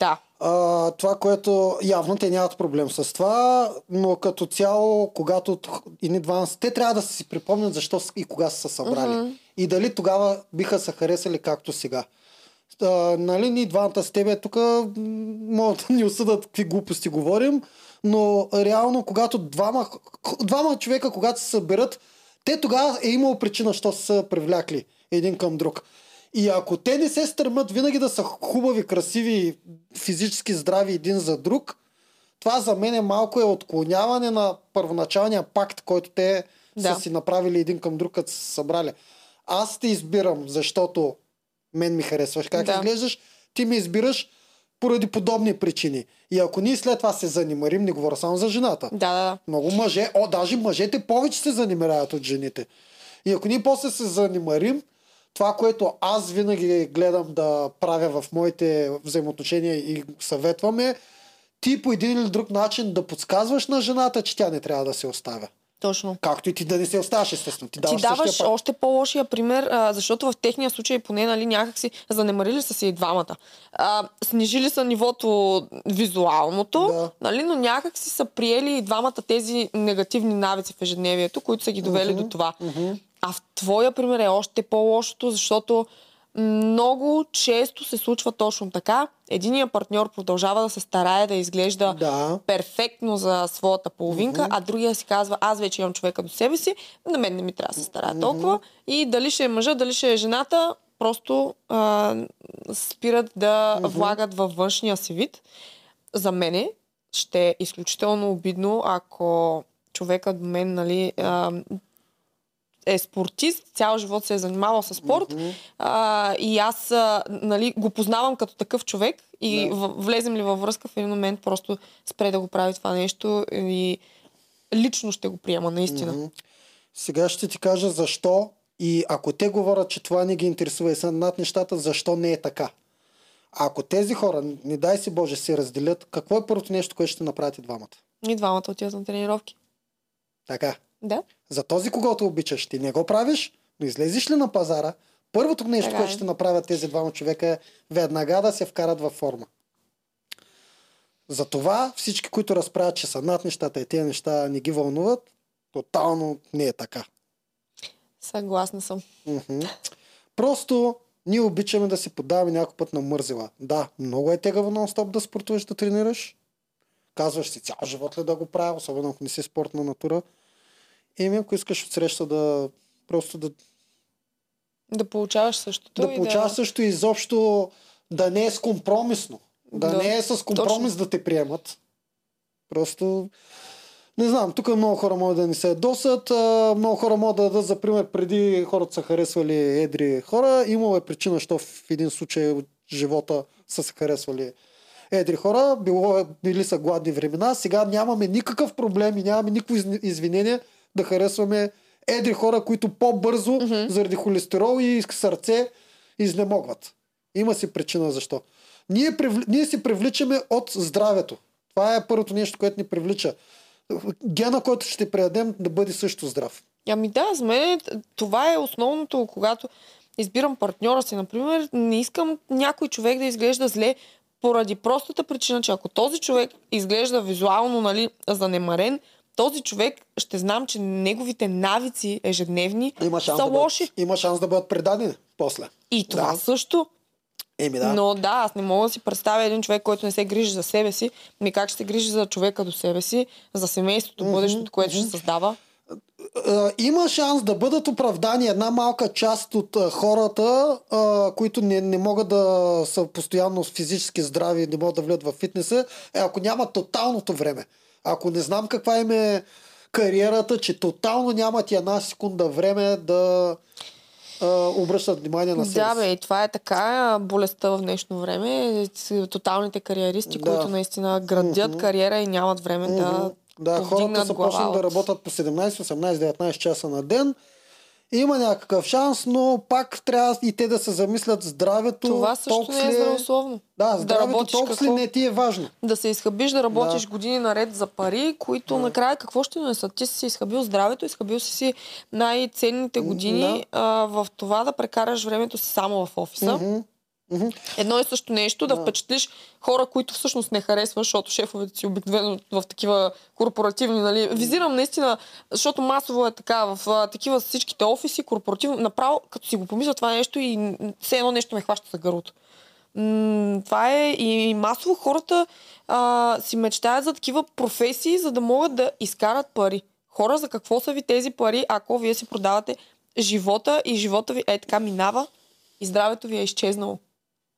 Да. А, това, което явно те нямат проблем с това, но като цяло, когато едни двама, с- те трябва да си припомнят защо и кога са се събрали. Мгм. И дали тогава биха се харесали както сега. А, нали, ние двамата с тебе тук могат да ни осъдат какви глупости говорим, но реално, когато двама, двама човека, когато се съберат, те тогава е имало причина, що са се привлякли един към друг. И ако те не се стремят винаги да са хубави, красиви, физически здрави един за друг, това за мен е малко е отклоняване на първоначалния пакт, който те Да. са си направили един към друг, като са събрали. Аз те избирам, защото мен ми харесваш как Да. изглеждаш, ти ме избираш поради подобни причини. И ако ние след това се занимарим, не говоря само за жената. Да, да, да. Много мъже, о, даже мъжете повече се занимават от жените. И ако ние после се занимарим, това, което аз винаги гледам да правя в моите взаимоотношения и съветваме, ти по един или друг начин да подсказваш на жената, че тя не трябва да се оставя. Точно. Както и ти да не се оставаш, естествено. Ти Ти даваш, даваш същия пак. още по-лошия пример, а, защото в техния случай поне нали, някакси занемарили са се и двамата. А, снижили са нивото визуалното, Да. нали, но някакси са приели и двамата тези негативни навици в ежедневието, които са ги довели Мгм, до това. мгм. А в твоя пример е още по-лошото, защото много често се случва точно така. Единият партньор продължава да се старае да изглежда Да. перфектно за своята половинка, а другия си казва, аз вече имам човека до себе си, на мен не ми трябва да се старая толкова. И дали ще е мъжа, дали ще е жената, просто а, спират да влагат във външния си вид. За мене ще е изключително обидно, ако човекът до мен, нали, а, е спортист, цял живот се е занимавал с спорт а, и аз а, нали, го познавам като такъв човек и Да. в, влезем ли във връзка в един момент просто спре да го прави това нещо и лично ще го приема, наистина. Мгм. Сега ще ти кажа защо и ако те говорят, че това не ги интересува и са над нещата, защо не е така. Ако тези хора, не дай си Боже, се разделят, какво е първото нещо, което ще направят и двамата? И двамата отиват на тренировки. Така. Да. За този, когато обичаш, ти не го правиш, но излезеш ли на пазара, първото нещо, което е. ще направят тези двама човека е веднага да се вкарат във форма. Затова всички, които разправят, че са над нещата и тези неща не ги вълнуват, тотално не е така. Съгласна съм. Мгм. Просто ние обичаме да си подаваме някой път на мързела. Да, много е тегаво нон-стоп да спортуваш, да тренираш. Казваш си цял живот ли да го правя, особено ако не си спортна натура. Еми, ако искаш от среща да просто да Да получаваш същото. да и получаваш да... също изобщо да не е с компромисно. Да, Да, не е с компромис точно. да те приемат. Просто не знам, тук много хора могат да ни се ядосат, а, много хора могат да дадат за пример преди хората са харесвали едри хора. Имало е причина, що в един случай от живота са се харесвали едри хора. Било, е- били са гладни времена. Сега нямаме никакъв проблем и нямаме никакво из- извинение да харесваме едри хора, които по-бързо, mm-hmm. заради холестерол и сърце, изнемогват. Има си причина защо. Ние, привли... Ние си привличаме от здравето. Това е първото нещо, което ни привлича. Гена, който ще предадем, да бъде също здрав. Ами да, за мен това е основното, когато избирам партньора си, например, не искам някой човек да изглежда зле поради простата причина, че ако този човек изглежда визуално нали, занемарен, този човек ще знам, че неговите навици ежедневни Има шанс, са да бъдат, лоши. има шанс да бъдат предадени после. И това Да. също. Еми да. Но да, аз не мога да си представя един човек, който не се грижи за себе си, ми как ще се грижи за човека до себе си, за семейството, бъдещето, което ще създава. Има шанс да бъдат оправдани една малка част от хората, които не, не могат да са постоянно физически здрави, не могат да влят в фитнеса, е ако нямат тоталното време. Ако не знам каква им е кариерата, че тотално нямат и една секунда време да а, обръщат внимание на себе Да, бе, и това е така болестта в днешно време. Тоталните кариеристи, Да. които наистина градят кариера и нямат време да Мгм. Да, хората са почнали да от- работят по 17, 18, 19 часа на ден. Има някакъв шанс, но пак трябва и те да се замислят здравето. Това също толкова не е ли здравословно. Да, да здравето работиш толкова какво? не ти е важно. Да се изхъбиш да работиш Да. години наред за пари, които накрая какво ще донесат? Ти си изхъбил здравето, изхъбил си си най-ценните години а, в това да прекараш времето си само в офиса. Мгм. Едно и също нещо, да, Да. впечатлиш хора, които всъщност не харесваш, защото шефовете си обикновено в такива корпоративни, нали, визирам наистина, защото масово е така, в а, такива всичките офиси, корпоративно, направо, като си го помисля това нещо и все едно нещо ме хваща за гърлото. М, това е и масово хората а, си мечтаят за такива професии, за да могат да изкарат пари. Хора, за какво са ви тези пари, ако вие си продавате живота и живота ви е така минава и здравето ви е изчезнало?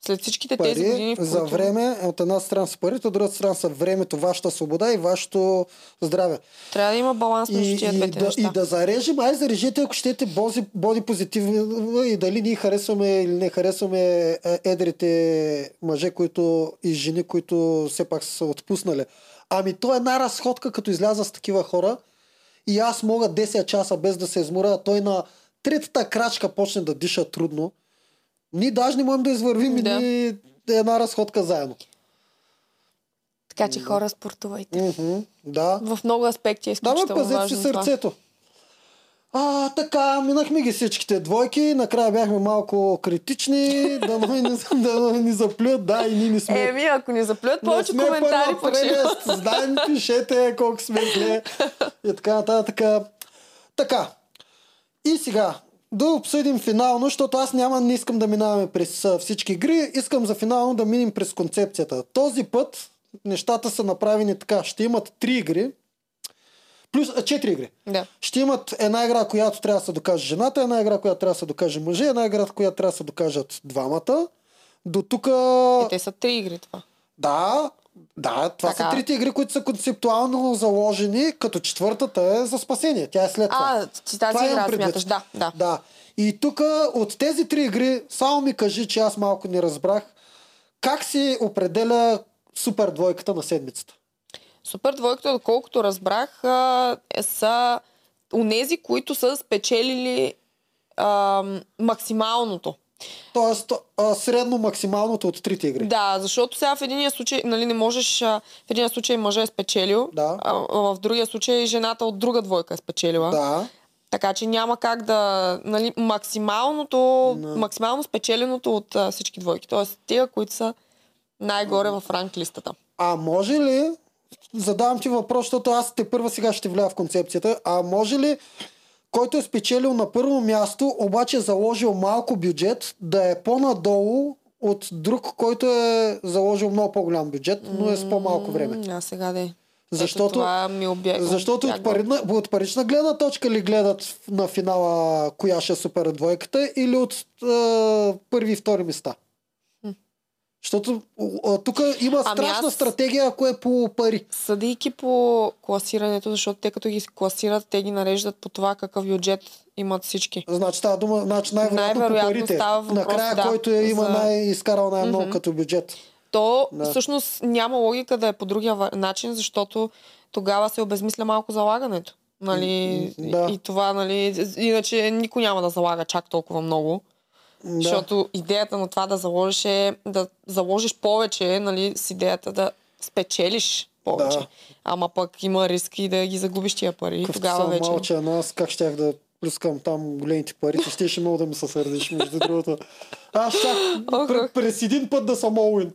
След всичките тези години, Пари в за време, от една страна са парите, от друга страна са времето, вашата свобода и вашето здраве. Трябва да има баланс между тия и, двете да, неща. и да зарежем, ай зарежете, ако щете, боди, боди позитивно и дали ние харесваме или не харесваме е, едрите мъже, които и жени, които все пак са отпуснали. Ами то е една разходка, като изляза с такива хора и аз мога 10 часа без да се изморя, а той на третата крачка почне да диша трудно. Ние даже не можем да извървим Да. да. ни една разходка заедно. Така че хора, спортувайте. Мгм, да. В много аспекти е Да, изключително пазете си важно сърцето. А, така, минахме ги всичките двойки, накрая бяхме малко критични, да ни, да ни заплюят, да, и ние не сме. Еми, ако ни заплюят повече коментари, прелест. Знаем, пишете колко сме зле и така нататък. Така, и сега, да обсъдим финално, защото аз няма, не искам да минаваме през всички игри, искам за финално да минем през концепцията. Този път нещата са направени така. Ще имат три игри, плюс а, четири игри. Да. Ще имат една игра, която трябва да се докаже жената, една игра, която трябва да се докаже мъже, една игра, която трябва да се докажат двамата. До тук... Е, те са три игри това. Да, да, това Така. са трите игри, които са концептуално заложени, като четвъртата е за спасение. Тя е след това. А, ти тази Това игра смяташ, да, да. Да. И тук от тези три игри, само ми кажи, че аз малко не разбрах, как си определя супер двойката на седмицата? Супер двойката, доколкото разбрах, е, са унези, които са спечелили а, максималното. Тоест, а, средно максималното от трите игри. Да, защото сега в единия случай, нали, не можеш, а, в единия случай мъжа е спечелил, Да. а, в другия случай жената от друга двойка е спечелила. Да. Така че няма как да, нали, максималното, максимално спечеленото от а, всички двойки. Тоест тия, които са най-горе в ранг листата. А може ли, задавам ти въпрос, защото аз те първа сега ще вляза в концепцията, а може ли който е спечелил на първо място, обаче е заложил малко бюджет, да е по-надолу от друг, който е заложил много по-голям бюджет, но е с по-малко време. А сега да е. Защото, това ми обя... защото от, парична, от парична гледна точка ли гледат на финала коя ще е супер двойката или от е, първи и втори места? Защото тук има Ами страшна аз- стратегия, ако е по пари. Съдейки по класирането, защото те като ги класират, те ги нареждат по това какъв бюджет имат всички. Значи става дума, значи най-вероятно, Най-вероятно по парите. става въпрос, Накрая, да, който е, има за- най-изкарал най-много Мгм. като бюджет. То Да. всъщност няма логика да е по другия начин, защото тогава се обезмисля малко залагането. Нали? Да. И, и това, нали, иначе никой няма да залага чак толкова много. Да. Защото идеята на това да заложиш е да заложиш повече, нали, с идеята да спечелиш повече. Да. Ама пък има риск и да ги загубиш тия пари. Като тогава съм вече. малче, но аз как щях да плюскам там големите пари, ще ще много да ми се сърдиш, между другото. Аз щях ох. през един път да съм Оуин.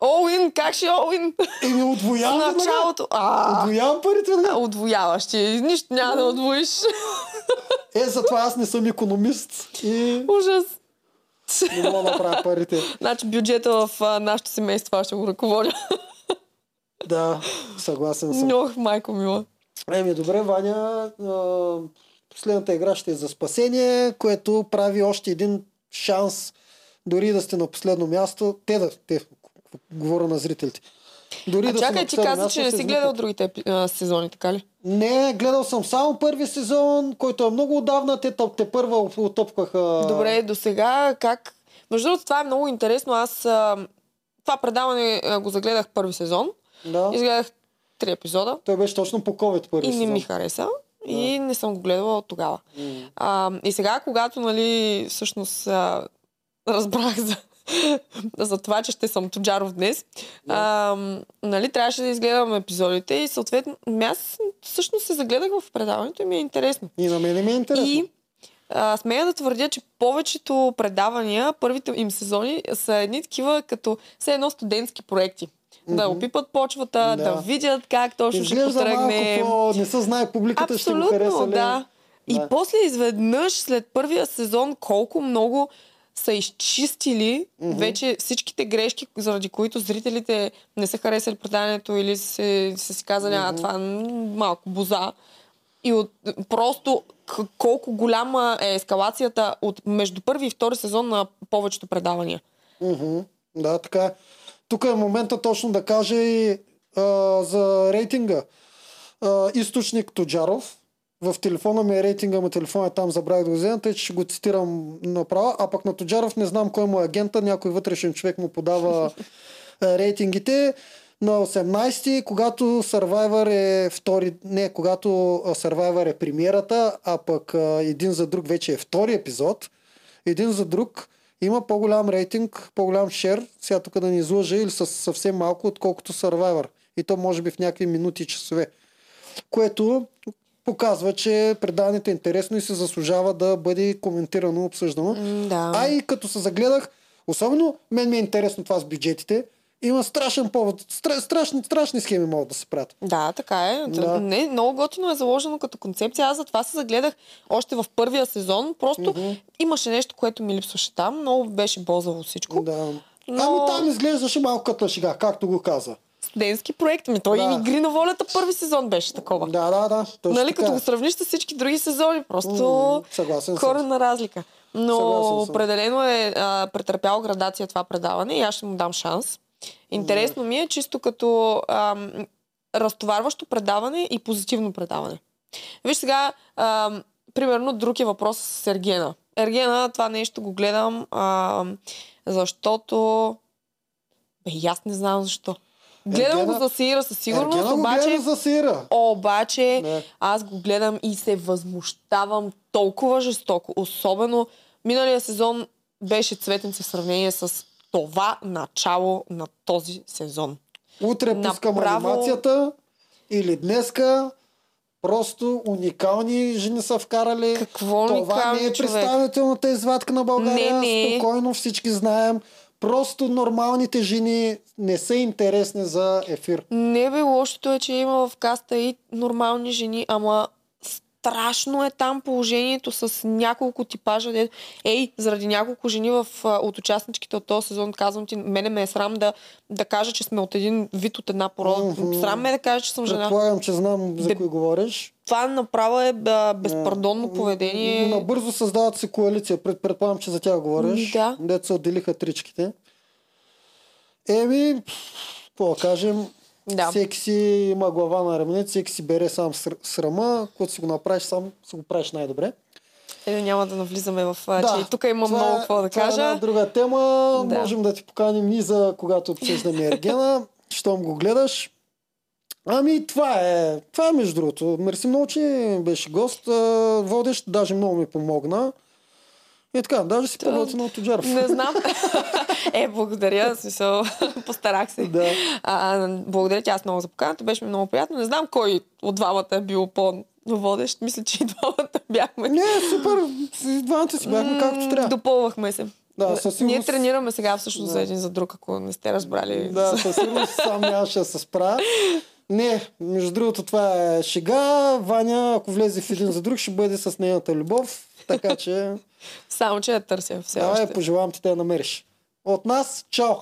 Олин, как ще Олин? Еми, отвоявам веднага. началото. А, Отвоявам парите. веднага. отвояваш ти. Нищо няма да отвоиш. Е, затова аз не съм економист и Ужас. Не мога да направя парите. Значи бюджета в а, нашето семейство аз ще го ръководя. Да, съгласен съм. Ох, майко мила. Еми, добре, Ваня. Последната игра ще е за спасение, което прави още един шанс дори да сте на последно място. Те да, те, говоря на зрителите. Дори А да чакай, ти каза, че не си гледал другите а, сезони, така ли? Не, гледал съм само първи сезон, който е много отдавна. Те, те, те първа отопкаха. Добре, до сега как... Между другото, това е много интересно. Аз а, това предаване а, го загледах първи сезон. Да. Изгледах три епизода Той беше точно по COVID първи и не сезон. ми хареса. И не съм го гледала от тогава. А, и сега, когато, нали, всъщност а, разбрах за, за това, че ще съм Тоджаров днес, а, нали, трябваше да изгледам епизодите и съответно, ами аз всъщност се загледах в предаването и ми е интересно. И на мен ми е интересно. И а, смея да твърдя, че повечето предавания, първите им сезони са едни такива като все едно студентски проекти. Да опипат почвата, да, Да. видят как точно ще потръгне. малко по... Не се знае публиката ще го хареса Абсолютно, ли. да. И Да. после изведнъж, след първия сезон, колко много са изчистили Мгм. вече всичките грешки, заради които зрителите не са харесали преданието или са си казали, а това е малко боза. И от, просто колко голяма е ескалацията от между първи и втори сезон на повечето предавания. Мгм. Да, така е. Тук е момента точно да кажа и а, за рейтинга. А, източник Тоджаров. В телефона ми е рейтинга, но телефона е там, забравих да го взема, тъй че ще го цитирам направо. А пък на Тоджаров не знам кой му е агента, някой вътрешен човек му подава а, рейтингите. На 18-ти, когато Survivor е втори, не, когато Survivor е премиерата, а пък един за друг вече е втори епизод, един за друг има по-голям рейтинг, по-голям шер, сега тук да ни излъжа, или с съвсем малко, отколкото Survivor. И то може би в някакви минути и часове. Което показва, че предаването е интересно и се заслужава да бъде коментирано, обсъждано. Да. А и като се загледах, особено мен ми е интересно това с бюджетите, има страшен повод, стра, страшни, страшни схеми могат да се правят. Да, така е. Да. Не, много готино е заложено като концепция. Аз затова се загледах още в първия сезон. Просто Мгм. имаше нещо, което ми липсваше там. Много беше бозаво всичко. Да. Но- Ами там изглеждаше малко като шега, както го каза. Студентски проект ми. Той Да. и Игри на волята първи сезон беше такова. Да, да, да. Точно нали, така като е. го сравниш с всички други сезони. Просто съм. корена разлика. Но Съгласен определено е а, претърпяло градация това предаване и аз ще му дам шанс. Интересно ми е чисто като ам, разтоварващо предаване и позитивно предаване. Виж сега, ам, примерно друг е въпрос с Ергена. Ергена, това нещо го гледам, ам, защото... Бе, аз не знам защо. Гледам Ергена- го за Сира със сигурност, Ергена обаче... гледа за сира. Обаче, Не. аз го гледам и се възмущавам толкова жестоко. Особено миналия сезон беше цветенце в сравнение с това начало на този сезон. Утре пускам Направо- анимацията или днеска. Просто уникални жени са вкарали. Какво Това не е човек? представителната извадка на България. Не, не. Спокойно всички знаем. Просто нормалните жени не са интересни за ефир. Не бе, лошото е, че има в каста и нормални жени, ама страшно е там положението с няколко типажа. Ей, заради няколко жени в, от участничките от този сезон, казвам ти, мене ме е срам да, да кажа, че сме от един вид, от една порода. Мгм. Срам ме е да кажа, че съм жена. Предполагам, че знам за Де- кой говориш. Това направо е а, безпардонно поведение. Набързо създават се коалиция. Пред, предполагам, че за тях говориш. Да. Дето се отделиха тричките. Еми, какво кажем, Да. всеки си има глава на раменете, всеки си бере сам ср- срама, когато си го направиш сам, си го правиш най-добре. Е, няма да навлизаме в... Да, че и тук има това много е- какво да това е кажа. една друга тема. Да. Можем да ти поканим и за когато обсъждаме Ергена, щом го гледаш. Ами, това е. Това е между другото. Мерси много, че беше гост. Водещ даже много ми помогна. И така, даже си по-готина от Тоджаров. Не знам. е, благодаря. Смисъл, постарах се. Да. А, благодаря ти аз много за поканата. Беше ми много приятно. Не знам кой от двамата е бил по-водещ. Мисля, че и двамата бяхме. Не, супер. С Двамата си бяхме както трябва. Допълвахме се. Да, със Ние сигурност- тренираме сега всъщност Да. за един за друг, ако не сте разбрали. Да, със сигурност сам нямаше да се справя. Не, между другото това е шега. Ваня, ако влезе в един за друг, ще бъде с нейната любов. Така че, Само, че я търся все давай, още. пожелавам ти да я намериш. От нас, чао!